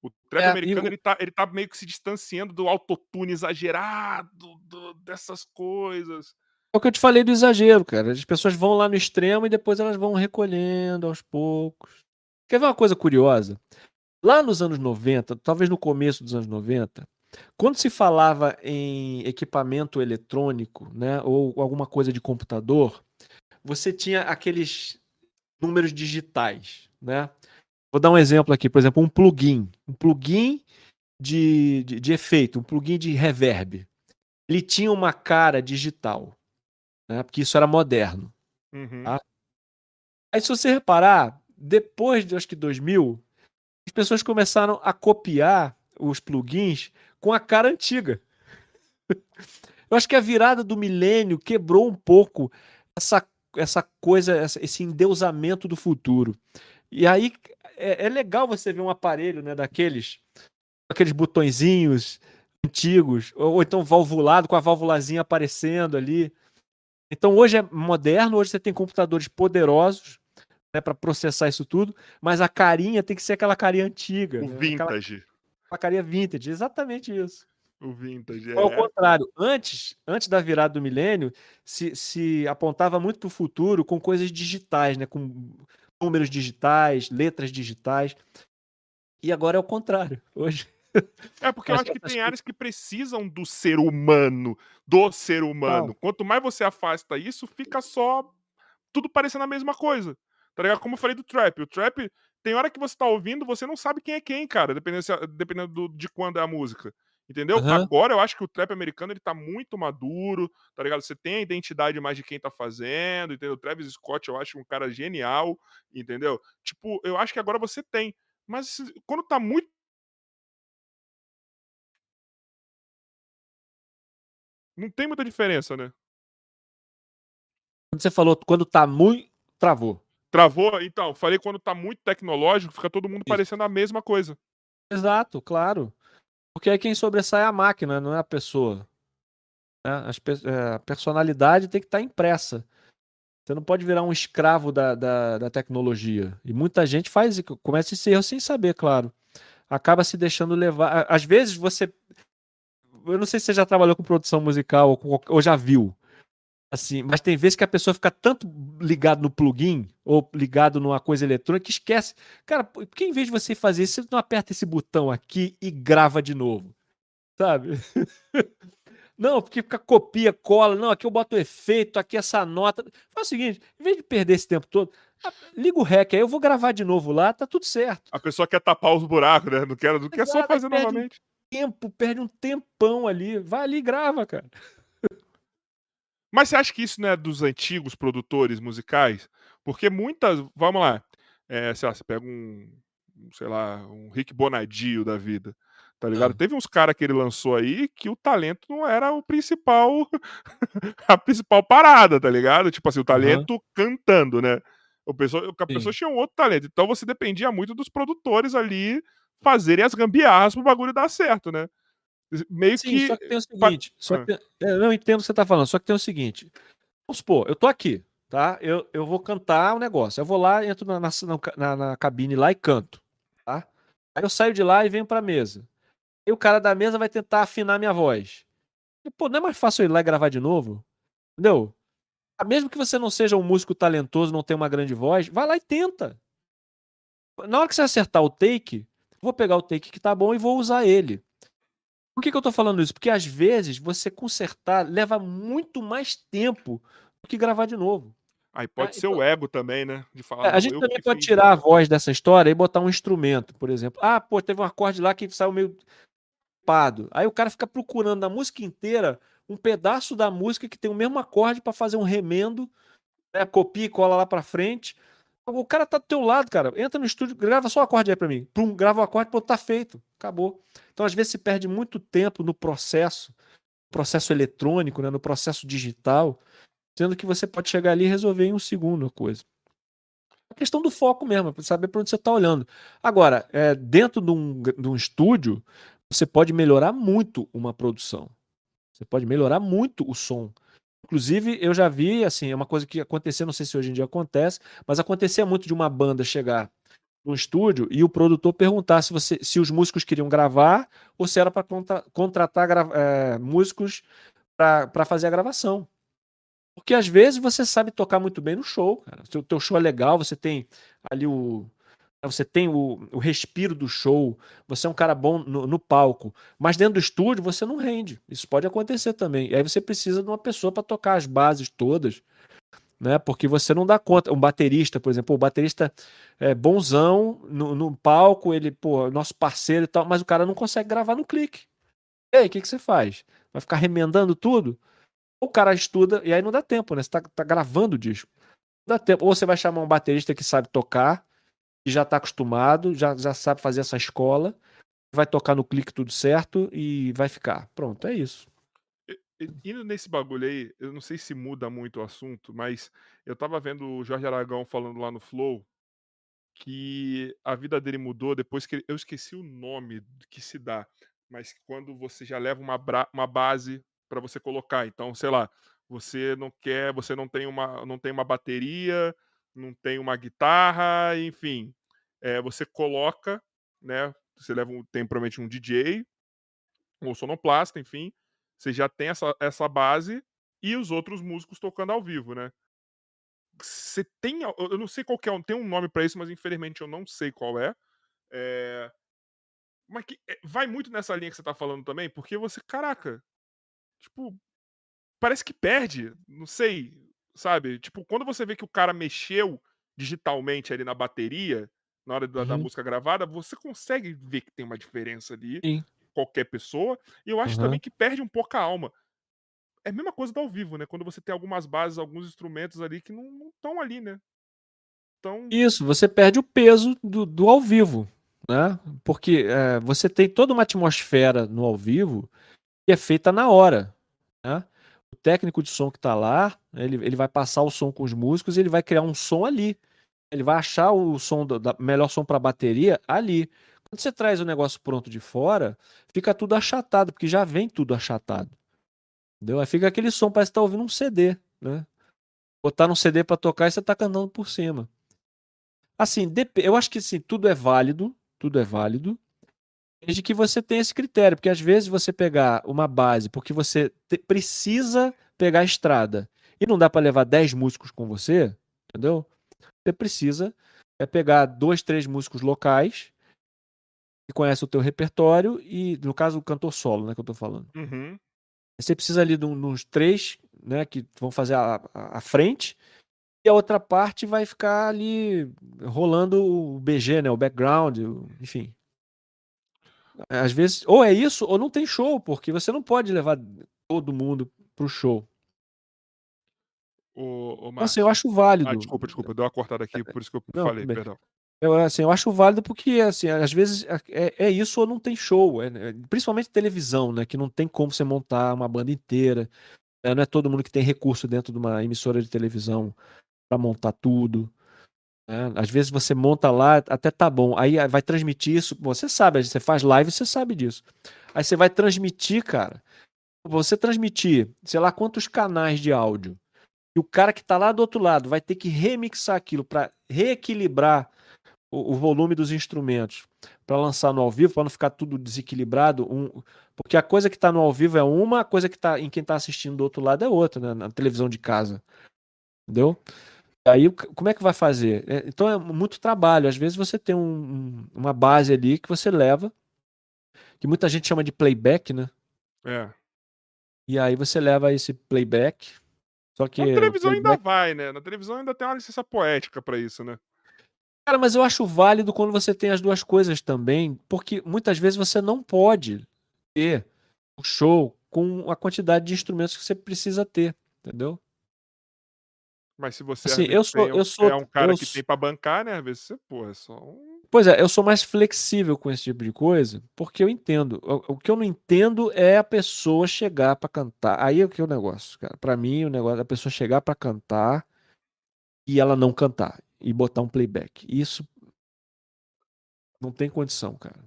S1: O trap é, americano, ele, tá, ele tá meio que se distanciando do autotune exagerado, do, dessas coisas.
S4: É o que eu te falei do exagero, cara. As pessoas vão lá no extremo e depois elas vão recolhendo aos poucos. Quer ver uma coisa curiosa? Lá nos anos 90, talvez no começo dos anos 90, quando se falava em equipamento eletrônico, né, ou alguma coisa de computador, você tinha aqueles números digitais, né? Vou dar um exemplo aqui, por exemplo, um plugin, um plugin de, de, de efeito, um plugin de reverb. Ele tinha uma cara digital né? porque isso era moderno. Uhum. Tá? Aí, se você reparar, depois de acho que 2000, as pessoas começaram a copiar os plugins com a cara antiga. [laughs] Eu acho que a virada do milênio quebrou um pouco essa essa coisa, esse endeusamento do futuro. E aí é, é legal você ver um aparelho né, daqueles, aqueles botõezinhos antigos, ou, ou então valvulado, com a válvulazinha aparecendo ali. Então hoje é moderno, hoje você tem computadores poderosos né, para processar isso tudo, mas a carinha tem que ser aquela carinha antiga.
S1: O
S4: né?
S1: vintage.
S4: Aquela, a carinha vintage, exatamente isso.
S1: O vintage, é.
S4: Ao contrário, antes, antes da virada do milênio, se, se apontava muito para o futuro com coisas digitais, né? com números digitais, letras digitais. E agora é o contrário. Hoje.
S1: É porque eu acho que tem áreas que precisam do ser humano, do ser humano. Não. Quanto mais você afasta isso, fica só tudo parecendo a mesma coisa. Tá ligado? Como eu falei do trap. O trap, tem hora que você tá ouvindo, você não sabe quem é quem, cara, dependendo, se, dependendo do, de quando é a música. Entendeu? Uhum. Agora eu acho que o trap americano ele tá muito maduro, tá ligado? Você tem a identidade mais de quem tá fazendo, entendeu? O Travis Scott eu acho um cara genial, entendeu? Tipo, eu acho que agora você tem. Mas quando tá muito. Não tem muita diferença, né?
S4: Quando você falou quando tá muito. Travou.
S1: Travou? Então, falei quando tá muito tecnológico, fica todo mundo Isso. parecendo a mesma coisa.
S4: Exato, claro. Porque aí quem sobressai é a máquina, não é a pessoa. Né? É, a personalidade tem que estar tá impressa. Você não pode virar um escravo da, da, da tecnologia. E muita gente faz, começa esse erro sem saber, claro. Acaba se deixando levar. Às vezes você. Eu não sei se você já trabalhou com produção musical ou, ou já viu. Assim, mas tem vezes que a pessoa fica tanto ligado no plugin ou ligado numa coisa eletrônica que esquece. Cara, porque em vez de você fazer isso, você não aperta esse botão aqui e grava de novo. Sabe? [laughs] Não, porque fica copia, cola. Não, aqui eu boto o efeito, aqui essa nota. Faz o seguinte, em vez de perder esse tempo todo, liga o rec aí, eu vou gravar de novo lá, tá tudo certo.
S1: A pessoa quer tapar os buracos, né? Não quer, não quer só fazer novamente.
S4: Tempo, perde um tempão ali. Vai ali e grava, cara. [laughs]
S1: Mas você acha que isso não é dos antigos produtores musicais? Porque muitas. Vamos lá. É, sei lá, você pega um. Sei lá, um Rick Bonadio da vida. Tá ligado? Teve uns caras que ele lançou aí que o talento não era o principal. [laughs] a principal parada, tá ligado? Tipo assim, o talento uhum. cantando, né? O pessoa, a pessoa Sim. tinha um outro talento. Então você dependia muito dos produtores ali fazerem as gambiarras pro bagulho dar certo, né? meio Sim, que.
S4: Só que tem o seguinte. Só ah. que, eu não entendo o que você está falando, só que tem o seguinte. Vamos supor, eu tô aqui, tá? Eu, eu vou cantar um negócio. Eu vou lá, entro na, na, na cabine lá e canto, tá? Aí eu saio de lá e venho pra mesa. E o cara da mesa vai tentar afinar minha voz. E, pô, não é mais fácil eu ir lá e gravar de novo? Entendeu? Ah, mesmo que você não seja um músico talentoso, não tenha uma grande voz, vai lá e tenta. Na hora que você acertar o take, vou pegar o take que tá bom e vou usar ele. Por que, que eu tô falando isso? Porque às vezes você consertar leva muito mais tempo do que gravar de novo.
S1: Aí pode é, ser então... o ego também, né?
S4: De falar, é, a gente também pode tirar a voz dessa história e botar um instrumento, por exemplo. Ah, pô, teve um acorde lá que saiu meio pado. Aí o cara fica procurando na música inteira um pedaço da música que tem o mesmo acorde para fazer um remendo, né? copia e cola lá para frente. O cara tá do teu lado, cara. Entra no estúdio, grava só o acorde aí pra mim. Pum, grava o acorde, pô, tá feito. Acabou. Então, às vezes, se perde muito tempo no processo, processo eletrônico, né, no processo digital, sendo que você pode chegar ali e resolver em um segundo a coisa. A questão do foco mesmo, para saber para onde você está olhando. Agora, é, dentro de um, de um estúdio, você pode melhorar muito uma produção. Você pode melhorar muito o som. Inclusive, eu já vi, assim, é uma coisa que acontecia, não sei se hoje em dia acontece, mas acontecia muito de uma banda chegar no estúdio e o produtor perguntar se, você, se os músicos queriam gravar ou se era para contra, contratar é, músicos para fazer a gravação. Porque às vezes você sabe tocar muito bem no show, cara. O teu show é legal, você tem ali o, você tem o, o respiro do show, você é um cara bom no, no, palco, mas dentro do estúdio você não rende. Isso pode acontecer também. E aí você precisa de uma pessoa para tocar as bases todas, né? Porque você não dá conta. Um baterista, por exemplo, o baterista é bonzão no, no palco, ele, pô, nosso parceiro e tal, mas o cara não consegue gravar no clique. E aí, o que, que você faz? Vai ficar remendando tudo? O cara estuda, e aí não dá tempo, né? Você tá, tá gravando o disco. Não dá tempo. Ou você vai chamar um baterista que sabe tocar que já está acostumado, já, já sabe fazer essa escola, vai tocar no clique tudo certo e vai ficar. Pronto, é isso.
S1: indo nesse bagulho aí, eu não sei se muda muito o assunto, mas eu tava vendo o Jorge Aragão falando lá no Flow que a vida dele mudou depois que ele, eu esqueci o nome que se dá, mas quando você já leva uma, bra, uma base para você colocar. Então, sei lá, você não quer, você não tem uma, não tem uma bateria, não tem uma guitarra, enfim, é, você coloca, né? Você leva um, tem provavelmente um DJ, ou sonoplasta, enfim, você já tem essa, essa base e os outros músicos tocando ao vivo, né? Você tem, eu não sei qual é, tem um nome para isso, mas infelizmente eu não sei qual é. é mas que, é, vai muito nessa linha que você tá falando também, porque você, caraca, tipo, parece que perde, não sei, sabe? Tipo, quando você vê que o cara mexeu digitalmente ali na bateria, na hora da, uhum. da música gravada, você consegue ver que tem uma diferença ali. Sim. Qualquer pessoa. E eu acho uhum. também que perde um pouco a alma. É a mesma coisa do ao vivo, né? Quando você tem algumas bases, alguns instrumentos ali que não estão ali, né?
S4: Então... Isso, você perde o peso do, do ao vivo, né? Porque é, você tem toda uma atmosfera no ao vivo que é feita na hora, né? Técnico de som que está lá, ele, ele vai passar o som com os músicos e ele vai criar um som ali. Ele vai achar o som do, da melhor som para bateria ali. Quando você traz o negócio pronto de fora, fica tudo achatado, porque já vem tudo achatado. Entendeu? Aí fica aquele som, parece que tá ouvindo um CD, né? Botar um CD para tocar e você tá cantando por cima. Assim, eu acho que assim, tudo é válido, tudo é válido, desde que você tenha esse critério, porque às vezes você pegar uma base, porque você te, precisa pegar a estrada, e não dá para levar 10 músicos com você, entendeu? Você precisa é pegar dois, três músicos locais que conhecem o teu repertório e, no caso, o cantor solo, né, que eu tô falando.
S1: Uhum.
S4: Você precisa ali de uns três, né, que vão fazer a, a frente e a outra parte vai ficar ali rolando o BG, né, o background, enfim. Às vezes, ou é isso, ou não tem show, porque você não pode levar todo mundo pro show.
S1: O, o
S4: então, assim, eu acho válido. Ah,
S1: desculpa, desculpa, deu uma cortada aqui, por isso que eu não, falei, perdão.
S4: Eu, assim, eu acho válido porque, assim, às vezes é, é isso ou não tem show. É, é, principalmente televisão, né? Que não tem como você montar uma banda inteira. Né, não é todo mundo que tem recurso dentro de uma emissora de televisão para montar tudo. Né? Às vezes você monta lá, até tá bom. Aí vai transmitir isso. Você sabe, você faz live, você sabe disso. Aí você vai transmitir, cara. Você transmitir, sei lá quantos canais de áudio e o cara que está lá do outro lado vai ter que remixar aquilo para reequilibrar o, o, volume dos instrumentos para lançar no ao vivo, para não ficar tudo desequilibrado. Um, porque a coisa que está no ao vivo é uma, a coisa que está em quem está assistindo do outro lado é outra, né, na televisão de casa. Entendeu? Aí como é que vai fazer? É, então é muito trabalho. Às vezes você tem um, uma base ali que você leva, que muita gente chama de playback, né?
S1: É.
S4: E aí você leva esse playback só que.
S1: Na televisão ainda vai, né? Na televisão ainda tem uma licença poética para isso, né?
S4: Cara, mas eu acho válido quando você tem as duas coisas também, porque muitas vezes você não pode ter o show com a quantidade de instrumentos que você precisa ter, entendeu?
S1: Mas se você assim, eu sou, eu sou, é um cara que tem para bancar, né? Às vezes você, pô, é só um
S4: Pois é, eu sou mais flexível com esse tipo de coisa, porque eu entendo. O, o que eu não entendo é a pessoa chegar para cantar. Aí é o que é o negócio, cara. Para mim, o negócio é a pessoa chegar para cantar e ela não cantar e botar um playback. Isso não tem condição, cara.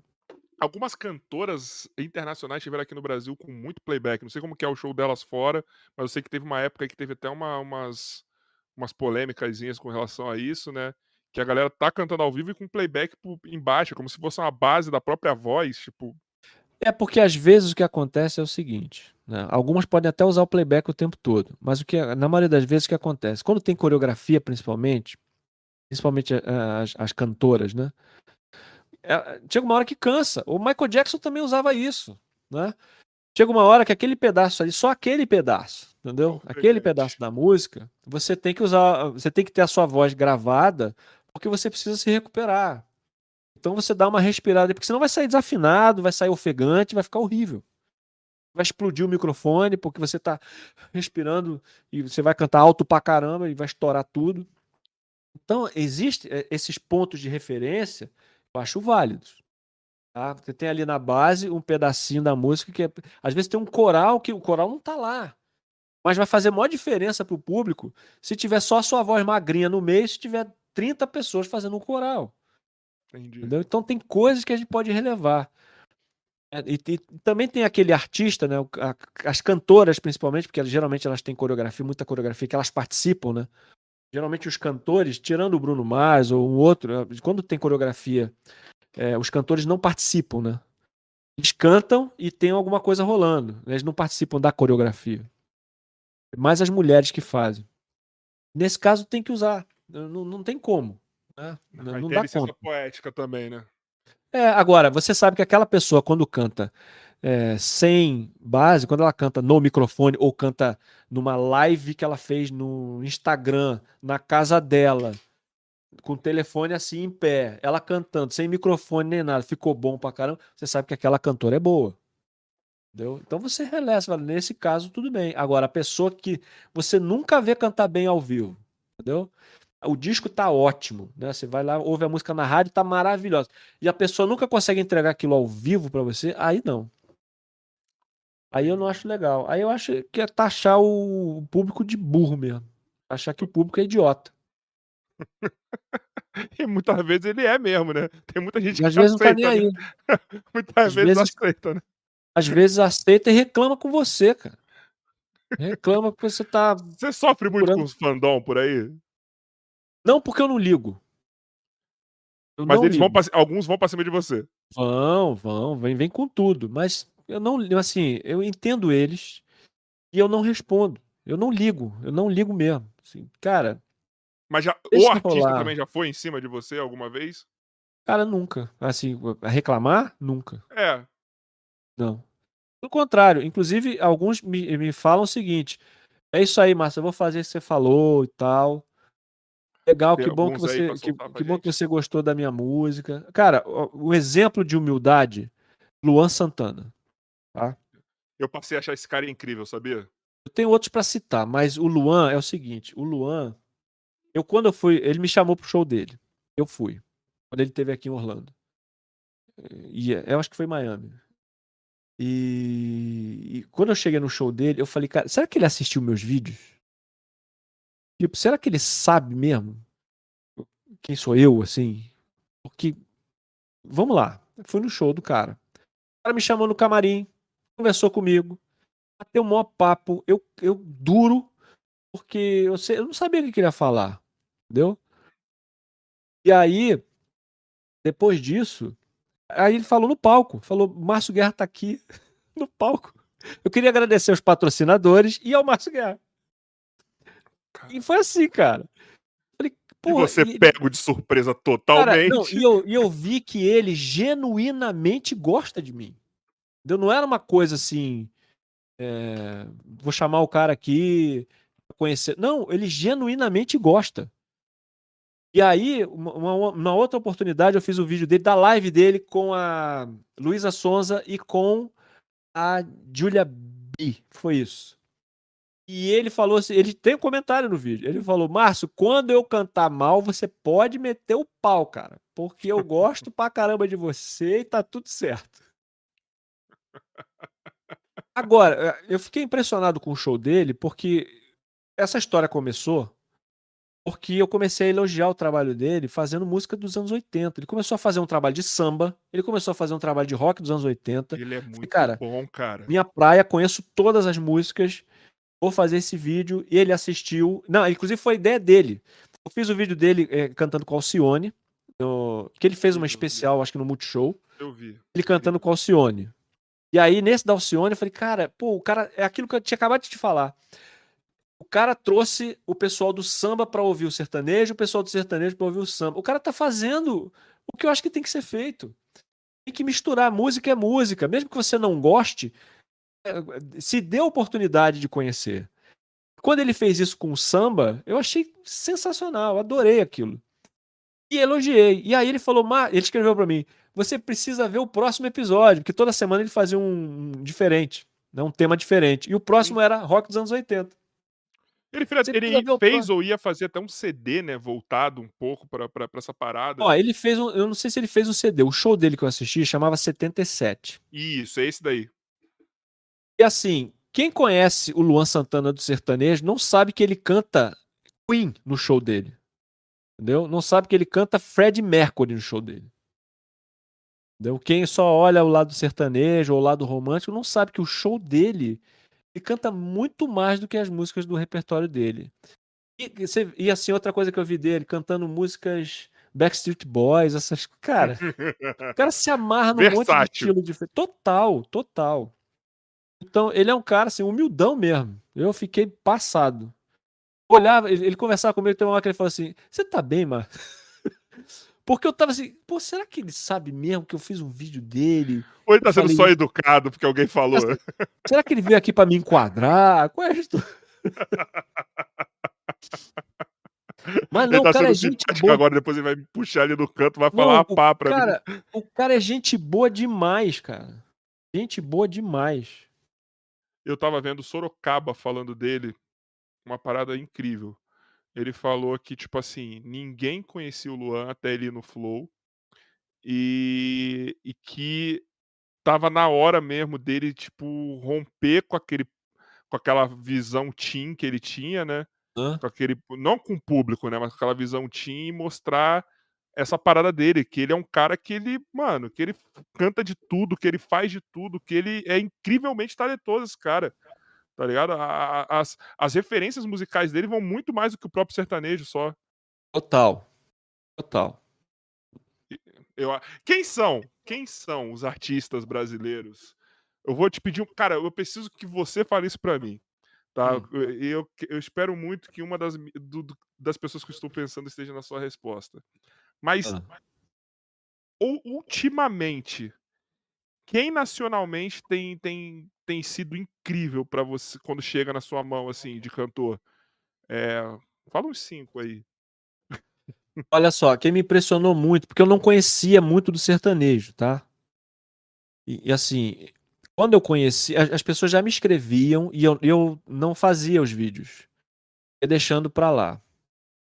S1: Algumas cantoras internacionais estiveram aqui no Brasil com muito playback. Não sei como que é o show delas fora, mas eu sei que teve uma época que teve até uma, umas, umas polêmicas com relação a isso, né? que a galera tá cantando ao vivo e com playback embaixo, como se fosse uma base da própria voz, tipo.
S4: É porque às vezes o que acontece é o seguinte, né? Algumas podem até usar o playback o tempo todo, mas o que na maioria das vezes o que acontece, quando tem coreografia principalmente, principalmente as, as cantoras, né? É, chega uma hora que cansa. O Michael Jackson também usava isso, né? Chega uma hora que aquele pedaço ali, só aquele pedaço, entendeu? Aquele pedaço da música, você tem que usar, você tem que ter a sua voz gravada porque você precisa se recuperar. Então você dá uma respirada, porque senão vai sair desafinado, vai sair ofegante, vai ficar horrível. Vai explodir o microfone, porque você está respirando e você vai cantar alto pra caramba e vai estourar tudo. Então, existem eh, esses pontos de referência, eu acho válidos. Tá? Você tem ali na base um pedacinho da música que é... às vezes tem um coral que o coral não tá lá. Mas vai fazer maior diferença pro público se tiver só a sua voz magrinha no meio, se tiver 30 pessoas fazendo um coral.
S1: Entendi.
S4: Entendeu? Então tem coisas que a gente pode relevar. É, E, e também tem aquele artista, né? o- as cantoras, principalmente, porque geralmente elas têm coreografia, muita coreografia, que elas participam, né? Geralmente os cantores, tirando o Bruno Mars ou um outro, eh, quando tem coreografia, eh, os cantores não participam, né? Eles cantam e tem alguma coisa rolando. né? Eles não participam da coreografia. Mais as mulheres que fazem. Nesse caso tem que usar. Não, não tem como. Né? Não,
S1: Aí
S4: não dá conta.
S1: poética também, né?
S4: É, agora, você sabe que aquela pessoa, quando canta é, sem base, quando ela canta no microfone ou canta numa live que ela fez no Instagram, na casa dela, com o telefone assim em pé, ela cantando, sem microfone nem nada, ficou bom pra caramba, você sabe que aquela cantora é boa. Entendeu? Então você releva, nesse caso tudo bem. Agora, a pessoa que você nunca vê cantar bem ao vivo, entendeu? O disco tá ótimo, né? Você vai lá, ouve a música na rádio, tá maravilhosa. E a pessoa nunca consegue entregar aquilo ao vivo pra você, aí não. Aí eu não acho legal. Aí eu acho que é taxar o público de burro mesmo. Achar que o público é idiota. [laughs]
S1: E muitas vezes ele é mesmo, né? Tem muita gente
S4: E
S1: que
S4: às vezes não tá nem
S1: aceita,
S4: aí.
S1: né? [laughs] Muitas
S4: Às
S1: vezes
S4: vezes-
S1: aceita, né?
S4: Às vezes aceita e reclama com você, cara. Reclama porque você tá.
S1: Você sofre muito
S4: Procurando-
S1: com os fandom por aí?
S4: Não porque eu não ligo. Eu
S1: Mas
S4: não
S1: eles vão
S4: ligo.
S1: pra, alguns vão pra cima de você.
S4: Vão, vão, vem, vem com tudo. Mas eu não, assim, eu entendo eles e eu não respondo. Eu não ligo, eu não ligo mesmo. Assim, cara,
S1: Mas já, o artista
S4: rolar.
S1: também já foi em cima de você alguma vez?
S4: cara, nunca. Assim, reclamar? Nunca.
S1: É.
S4: Não. Pelo contrário, inclusive, alguns me, me falam o seguinte: é isso aí, Márcio, eu vou fazer o que você falou e tal. Legal,
S1: Tem
S4: que bom que você, que, que bom que você gostou da minha música. Cara, o, o exemplo de humildade, Luan Santana.
S1: Eu passei a achar esse cara incrível, sabia?
S4: Eu tenho outros pra citar, mas o Luan é o seguinte: o Luan, eu quando eu fui, ele me chamou pro show dele. Eu fui. Quando ele esteve aqui em Orlando. E eu acho que foi em Miami. E, e quando eu cheguei no show dele, eu falei, cara, será que ele assistiu meus vídeos? Tipo, será que ele sabe mesmo quem sou eu, assim? Porque, vamos lá, fui no show do cara. O cara me chamou no camarim, conversou comigo, bateu um maior papo, eu, eu duro, porque eu, sei- eu não sabia o que ele ia falar, entendeu? E aí, depois disso, aí ele falou no palco, falou, Márcio Guerra tá aqui [laughs] no palco. Eu queria agradecer aos patrocinadores e ao Márcio Guerra. E foi assim, cara. Falei,
S1: e você
S4: e-
S1: pego de surpresa
S4: Cara,
S1: totalmente.
S4: não, e, eu, e eu vi que ele genuinamente gosta de mim. Entendeu? Não era uma coisa assim. é, vou chamar o cara aqui conhecer. Não, ele genuinamente gosta. E aí, uma, uma- outra oportunidade, eu fiz o vídeo dele, da live dele com a Luísa Sonza e com a Julia B. Foi isso. E ele falou assim: ele tem um comentário no vídeo. Ele falou: Márcio, quando eu cantar mal, você pode meter o pau, cara. Porque eu gosto pra caramba de você e tá tudo certo. Agora, eu fiquei impressionado com o show dele, porque essa história começou porque eu comecei a elogiar o trabalho dele fazendo música dos anos 80. Ele começou a fazer um trabalho de samba, ele começou a fazer um trabalho de rock dos anos 80.
S1: Ele é muito
S4: cara,
S1: bom, cara.
S4: Minha praia, conheço todas as músicas. Vou fazer esse vídeo. Ele assistiu. Não, inclusive foi ideia dele. Eu fiz o vídeo dele eh, cantando com Alcione. no- que ele fez uma
S1: Eu vi.
S4: especial, acho que no Multishow.
S1: Eu vi.
S4: Ele cantando com Alcione. E aí, nesse da Alcione, eu falei, cara, pô, o cara. É aquilo que eu tinha acabado de te falar. O cara trouxe o pessoal do samba pra ouvir o sertanejo, o pessoal do sertanejo pra ouvir o samba. O cara tá fazendo o que eu acho que tem que ser feito. Tem que misturar. Música é música. Mesmo que você não goste, é, se dê a oportunidade de conhecer. Quando ele fez isso com o samba, eu achei sensacional, adorei aquilo. E elogiei. E aí ele falou, ele escreveu pra mim, você precisa ver o próximo episódio, porque toda semana ele fazia um, um diferente, né, um tema diferente. E o próximo era rock dos anos 80.
S1: Ele, fez, ele fez ou ia fazer até um CD, né? Voltado um pouco pra essa parada.
S4: Ó, ele fez um. Eu não sei se ele fez um CD. O show dele que eu assisti chamava 77.
S1: Isso, é esse daí.
S4: E assim, quem conhece o Luan Santana do sertanejo não sabe que ele canta Queen no show dele. Entendeu? Não sabe que ele canta Fred Mercury no show dele. Entendeu? Quem só olha o lado sertanejo ou o lado romântico não sabe que o show dele ele canta muito mais do que as músicas do repertório dele. E, e assim, outra coisa que eu vi dele, cantando músicas Backstreet Boys, essas. Cara, o cara se amarra num monte de
S1: Versátil.
S4: estilo diferente. Total, total. Então, ele é um cara, assim, humildão mesmo. Eu fiquei passado. Olhava, ele, ele conversava comigo, tem uma hora que ele falou assim: Você tá bem, Mar? [laughs] Porque eu tava assim, pô, será que ele sabe mesmo que eu fiz um vídeo dele?
S1: Ou ele tá
S4: Eu
S1: sendo
S4: falei-
S1: só educado porque alguém falou?
S4: Assim, Será que ele veio aqui pra me enquadrar? Qual é a história? [laughs] Mas não,
S1: ele tá
S4: o cara é
S1: sendo
S4: gente boa.
S1: agora, depois ele vai me puxar ali no canto, vai falar
S4: o
S1: pá pra mim.
S4: cara, o cara é gente boa demais, cara. Gente boa demais.
S1: Eu tava vendo Sorocaba falando dele, uma parada incrível. Ele falou que, tipo assim, ninguém conhecia o Luan até ele ir no Flow. E, e que tava na hora mesmo dele, tipo, romper com aquele com aquela visão teen que ele tinha, né?
S4: Hã?
S1: Com aquele, não com o público, né? Mas com aquela visão teen e mostrar essa parada dele, que ele é um cara que ele, mano, que ele canta de tudo, que ele faz de tudo, que ele é incrivelmente talentoso, esse cara. Tá ligado? A- a- As, as referências musicais dele vão muito mais do que o próprio sertanejo só.
S4: Total. Total.
S1: Eu, quem são? Quem são os artistas brasileiros? Eu vou te pedir, um- cara, eu preciso que você fale isso pra mim, tá?
S4: Hum.
S1: Eu, eu, eu espero muito que uma das, do- do- das pessoas que eu estou pensando esteja na sua resposta. Mas
S4: Ah.
S1: ou, ultimamente, quem nacionalmente tem, tem, tem sido incrível pra você quando chega na sua mão assim de cantor? É, fala uns cinco aí.
S4: Olha só, quem me impressionou muito, porque eu não conhecia muito do sertanejo, tá? E, e assim, quando eu conheci, as, as pessoas já me escreviam e eu, eu não fazia os vídeos. Ia deixando pra lá.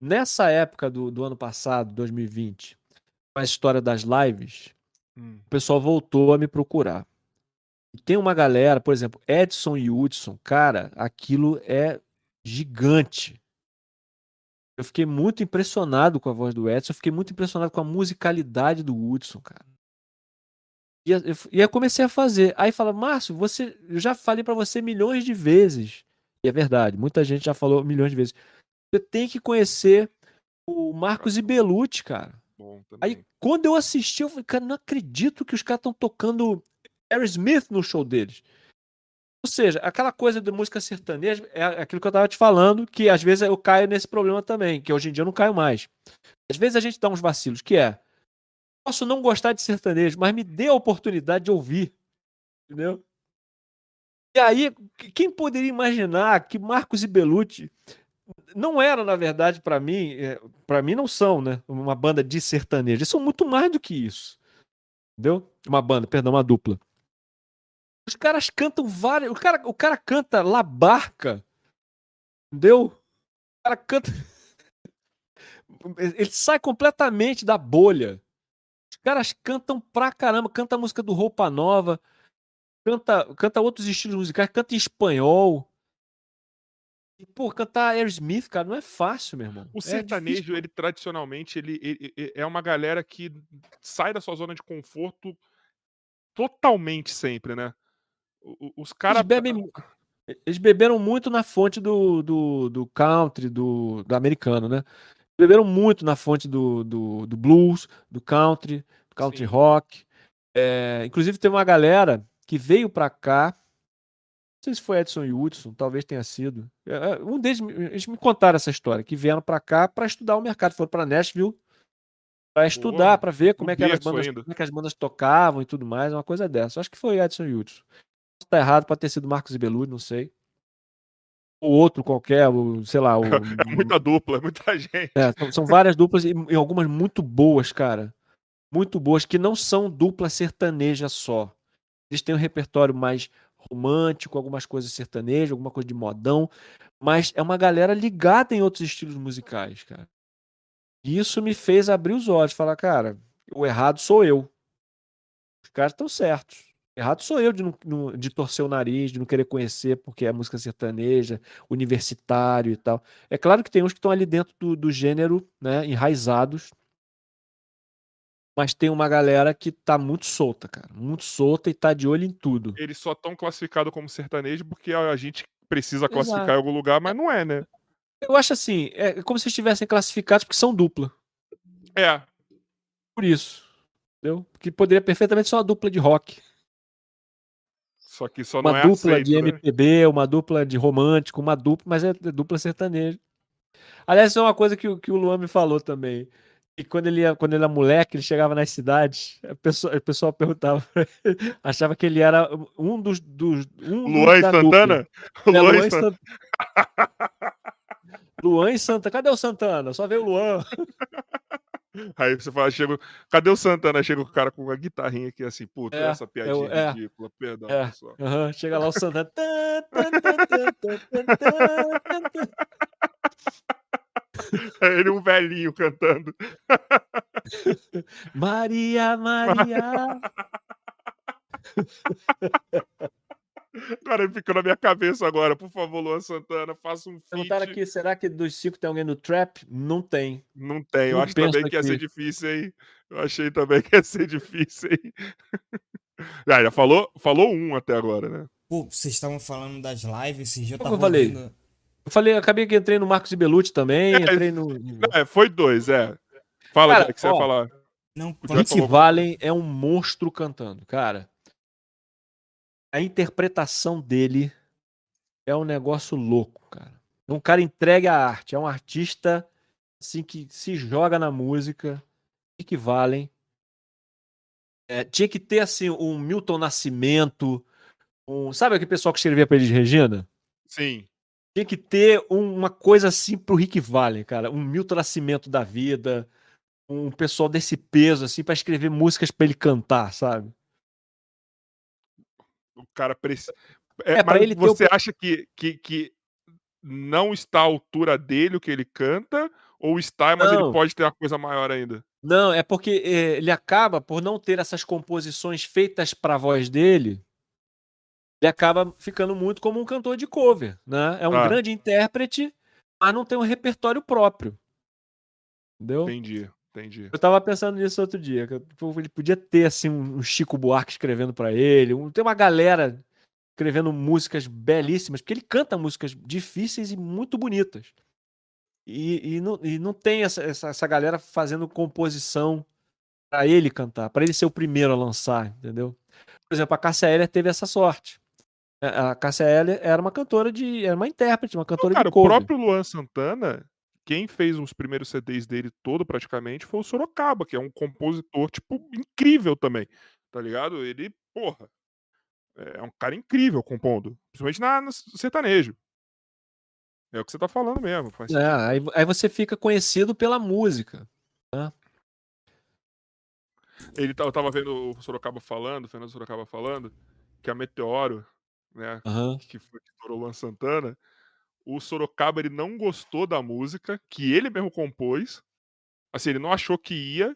S4: Nessa época do, do ano passado, 2020, com a história das lives,
S1: Hum.
S4: o pessoal voltou a me procurar. Tem uma galera, por exemplo, Edson e Hudson, cara, aquilo é gigante. Eu fiquei muito impressionado com a voz do Edson, eu fiquei muito impressionado com a musicalidade do Hudson, cara. E eu, comecei a fazer. Aí fala, Márcio, você, eu já falei pra você milhões de vezes. E é verdade, muita gente já falou milhões de vezes. Você tem que conhecer o Marcos Ibelucci, cara.
S1: Bom também.
S4: Aí, quando eu assisti, eu falei, cara, não acredito que os caras estão tocando Aerosmith no show deles. Ou seja, aquela coisa da música sertaneja é aquilo que eu tava te falando, que às vezes eu caio nesse problema também, que hoje em dia eu não caio mais. Às vezes a gente dá uns vacilos, que é, posso não gostar de sertanejo, mas me dê a oportunidade de ouvir. Entendeu? E aí, quem poderia imaginar que Marcos e Belucci não era, na verdade, pra mim, é, para mim não são, né? Uma banda de sertanejo. Eles são muito mais do que isso. Entendeu? Uma banda, perdão, uma dupla. Os caras cantam várias. O cara, o cara canta La Barca. Entendeu? O cara canta. [laughs] Ele sai completamente da bolha. Os caras cantam pra caramba. Canta a música do Roupa Nova. Canta, canta outros estilos musicais. Canta em espanhol. E, pô, cantar Aerosmith, cara, não é fácil, meu irmão.
S1: O
S4: É
S1: sertanejo,
S4: difícil.
S1: ele tradicionalmente, ele, ele- ele é uma galera que sai da sua zona de conforto totalmente sempre, né? Os
S4: Eles,
S1: caras.
S4: bebem, mu- eles beberam muito na fonte do, do, do country, do, do americano, né? Beberam muito na fonte do, do, do blues, do country, do country
S1: Sim.
S4: rock. É, inclusive, teve uma galera que veio pra cá. Não sei se foi Edson e Hudson, talvez tenha sido. É, é, um deles, eles me contaram essa história, que vieram pra cá pra estudar o mercado. Foram pra Nashville pra estudar, pra ver como é, bandas, como é que as bandas tocavam e tudo mais, uma coisa dessa. Acho que foi Edson e Hudson. Estar errado, pode ter sido Marcos e Belucci, não sei. Ou outro qualquer, o, sei lá. O, [laughs]
S1: É muita dupla, é muita gente.
S4: é, são- são várias duplas e, e algumas muito boas, cara. Muito boas, que não são dupla sertaneja só. Eles têm um repertório mais romântico, algumas coisas sertanejas, alguma coisa de modão, mas é uma galera ligada em outros estilos musicais, cara. E isso me fez abrir os olhos, falar, cara, o errado sou eu. Os caras estão certos. Errado sou eu de, não, de torcer o nariz, de não querer conhecer porque é música sertaneja, universitário e tal. É claro que tem uns que estão ali dentro do, do gênero, né, enraizados, mas tem uma galera que tá muito solta, cara. Muito solta e tá de olho em tudo.
S1: Eles só estão classificados como sertanejo porque a gente precisa classificar Exato. em algum lugar, mas não é, né?
S4: Eu acho assim, é como se estivessem classificados porque são dupla.
S1: É.
S4: Por isso. Entendeu? Porque poderia perfeitamente ser uma dupla de rock.
S1: Só que só
S4: uma
S1: não é
S4: dupla
S1: aceito,
S4: de
S1: né?
S4: MPB, uma dupla de romântico, uma dupla, mas é dupla sertaneja. Aliás, isso é uma coisa que, que o Luan me falou também. E quando ele, ia, quando ele era moleque, ele chegava nas cidades, a pessoa, a pessoa perguntava, achava que ele era um dos. dos um
S1: Luan e Santana?
S4: É, Luan, Luan, e Santana. Luan e Santana. Cadê o Santana? Só veio o Luan.
S1: Aí você fala, chega, cadê o Santana? Chega o cara com uma guitarrinha aqui assim, puta, é, essa piadinha é, ridícula, perdão,
S4: é,
S1: pessoal.
S4: Uhum, chega lá o Santana. [laughs]
S1: Ele um velhinho cantando. [laughs]
S4: Maria, Maria. [laughs]
S1: Agora ficou na minha cabeça agora. Por favor, Luan Santana, faça um feat.
S4: aqui, será que dos cinco tem alguém no trap? Não tem.
S1: Não tem. Eu, acho também que ia ser difícil, hein? Eu achei também que ia ser difícil, hein? ah, já falou, falou um até agora, né?
S2: Pô, vocês estavam falando das lives, eu tava
S4: eu falei? Ouvindo... Eu falei, acabei que entrei no Marcos e Belucci também, é, entrei no...
S1: É, foi dois, é. Fala, o que você ó, vai falar.
S4: Não, Rick Valen é um monstro cantando, cara a interpretação dele é um negócio louco, cara. É um cara entregue à arte, é um artista assim que se joga na música, que valem. É, tinha que ter assim um Milton Nascimento, um, sabe aquele pessoal que escrevia para ele de Regina?
S1: Sim.
S4: Tinha que ter um, uma coisa assim pro Rick Valen, cara, um Milton Nascimento da vida, um pessoal desse peso assim para escrever músicas para ele cantar, sabe?
S1: o cara precisa. É, é mas ele você acha que, que, que não está à altura dele o que ele canta? Ou está, mas não. ele pode ter uma coisa maior ainda?
S4: Não, é porque é, ele acaba, por não ter essas composições feitas para a voz dele, ele acaba ficando muito como um cantor de cover. Né? É um ah. grande intérprete, mas não tem um repertório próprio. Entendeu?
S1: Entendi. Entendi.
S4: Eu tava pensando nisso outro dia. Que ele podia ter assim um Chico Buarque escrevendo para ele, um, tem uma galera escrevendo músicas belíssimas, porque ele canta músicas difíceis e muito bonitas. E, e, não, e não tem essa, essa, essa galera fazendo composição para ele cantar, para ele ser o primeiro a lançar, entendeu? Por exemplo, a Cássia Eller teve essa sorte. A Cássia Eller era uma cantora de. Era uma intérprete, uma cantora não, cara, de cover.
S1: O próprio Luan Santana, quem fez os primeiros CDs dele todo praticamente foi o Sorocaba, que é um compositor, tipo, incrível também, tá ligado? Ele, porra, é um cara incrível compondo, principalmente na, no sertanejo. É o que você tá falando mesmo.
S4: é, aí, aí, você fica conhecido pela música. Né?
S1: Ele, eu tava vendo o Sorocaba falando, o Fernando Sorocaba falando, que a Meteoro, né,
S4: uhum.
S1: que foi que estourou o Luan Santana, o Sorocaba ele não gostou da música, que ele mesmo compôs. Assim, ele não achou que ia.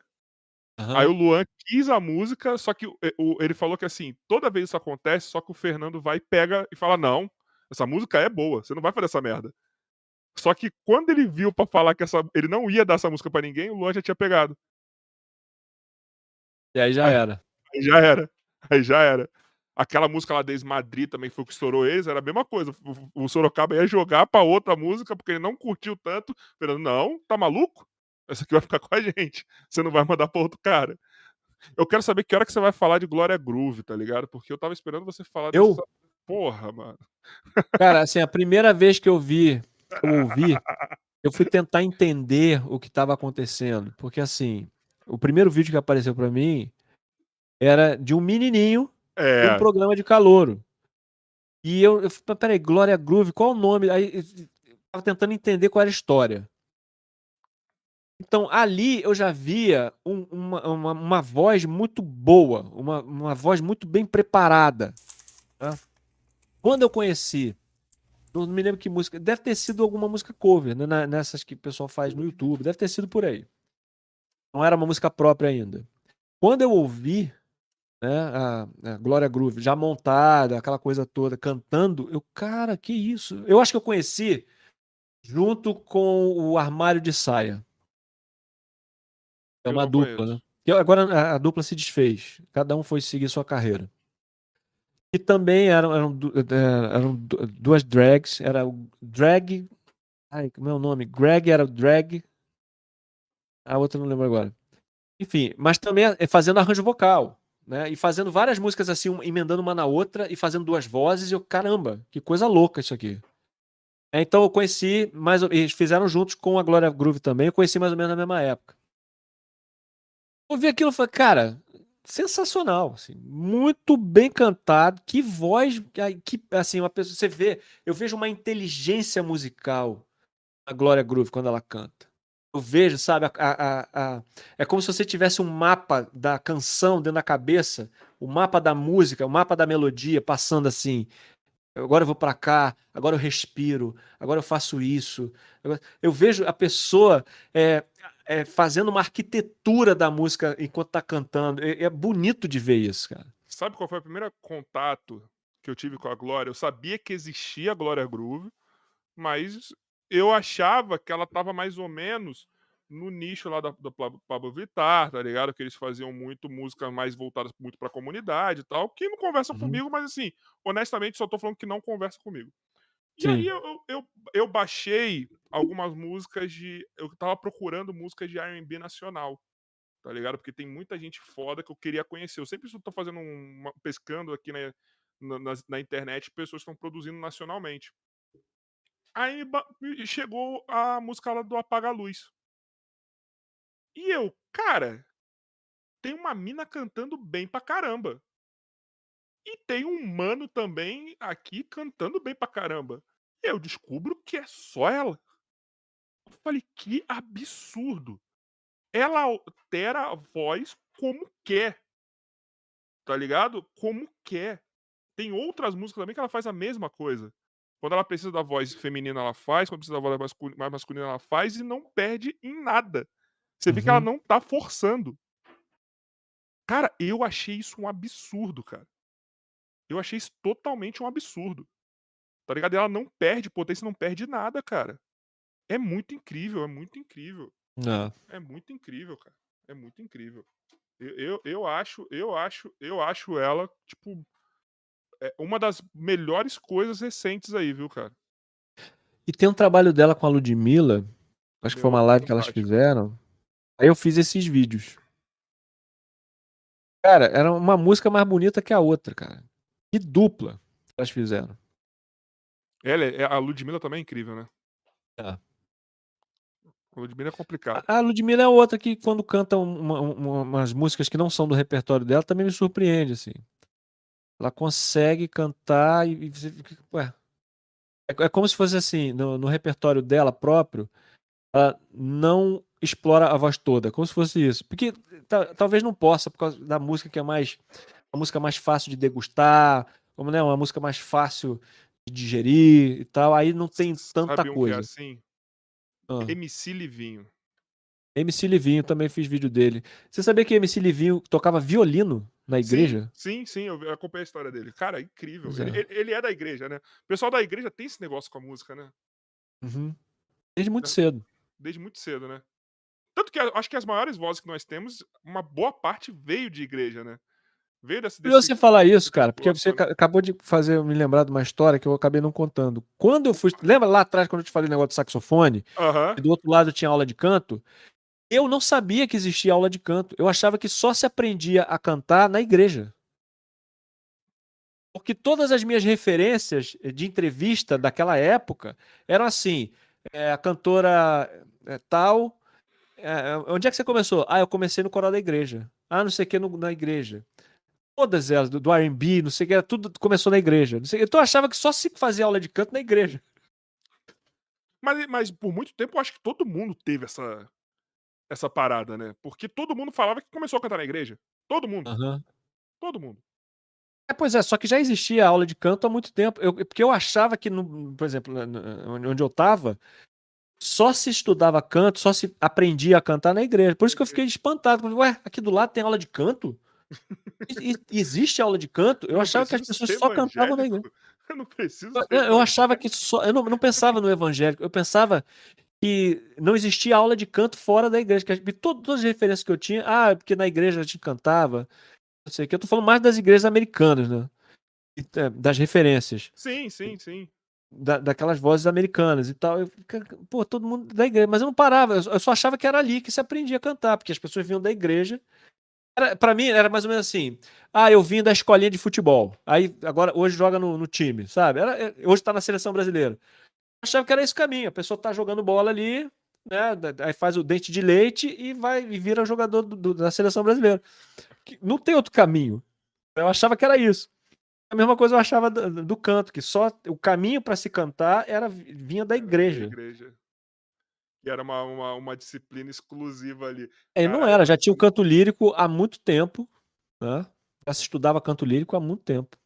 S1: Uhum. Aí o Luan quis a música, só que o, ele falou que assim, toda vez isso acontece, só que o Fernando vai, pega e fala: Não, essa música é boa, você não vai fazer essa merda. Só que quando ele viu para falar que essa, ele não ia dar essa música para ninguém, o Luan já tinha pegado.
S4: E aí já
S1: aí,
S4: era.
S1: Aí já era. Aí já era. Aquela música lá desde Madrid também foi o que estourou eles, era a mesma coisa. O, o Sorocaba ia jogar pra outra música porque ele não curtiu tanto. Falando, não, tá maluco? Essa aqui vai ficar [laughs] com a gente. Você não vai mandar pra outro cara. Eu quero saber que hora que você vai falar de Glória Groove, tá ligado? Porque eu tava esperando você falar
S4: eu? dessa
S1: porra, mano.
S4: Cara, assim, a primeira vez que eu vi, eu ouvi, [laughs] eu fui tentar entender o que tava acontecendo. Porque, assim, o primeiro vídeo que apareceu para mim era de um menininho
S1: é.
S4: um programa de calouro. E eu, eu peraí, Glória Groove, qual o nome? Aí eu tava tentando entender qual era a história. Então, ali eu já via um, uma, uma, uma, voz muito boa, uma, uma voz muito bem preparada. Né? Quando eu conheci, não me lembro que música, deve ter sido alguma música cover, né, nessas que o pessoal faz no YouTube, deve ter sido por aí. Não era uma música própria ainda. Quando eu ouvi né, a, a Glória Groove já montada, aquela coisa toda, cantando, eu, cara, que isso? Eu acho que eu conheci junto com o Armário de Saia. É uma dupla, conheço. né? Agora a, a, dupla se desfez. Cada um foi seguir sua carreira. E também eram, eram, é, eram duas drags. Era o drag. Ai, como é o nome? Greg era o drag. A outra não lembro agora. Enfim, mas também é fazendo arranjo vocal. Né? E fazendo várias músicas assim, emendando uma na outra e fazendo duas vozes. E eu, caramba, que coisa louca isso aqui. É, então eu conheci, mais, eles fizeram juntos com a Glória Groove também, eu conheci mais ou menos na mesma época. Eu vi aquilo e falei, cara, sensacional, assim, muito bem cantado, que voz, que assim, uma pessoa, você vê, eu vejo uma inteligência musical na Glória Groove quando ela canta. Eu vejo, sabe, a, a, a, é como se você tivesse um mapa da canção dentro da cabeça, o mapa da música, o mapa da melodia passando assim, agora eu vou para cá, agora eu respiro, agora eu faço isso. Eu vejo a pessoa é, é, fazendo uma arquitetura da música enquanto está cantando. É, é, bonito de ver isso, cara.
S1: Sabe qual foi o primeiro contato que eu tive com a Glória? Eu sabia que existia a Glória Groove, mas eu achava que ela estava mais ou menos no nicho lá da, do Pablo Vittar, tá ligado? Que eles faziam muito música mais voltada muito pra comunidade e tal, que não conversa uhum. comigo, mas assim, honestamente, só tô falando que não conversa comigo. E Sim. aí eu, eu, eu, baixei algumas músicas de. Eu tava procurando músicas de RB nacional. Tá ligado? Porque tem muita gente foda que eu queria conhecer. Eu sempre estou fazendo um. pescando aqui na, na, na internet pessoas que estão produzindo nacionalmente. Aí chegou a música lá do Apaga Luz. E eu, cara, tem uma mina cantando bem pra caramba. E tem um mano também aqui cantando bem pra caramba. E eu descubro que é só ela. Eu falei, que absurdo. Ela altera a voz como quer. Tá ligado? Como quer. Tem outras músicas também que ela faz a mesma coisa. Quando ela precisa da voz feminina, ela faz. Quando precisa da voz mais masculina, ela faz e não perde em nada. Você vê que ela uhum. não tá forçando. Cara, eu achei isso um absurdo, cara. Eu achei isso totalmente um absurdo. Tá ligado? E ela não perde potência, não perde nada, cara. É muito incrível, é muito incrível.
S4: Não.
S1: É muito incrível, cara. É muito incrível. Eu, eu, eu acho, eu acho, eu acho ela, tipo, é uma das melhores coisas recentes aí, viu, cara?
S4: E tem um trabalho dela com a Ludmilla, acho que foi uma live que elas fizeram, Aí eu fiz esses vídeos. Cara, era uma música mais bonita que a outra, cara. Que dupla elas fizeram.
S1: Ela, é, a Ludmilla também é incrível, né?
S4: É.
S1: A Ludmilla é complicado.
S4: A Ludmilla é outra que, quando canta uma, uma, umas músicas que não são do repertório dela, também me surpreende, assim. Ela consegue cantar e, e você fica, ué. É, é, como se fosse assim, no, no repertório dela próprio, ela não explora a voz toda, como se fosse isso. Porque talvez não possa, por causa da música que é mais. Uma música mais fácil de degustar, como né, uma música mais fácil de digerir e tal. Aí não tem tanta
S1: Sabe
S4: um coisa.
S1: Que é assim? Ah. MC Livinho.
S4: MC Livinho, também fiz vídeo dele. Você sabia que MC Livinho tocava violino na igreja?
S1: Sim, sim, sim eu acompanhei a história dele. Cara, é incrível. É. Ele, ele, é da igreja, né? O pessoal da igreja tem esse negócio com a música, né?
S4: Uhum. Desde muito é. cedo.
S1: Desde muito cedo, né? Tanto que acho que as maiores vozes que nós temos, uma boa parte veio de igreja, né?
S4: Veio desse. desse você falar isso, cara, porque você acabou de fazer me lembrar de uma história que eu acabei não contando. Quando eu fui. Lembra lá atrás, quando eu te falei o negócio de saxofone?
S1: Uhum.
S4: E do outro lado tinha aula de canto? Eu não sabia que existia aula de canto. Eu achava que só se aprendia a cantar na igreja. Porque todas as minhas referências de entrevista daquela época eram assim: é, a cantora é, tal é, onde é que você começou? Ah, eu comecei no coral da igreja. Ah, não sei o que no, na igreja. Todas elas, do, do RB, não sei o que, tudo começou na igreja. Sei, então eu achava que só se fazia aula de canto na igreja.
S1: Mas, mas por muito tempo eu acho que todo mundo teve essa, essa parada, né? Porque todo mundo falava que começou a cantar na igreja. Todo mundo.
S4: Uhum.
S1: Todo mundo.
S4: É, pois é, só que já existia aula de canto há muito tempo. Eu, porque eu achava que, no, por exemplo, onde eu estava, só se estudava canto, só se aprendia a cantar na igreja. Por isso que eu fiquei espantado. Ué, aqui do lado tem aula de canto? E, existe aula de canto? Eu, eu achava que as pessoas só cantavam na igreja. [laughs]
S1: Eu não preciso.
S4: Eu, eu achava que só. Eu não, não pensava no evangélico. Eu pensava que não existia aula de canto fora da igreja. Que todas as referências que eu tinha, ah, porque na igreja a gente cantava. Não sei o que. Eu tô falando mais das igrejas americanas, né? É, das referências.
S1: Sim, sim, sim.
S4: Da, daquelas vozes americanas e tal. Eu, pô, todo mundo da igreja. Mas eu não parava. Eu só achava que era ali que se aprendia a cantar, porque as pessoas vinham da igreja para mim era mais ou menos assim. Ah, eu vim da escolinha de futebol. Aí agora hoje joga no, no time, sabe? Era, é, hoje está na seleção brasileira. Eu achava que era esse o caminho. A pessoa tá jogando bola ali, né? Aí faz o dente de leite e vai e vira jogador do, do, da seleção brasileira. Não tem outro caminho. Eu achava que era isso. A mesma coisa eu achava do, do canto, que só o caminho para se cantar era vinha da igreja. Da igreja
S1: que era uma, uma, uma, disciplina exclusiva ali.
S4: É, não era, já tinha o canto lírico há muito tempo, né? Já se estudava canto lírico há muito tempo.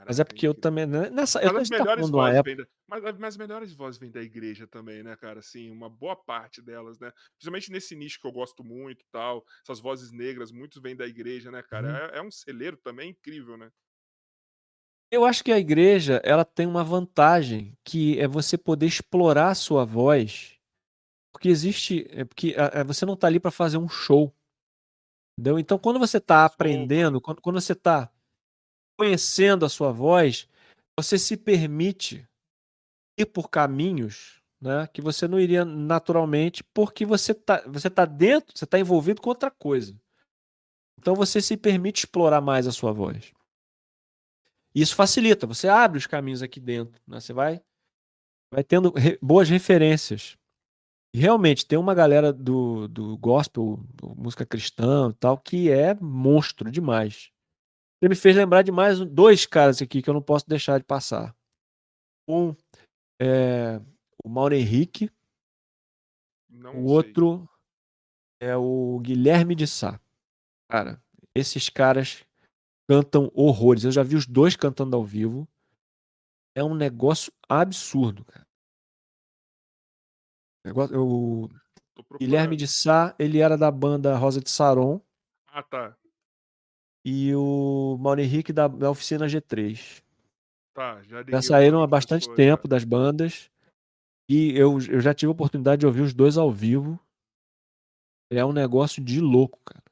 S4: Caraca, mas é porque eu também. Né? Nessa,
S1: mas, eu as melhores vozes época... da, mas, mas as melhores vozes vêm da igreja também, né, cara? Assim, uma boa parte delas, né? Principalmente nesse nicho que eu gosto muito tal. Essas vozes negras, muitos vêm da igreja, né, cara? Uhum. É, é um celeiro também incrível, né?
S4: Eu acho que a igreja ela tem uma vantagem que é você poder explorar a sua voz, porque existe, é porque é, você não está ali para fazer um show, entendeu? Então quando você está aprendendo, quando, quando você está conhecendo a sua voz, você se permite ir por caminhos, né, que você não iria naturalmente, porque você está você tá dentro, você está envolvido com outra coisa. Então você se permite explorar mais a sua voz. Isso facilita, você abre os caminhos aqui dentro, né? Você vai, vai tendo re, boas referências. E realmente tem uma galera do, do gospel, música cristã e tal, que é monstro demais. Ele me fez lembrar de mais dois caras aqui que eu não posso deixar de passar. Um é o Mauro Henrique, não o sei. outro é o Guilherme de Sá. Cara, esses caras cantam horrores. Eu já vi os dois cantando ao vivo. É um negócio absurdo, cara. O Guilherme de Sá, ele era da banda Rosa de Saron.
S1: Ah, tá.
S4: E o Mauro Henrique da, da Oficina
S1: G3. Tá,
S4: já, já saíram há bastante tempo das bandas. E eu, eu já tive a oportunidade de ouvir os dois ao vivo. É um negócio de louco, cara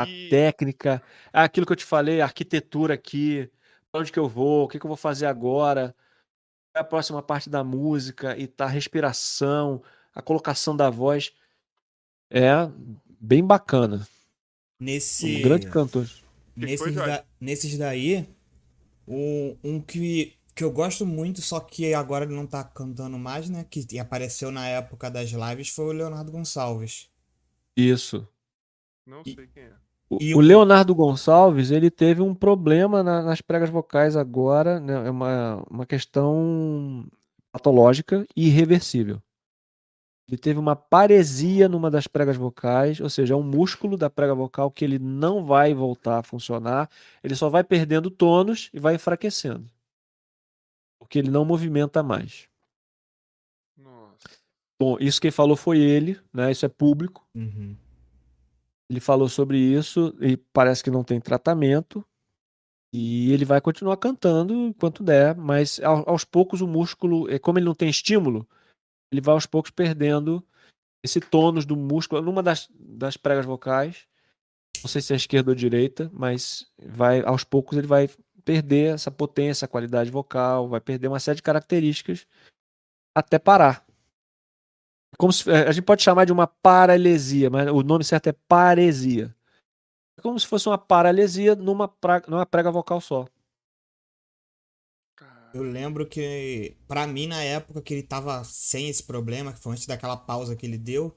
S4: a e... técnica, aquilo que eu te falei, a arquitetura aqui, para onde que eu vou, o que, que eu vou fazer agora, é a próxima parte da música e tá a respiração, a colocação da voz é bem bacana.
S2: Nesse
S4: um grande cantor.
S2: Nesses, da, nesses daí, um, um que, que eu gosto muito, só que agora ele não tá cantando mais, né? Que apareceu na época das lives, foi o Leonardo Gonçalves.
S4: Isso.
S1: Não sei quem é.
S4: O, o Leonardo Gonçalves, ele teve um problema na, nas pregas vocais agora, né? É uma, uma questão patológica e irreversível. Ele teve uma paresia numa das pregas vocais, ou seja, é um músculo da prega vocal que ele não vai voltar a funcionar, ele só vai perdendo tônus e vai enfraquecendo. Porque ele não movimenta mais. Nossa. Bom, isso quem falou foi ele, né? Isso é público.
S2: Uhum.
S4: Ele falou sobre isso e parece que não tem tratamento. E ele vai continuar cantando enquanto der, mas aos poucos o músculo, é, como ele não tem estímulo, ele vai aos poucos perdendo esse tônus do músculo numa das, das pregas vocais. Não sei se é esquerda ou direita, mas vai aos poucos ele vai perder essa potência, a qualidade vocal, vai perder uma série de características até parar como se, é, a gente pode chamar de uma paralesia, mas o nome certo é paresia. É como se fosse uma paralesia numa, numa prega vocal só.
S2: Eu lembro que, para mim, na época que ele tava sem esse problema, que foi antes daquela pausa que ele deu,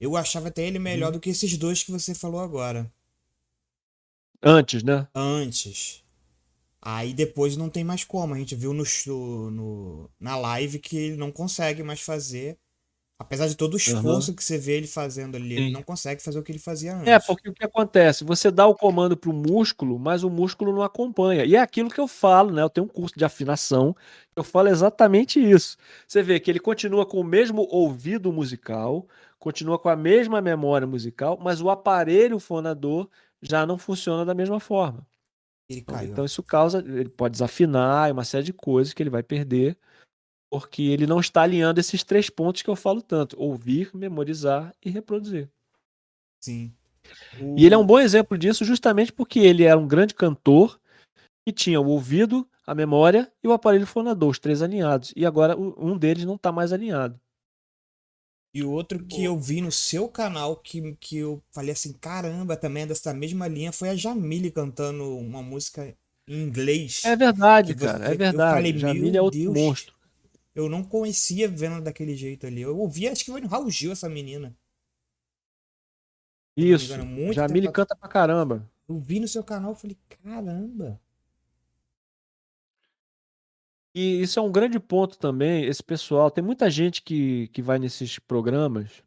S2: eu achava até ele melhor hum. do que esses dois que você falou agora.
S4: Antes, né?
S2: Antes. Aí depois não tem mais como. A gente viu no, no, na live que ele não consegue mais fazer Apesar de todo o esforço que você vê ele fazendo ali, ele
S4: Sim.
S2: não consegue fazer o que ele fazia antes.
S4: É, porque o que acontece? Você dá o comando pro músculo, mas o músculo não acompanha. E é aquilo que eu falo, né? Eu tenho um curso de afinação, eu falo exatamente isso. Você vê que ele continua com o mesmo ouvido musical, continua com a mesma memória musical, mas o aparelho fonador já não funciona da mesma forma.
S2: Ele caiu.
S4: Então isso causa, ele pode desafinar, e uma série de coisas que ele vai perder, porque ele não está alinhando esses três pontos que eu falo tanto: ouvir, memorizar e reproduzir.
S2: Sim.
S4: E ele é um bom exemplo disso justamente porque ele era um grande cantor que tinha o ouvido, a memória e o aparelho fonador, os três alinhados. E agora o- um deles não está mais alinhado.
S2: E o outro que eu vi no seu canal que, que eu falei assim, caramba, também é dessa mesma linha, foi a Jamile cantando uma música em inglês.
S4: É verdade,
S2: você-
S4: cara, é verdade.
S2: falei,
S4: Jamile é outro
S2: Deus.
S4: monstro.
S2: Eu não conhecia vendo daquele jeito ali. Eu ouvi, acho que foi no Raul Gil essa menina. me
S4: Isso.
S2: engano, muito
S4: Jamile
S2: tempo
S4: canta pra caramba.
S2: Eu vi no seu canal e falei, caramba.
S4: E isso é um grande ponto também, esse pessoal. Tem muita gente que, que vai nesses programas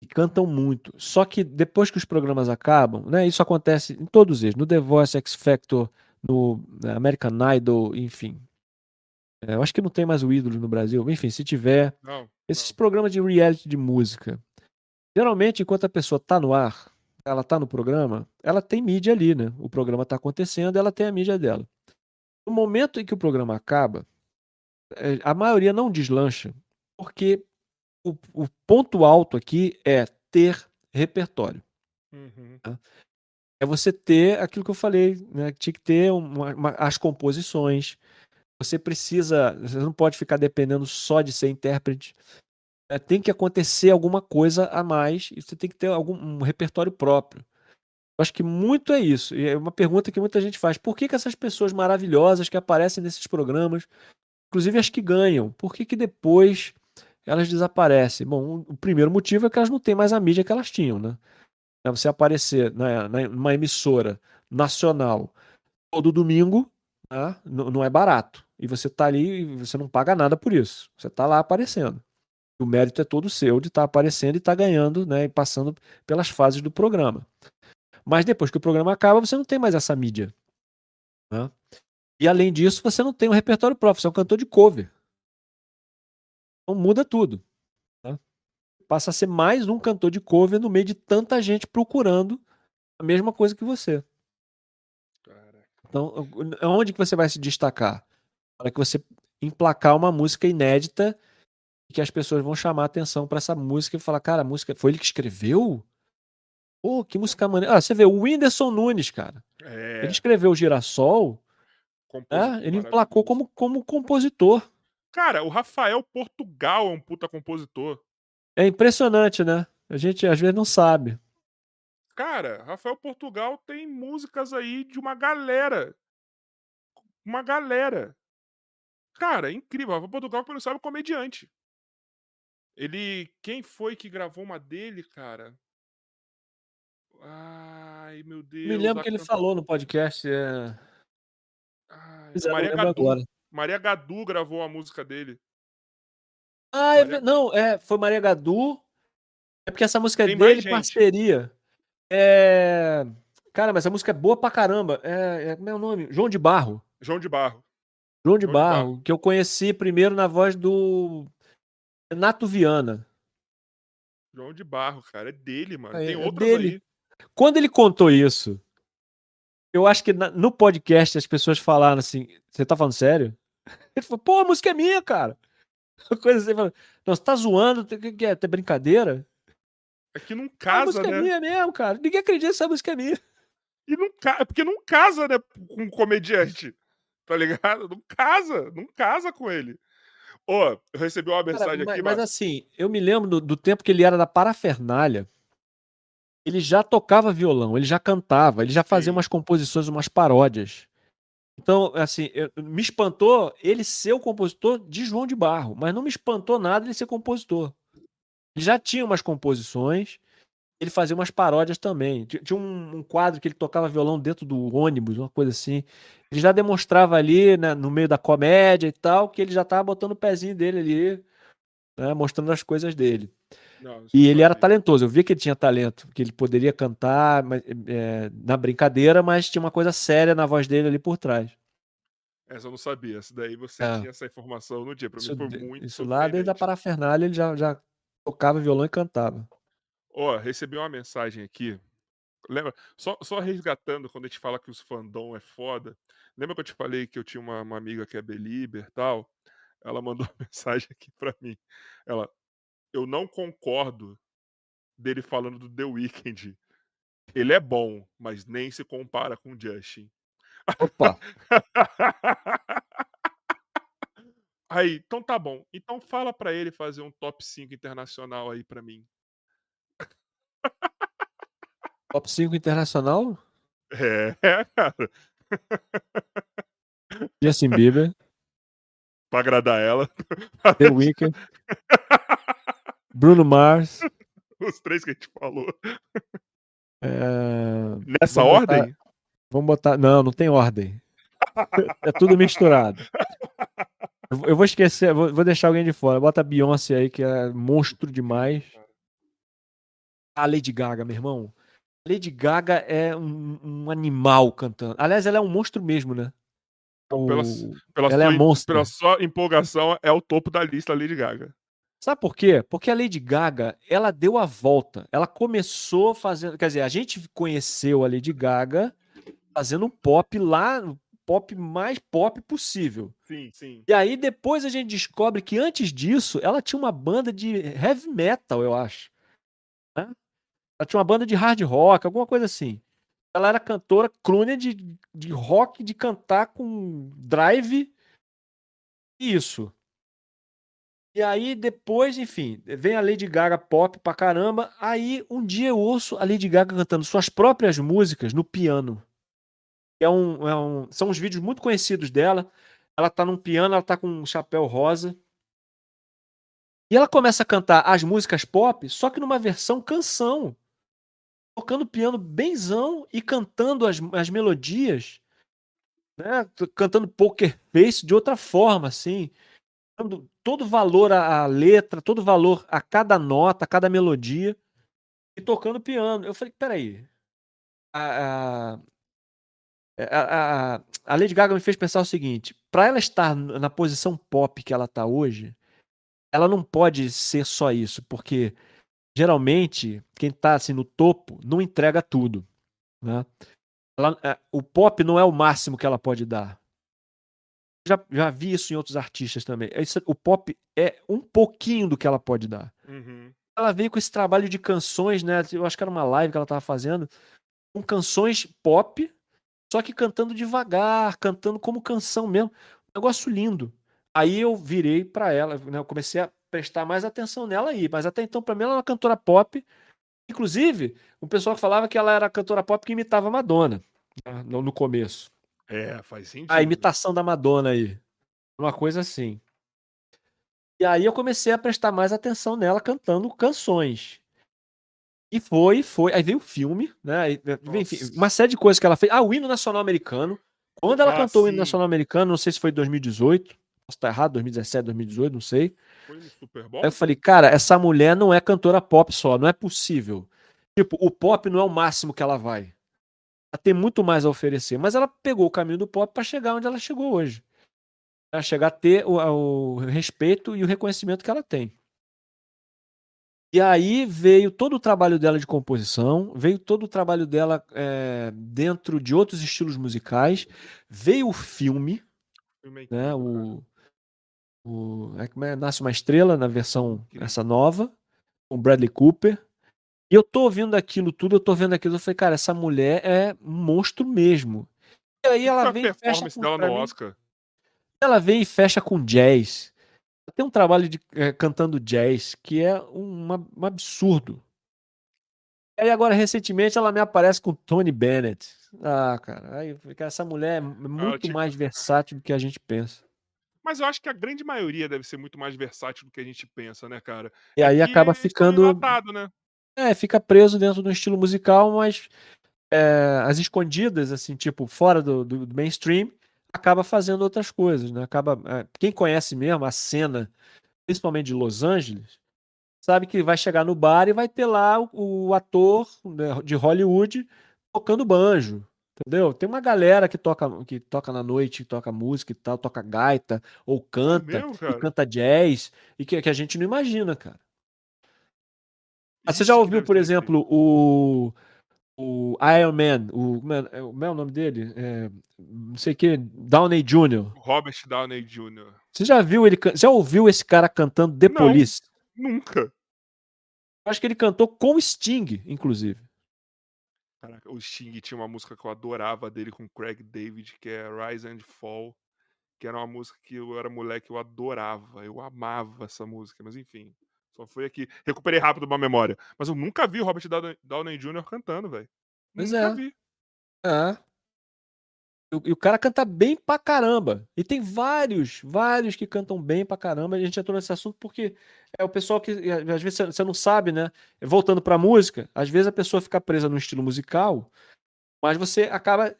S4: e cantam muito. Só que depois que os programas acabam, né? Isso acontece em todos eles, no The Voice, X Factor, no né, American Idol, enfim. É, eu acho que não tem mais o ídolo no Brasil. Enfim, se tiver,
S1: Não.
S4: esses
S1: não.
S4: programas de reality de música. Geralmente, enquanto a pessoa tá no ar, ela tá no programa, ela tem mídia ali, né? O programa tá acontecendo, ela tem a mídia dela. No momento em que o programa acaba, eh, a maioria não deslancha, porque o, o ponto alto aqui é ter repertório.
S1: Uhum.
S4: É você ter aquilo que eu falei, né? Tinha que ter uma- uma- as composições. Você precisa, você não pode ficar dependendo só de ser intérprete. É, tem que acontecer alguma coisa a mais e você tem que ter algum um repertório próprio. Eu acho que muito é isso. E é uma pergunta que muita gente faz. Por que, que essas pessoas maravilhosas que aparecem nesses programas, inclusive as que ganham, por que, que depois elas desaparecem? Bom, o primeiro motivo é que elas não têm mais a mídia que elas tinham, né? É Você aparecer na, na- numa emissora nacional todo domingo, né? N- não é barato. E você tá ali e você não paga nada por isso. Você tá lá aparecendo. O mérito é todo seu de estar aparecendo e estar ganhando, né? E passando pelas fases do programa. Mas depois que o programa acaba, você não tem mais essa mídia. né? E além disso, você não tem um repertório próprio, você é um cantor de cover. Então muda tudo. né? Passa a ser mais um cantor de cover no meio de tanta gente procurando a mesma coisa que você. Então, onde que você vai se destacar? Para que você emplacar uma música inédita e que as pessoas vão chamar a atenção para essa música e falar, cara, a música foi ele que escreveu? Pô, que música maneira. Ah, você vê, o Whindersson Nunes, cara.
S1: É.
S4: Ele escreveu o Girassol, né? ele emplacou como, como compositor.
S1: Cara, o Rafael Portugal é um puta compositor.
S4: É impressionante, né? A gente às vezes não sabe.
S1: Cara, Rafael Portugal tem músicas aí de uma galera. Uma galera. Cara, é incrível. Rafael Portugal, pra quem não sabe, é um comediante. Ele. Quem foi que gravou uma dele, cara? Ai, meu Deus.
S4: Me lembro que ele falou no podcast. É...
S1: Ai,
S4: é,
S1: Maria Gadu.
S4: agora.
S1: Maria Gadu gravou a música dele.
S4: Ah, é
S1: Maria-
S4: ve- não, é, foi Maria Gadu. É porque essa música é
S1: Tem
S4: dele, parceria. É... Cara, mas essa música é boa pra caramba. É, é- como é o nome? João de Barro.
S1: João de Barro.
S4: João de Barro, que eu conheci primeiro na voz do Renato Viana.
S1: João de Barro, cara. É dele, mano.
S4: É,
S1: Tem
S4: é
S1: outras
S4: dele.
S1: aí.
S4: Quando ele contou isso, eu acho que na- no podcast as pessoas falaram assim: Você tá falando sério? [laughs] Ele falou: Pô, a música é minha, cara. [laughs] Uma Coisa assim, falou, não, você tá zoando? O que, que é? Tem brincadeira?
S1: É que não
S4: a
S1: casa,
S4: música é
S1: né?
S4: minha mesmo, cara. Ninguém acredita que essa música é minha.
S1: E não ca... é porque não casa, né, com um comediante. Tá ligado? Não casa, não casa com ele. Ô, eu recebi uma
S4: Cara,
S1: mensagem
S4: mas,
S1: aqui,
S4: mas
S1: mano.
S4: assim, eu me lembro do, do tempo que ele era da Parafernália. Ele já tocava violão, ele já cantava, ele já fazia
S1: Sim.
S4: umas composições, umas paródias. Então, assim, eu- me espantou ele ser o compositor de João de Barro, mas não me espantou nada ele ser compositor. Ele já tinha umas composições, ele fazia umas paródias também. Ti- Tinha um, um quadro que ele tocava violão dentro do ônibus, uma coisa assim. Ele já demonstrava ali, né, no meio da comédia e tal, que ele já tava botando o pezinho dele ali. né, mostrando as coisas dele.
S1: Não,
S4: E ele era talentoso, eu vi que ele tinha talento, que ele poderia cantar mas, é, na brincadeira, mas tinha uma coisa séria na voz dele ali por trás.
S1: Essa eu não sabia. Essa daí você
S4: É.
S1: tinha essa informação no dia. Pra
S4: Isso,
S1: mim foi muito
S4: isso lá desde a parafernália ele já, já tocava violão e cantava.
S1: Ó, recebi uma mensagem aqui. Lembra? Só, só resgatando quando a gente fala que os fandom é foda. Lembra que eu te falei que eu tinha uma, uma amiga que é belieber e tal? Ela mandou [laughs] uma mensagem aqui pra mim. Ela, eu não concordo dele falando do The Weeknd. Ele é bom, mas nem se compara com o Justin.
S4: Opa,
S1: Aí, então tá bom. Então fala pra ele fazer um top 5 internacional aí pra mim.
S4: Top 5 internacional? [laughs]
S1: É, cara.
S4: Justin Bieber,
S1: Pra agradar ela.
S4: The Weeknd, [laughs] Bruno Mars.
S1: Os três que a gente falou.
S4: é,
S1: Nessa
S4: Vamos botar-
S1: ordem?
S4: Vamos botar. Não, não tem ordem. É tudo misturado. Eu vou- esquecer, vou, vou deixar alguém de fora. Bota a Beyoncé aí, que é monstro demais. A Lady Gaga, meu irmão. Lady Gaga é um, um animal cantando. Aliás, ela é um monstro mesmo, né? O-
S1: Pela, pela,
S4: ela é
S1: sua, em-
S4: monstro.
S1: pela sua empolgação, é o topo da lista Lady Gaga.
S4: Sabe por quê? Porque a Lady Gaga, ela deu a volta. Ela começou fazendo. Quer dizer, a gente conheceu a Lady Gaga fazendo um pop lá, o pop mais pop possível.
S1: Sim, sim.
S4: E aí depois a gente descobre que antes disso ela tinha uma banda de heavy metal, eu acho. Ela tinha uma banda de hard rock, alguma coisa assim. Ela era cantora crooner de, de rock, de cantar com drive. Isso. E aí depois, enfim, vem a Lady Gaga pop pra caramba. Aí um dia eu ouço a Lady Gaga cantando suas próprias músicas no piano. É um, é um, são uns vídeos muito conhecidos dela. Ela tá num piano, ela tá com um chapéu rosa. E ela começa a cantar as músicas pop, só que numa versão canção. Tocando piano benzão e cantando as, as melodias, né? Cantando Poker Face de outra forma, assim. Dando todo valor à, à letra, todo valor a cada nota, a cada melodia. E tocando piano. Eu falei, peraí. A, a, a, a- a Lady Gaga me fez pensar o seguinte: para ela estar na posição pop que ela tá hoje, ela não pode ser só isso, porque geralmente quem tá assim no topo não entrega tudo, né? Ela- é, o pop não é o máximo que ela pode dar. Já, já vi isso em outros artistas também. Isso- o pop é um pouquinho do que ela pode dar
S1: Uhum.
S4: ela veio com esse trabalho de canções, né? Eu acho que era uma live que ela tava fazendo, com canções pop, só que cantando devagar, cantando como canção mesmo. Um negócio lindo. Aí eu virei pra ela, né? Eu comecei a prestar mais atenção nela aí, mas até então pra mim ela era uma cantora pop. Inclusive, o pessoal que falava que ela era cantora pop que imitava a Madonna né, no, começo.
S1: É, faz sentido.
S4: A imitação da Madonna aí. Uma coisa assim. E aí eu comecei a prestar mais atenção nela cantando canções. E foi, foi. Aí veio o filme, né? Aí, enfim, uma série de coisas que ela fez. Ah, o hino nacional americano. Quando ela
S1: Ah,
S4: cantou o hino
S1: sim.
S4: nacional americano, não sei se foi 2018, posso estar errado, 2017, 2018, não sei.
S1: Foi no Super Bowl?
S4: Aí eu falei, cara, essa mulher não é cantora pop só, não é possível. Tipo, o pop não é o máximo que ela vai. Ela tem muito mais a oferecer, mas ela pegou o caminho do pop para chegar onde ela chegou hoje. Pra chegar a ter o, o respeito e o reconhecimento que ela tem. E aí veio todo o trabalho dela de composição, veio todo o trabalho dela é, dentro de outros estilos musicais, veio o filme,
S1: Filme é
S4: né? O, o é, como é? Nasce uma Estrela na versão essa nova, com Bradley Cooper. E eu tô ouvindo aquilo tudo, eu tô vendo aquilo, eu falei, cara, essa mulher é um monstro mesmo. E aí ela vem e fecha com,
S1: dela no Oscar.
S4: ela vem e fecha com jazz. Tem um trabalho de eh, cantando jazz que é um, um absurdo. E aí agora recentemente ela me aparece com Tony Bennett. Ah, cara, aí cara, essa mulher é muito
S1: tinha-
S4: mais versátil do que a gente pensa.
S1: Mas eu acho que a grande maioria deve ser muito mais versátil do que a gente pensa, né, cara?
S4: E aí
S1: que
S4: acaba
S1: tão
S4: ficando
S1: né?
S4: É, fica preso dentro do estilo musical, mas é, as escondidas, assim, tipo, fora do, do- mainstream, acaba fazendo outras coisas, né? Acaba, é, quem conhece mesmo a cena principalmente de Los Angeles, sabe que vai chegar no bar e vai ter lá o, o ator né, de Hollywood tocando banjo. Entendeu? Tem uma galera que toca, que toca na noite, toca música e tal, toca gaita, ou canta,
S1: mesmo,
S4: e canta jazz, e que, que a gente não imagina, cara. Ah, você já ouviu, por
S1: ser
S4: exemplo, o, o Iron Man, o, como é, é- como é o nome dele? É, não sei o que, Downey Jr.
S1: Robert Downey Jr.
S4: Você já viu ele, já ouviu esse cara cantando The
S1: Não.
S4: Police?
S1: Nunca.
S4: Acho que ele cantou com Sting, inclusive.
S1: Caraca, o Sting tinha uma música que eu adorava dele com Craig David, que é Rise and Fall, que era uma música que eu era moleque, eu adorava, eu amava essa música, mas enfim, só foi aqui, recuperei rápido uma memória, mas eu nunca vi o Robert Downey- Downey Jr. cantando, velho.
S4: Pois
S1: Nunca
S4: é.
S1: vi.
S4: É. E o- cara canta bem pra caramba. E tem vários, vários que cantam bem pra caramba. A gente entrou nesse assunto porque é o pessoal que às vezes você- não sabe, né? Voltando pra música, às vezes a pessoa fica presa num estilo musical, mas você acaba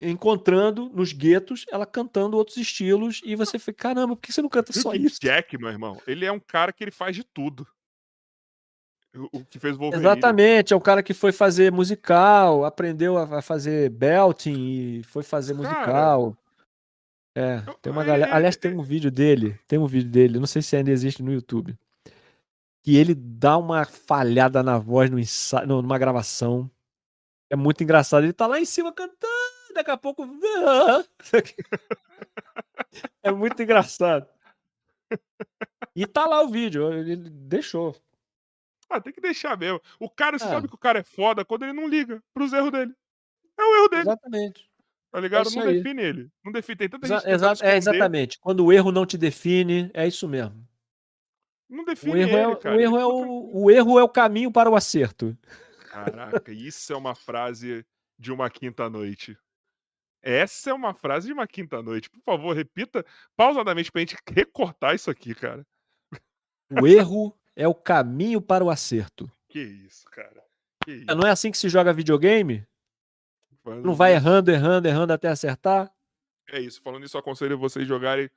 S4: encontrando nos guetos ela cantando outros estilos e você fica, caramba, por que você não canta só isso?
S1: Jack, meu irmão, ele é um cara que ele faz de tudo. O, que fez Wolverine.
S4: Exatamente, é o cara que foi fazer musical, aprendeu a, fazer belting e foi fazer
S1: Cara,
S4: musical. É,
S1: eu-
S4: tem uma
S1: é-
S4: galera.
S1: é-
S4: Aliás, tem um vídeo dele, tem um vídeo dele, não sei se ainda existe no YouTube, que ele dá uma falhada na voz no ensaio, no- numa gravação. É muito engraçado. Ele tá lá em cima cantando, daqui a pouco. [laughs] É muito engraçado. E tá lá o vídeo, ele deixou.
S1: Ah, tem que deixar mesmo. O cara, você
S4: Ah.
S1: sabe que o cara é foda quando ele não liga pros erros dele. É o erro dele,
S4: Exatamente.
S1: tá ligado?
S4: isso
S1: não
S4: aí.
S1: define ele. Não define. Tem tanta
S4: Exa-
S1: gente
S4: exa- é, exatamente. Quando o erro não te define, é isso mesmo.
S1: Não
S4: O
S1: define
S4: erro,
S1: ele,
S4: é,
S1: cara.
S4: o, erro é o, o erro é o caminho para o acerto.
S1: Caraca, isso é uma frase de uma quinta noite. Essa é uma frase de uma quinta noite. Por favor, repita pausadamente pra gente recortar isso aqui, cara.
S4: O erro é o caminho para o acerto.
S1: Que isso, cara. Que isso.
S4: Não é assim que se joga videogame?
S1: Falando
S4: Não vai errando, errando, errando até acertar?
S1: É isso. Falando nisso, eu aconselho vocês jogarem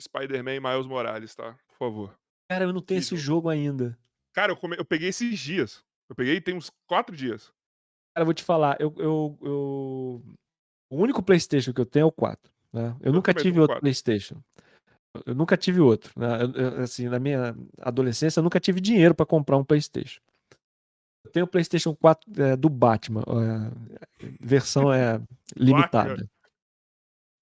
S1: Spider-Man e Miles Morales, tá? Por favor.
S4: Cara, eu não tenho
S1: Que
S4: esse
S1: jogo.
S4: jogo ainda.
S1: Cara, eu, come- eu peguei esses dias. Eu peguei tem uns quatro dias.
S4: Cara, eu vou te falar, eu, eu, eu- o único PlayStation que eu tenho é o 4. Né? Eu,
S1: Eu
S4: nunca tive outro
S1: 4.
S4: PlayStation. Eu nunca tive outro. né? Eu- assim, na minha adolescência, eu nunca tive dinheiro para comprar um PlayStation. Eu tenho o PlayStation 4 é, do Batman, é, versão é [laughs] limitada.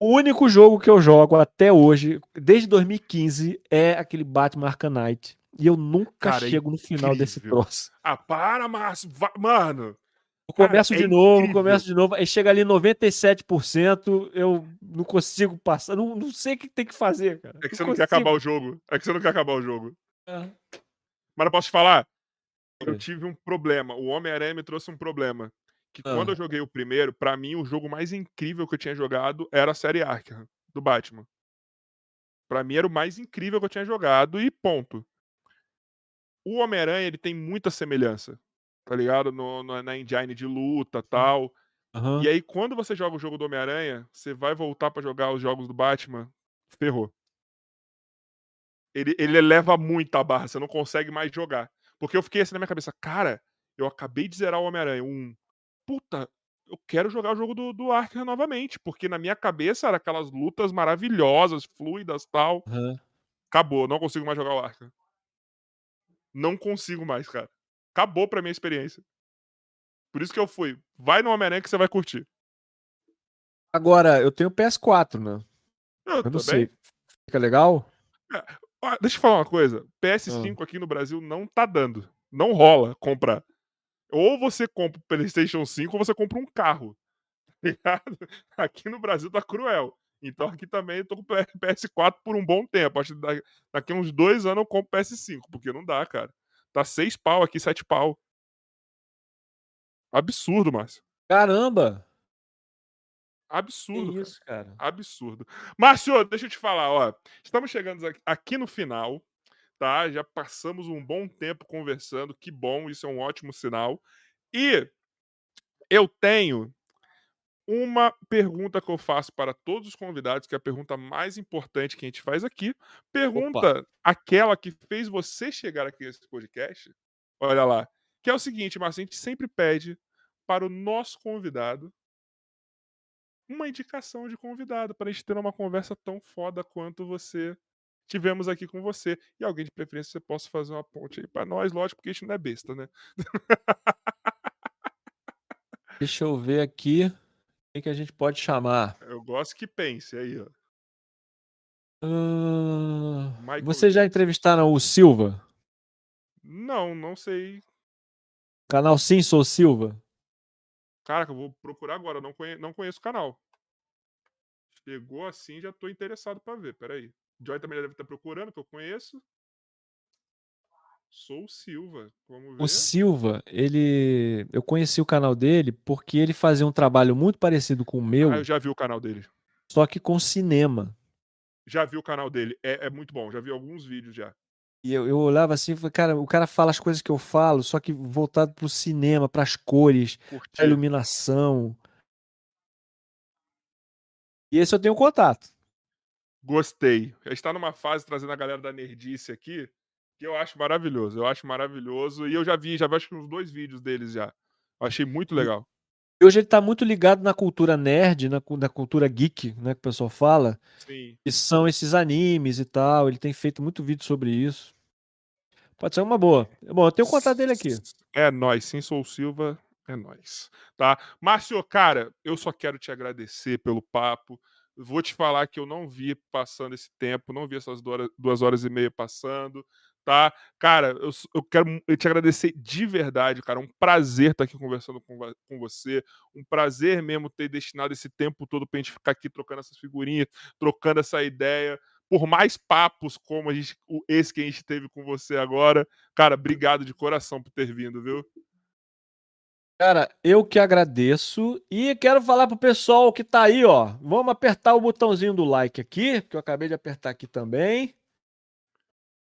S4: O único jogo que eu jogo até hoje, desde 2015, é aquele Batman Arkham Knight. E eu nunca
S1: Cara, é
S4: chego no final desse troço.
S1: Ah, para, Márcio. Mano.
S4: Eu
S1: Cara,
S4: começo
S1: é
S4: de novo,
S1: incrível.
S4: começo de novo, aí chega ali 97%, eu não consigo passar, não, não sei o que tem que fazer, cara.
S1: É que você não quer acabar o jogo. É que você não quer acabar o jogo.
S4: É.
S1: Mas eu posso te falar? Eu tive um problema. O Homem-Aranha me trouxe um problema. Que quando
S4: Ah.
S1: eu joguei o primeiro, pra mim, o jogo mais incrível que eu tinha jogado era a série Arkham, do Batman. Pra mim era o mais incrível que eu tinha jogado e ponto. O Homem-Aranha, ele tem muita semelhança, tá ligado? No, no- na engine de luta tal.
S4: Aham.
S1: E aí, quando você joga o jogo do Homem-Aranha, você vai voltar pra jogar os jogos do Batman, ferrou. Ele, ele eleva muito a barra, você não consegue mais jogar. Porque eu fiquei assim na minha cabeça, cara, eu acabei de zerar o Homem-Aranha. Um, puta, eu quero jogar o jogo do, do Arkham novamente. Porque na minha cabeça era aquelas lutas maravilhosas, fluidas tal.
S4: aham.
S1: Acabou, não consigo mais jogar o Arkham. Não consigo mais, cara. Acabou pra minha experiência. Por isso que eu fui. Vai no Homem-Aranha que você vai curtir.
S4: Agora, eu tenho PS4, né?
S1: Eu,
S4: Eu não sei. Fica legal?
S1: Ó, deixa eu falar uma coisa. PS5 aqui no Brasil não tá dando. Não rola comprar. Ou você compra o PlayStation 5 ou você compra um carro. tá ligado? [laughs] Aqui no Brasil tá cruel. Então aqui também eu tô com o PS4 por um bom tempo. Acho que da- daqui a uns dois anos eu compro PS5, porque não dá, cara. Tá seis pau aqui, sete pau. Absurdo, Márcio.
S4: Caramba!
S1: Absurdo.
S4: Que
S1: cara.
S4: isso, cara?
S1: Absurdo. Márcio, deixa eu te falar, ó. Estamos chegando aqui no final, tá? Já passamos um bom tempo conversando, que bom, isso é um ótimo sinal. E eu tenho uma pergunta que eu faço para todos os convidados, que é a pergunta mais importante que a gente faz aqui. Pergunta aquela que fez você chegar aqui nesse podcast. Olha lá. Que é o seguinte, Márcio, a gente sempre pede para o nosso convidado uma indicação de convidado, para a gente ter uma conversa tão foda quanto você tivemos aqui com você. E alguém de preferência você possa fazer uma ponte aí para nós, lógico, porque a gente não é besta, né?
S4: Deixa eu ver aqui quem que a gente pode chamar.
S1: Eu gosto que pense aí, ó. Michael
S4: vocês já entrevistaram o Silva?
S1: Não, não sei.
S4: Canal Sim Sou Silva?
S1: Caraca, eu vou procurar agora, não, conhe... não conheço o canal. Chegou assim, já tô interessado para ver, peraí. Joy também deve estar procurando, que eu conheço. Sou o Silva.
S4: O Silva, ele. Eu conheci o canal dele porque ele fazia um trabalho muito parecido com o meu,
S1: Ah, eu já vi o canal dele.
S4: só que com cinema.
S1: Já vi o canal dele, é, é muito bom, já vi alguns vídeos já.
S4: E eu, eu olhava assim e falei, cara, o cara fala as coisas que eu falo, só que voltado pro cinema, pras cores, pra iluminação. E esse eu tenho contato.
S1: Gostei. A gente tá numa fase trazendo a galera da Nerdice aqui, que eu acho maravilhoso. Eu acho maravilhoso. E eu já vi, já vi acho que uns dois vídeos deles já. Eu achei muito legal.
S4: E hoje ele tá muito ligado na cultura nerd, na, na cultura geek, né, que o pessoal fala,
S1: Sim.
S4: que são esses animes e tal. Ele tem feito muito vídeo sobre isso. Pode ser uma boa. Bom, eu tenho o contato dele aqui.
S1: É nóis, sim, sou o Silva, é nóis. Tá? Márcio, cara, eu só quero te agradecer pelo papo. Vou te falar que eu não vi passando esse tempo, não vi essas duas horas e meia passando, tá? Cara, eu, eu quero te agradecer de verdade, cara. Um prazer estar aqui conversando com, com você. Um prazer mesmo ter destinado esse tempo todo pra gente ficar aqui trocando essas figurinhas, trocando essa ideia. Por mais papos como a gente, esse que a gente teve com você agora. Cara, obrigado de coração por ter vindo, viu?
S4: Cara, eu que agradeço e quero falar pro pessoal que tá aí, ó. Vamos apertar o botãozinho do like aqui, que eu acabei de apertar aqui também.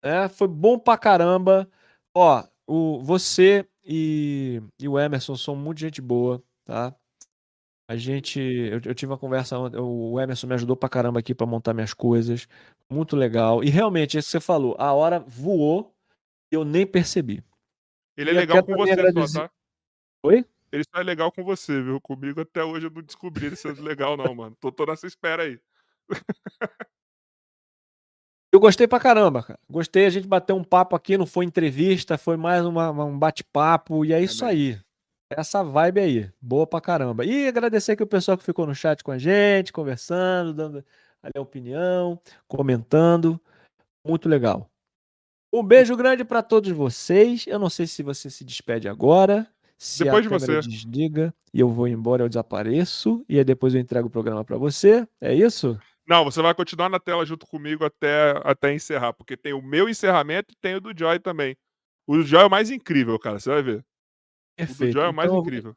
S4: É, foi bom pra caramba. Ó, o, você e, e o Emerson são muito gente boa, tá? A gente, eu, eu tive uma conversa ontem, o Emerson me ajudou pra caramba aqui pra montar minhas coisas. Muito legal. E realmente, isso que você falou, a hora voou e eu nem percebi.
S1: Ele é
S4: E
S1: legal com você
S4: agradecer-
S1: só, tá?
S4: Oi?
S1: Ele só é legal com você, viu? Comigo até hoje eu não descobri ele sendo legal, não, mano. Tô, tô nessa espera aí. [laughs]
S4: Eu gostei pra caramba, cara. Gostei, a gente bateu um papo aqui, não foi entrevista, foi mais uma- um bate-papo, e é isso aí. Essa vibe aí, boa pra caramba. E agradecer aqui o pessoal que ficou no chat com a gente, conversando, dando ali a opinião, comentando. Muito legal. Um beijo grande pra todos vocês. Eu não sei se você se despede agora, se
S1: Depois
S4: a
S1: de você.
S4: desliga e eu vou embora, eu desapareço, e aí depois eu entrego o programa pra você. É isso?
S1: Não, você vai continuar na tela junto comigo até, até encerrar, porque tem o meu encerramento e tem o do Joy também. O do Joy é o mais incrível, cara. Você vai ver. O do
S4: Perfeito.
S1: Joy é o mais
S4: Então
S1: incrível.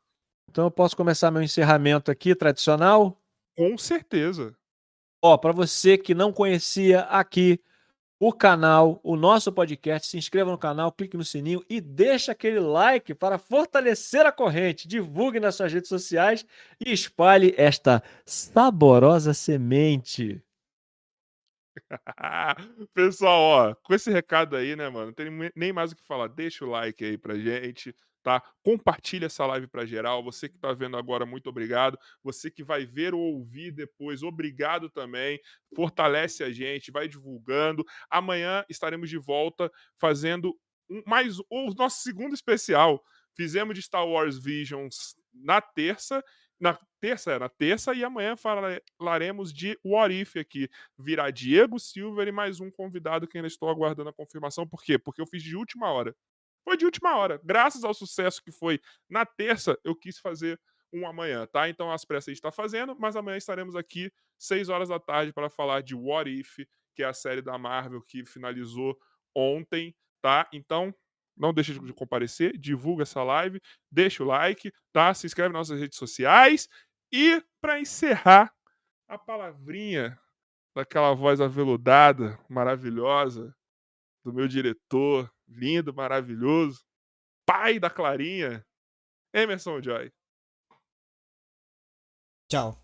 S4: Então eu posso começar meu encerramento aqui, tradicional.
S1: Com certeza.
S4: Ó, para você que não conhecia aqui o canal, o nosso podcast, se inscreva no canal, clique no sininho e deixe aquele like para fortalecer a corrente. Divulgue nas suas redes sociais e espalhe esta saborosa semente. [laughs]
S1: Pessoal, ó, com esse recado aí, né, mano, não tem nem mais o que falar. Deixa o like aí pra gente, tá? Compartilha essa live pra geral. Você que tá vendo agora, muito obrigado. Você que vai ver ou ouvir depois, obrigado também. Fortalece a gente, vai divulgando. Amanhã estaremos de volta fazendo um- mais o nosso segundo especial. Fizemos de Star Wars Visions na terça. Na terça, é, na terça, e amanhã falaremos de What If aqui virá Diego Silver e mais um convidado que ainda estou aguardando a confirmação. Por quê? Porque eu fiz de última hora. Foi de última hora. Graças ao sucesso que foi na terça, eu quis fazer um amanhã, tá? Então a gente está fazendo, mas amanhã estaremos aqui 6 horas da tarde para falar de What If, que é a série da Marvel que finalizou ontem, tá? Então não deixe de comparecer, divulga essa live, deixa o like, tá? Se inscreve nas nossas redes sociais e para encerrar a palavrinha daquela voz aveludada, maravilhosa, do meu diretor, lindo, maravilhoso, pai da Clarinha, Emerson Joy.
S2: Tchau.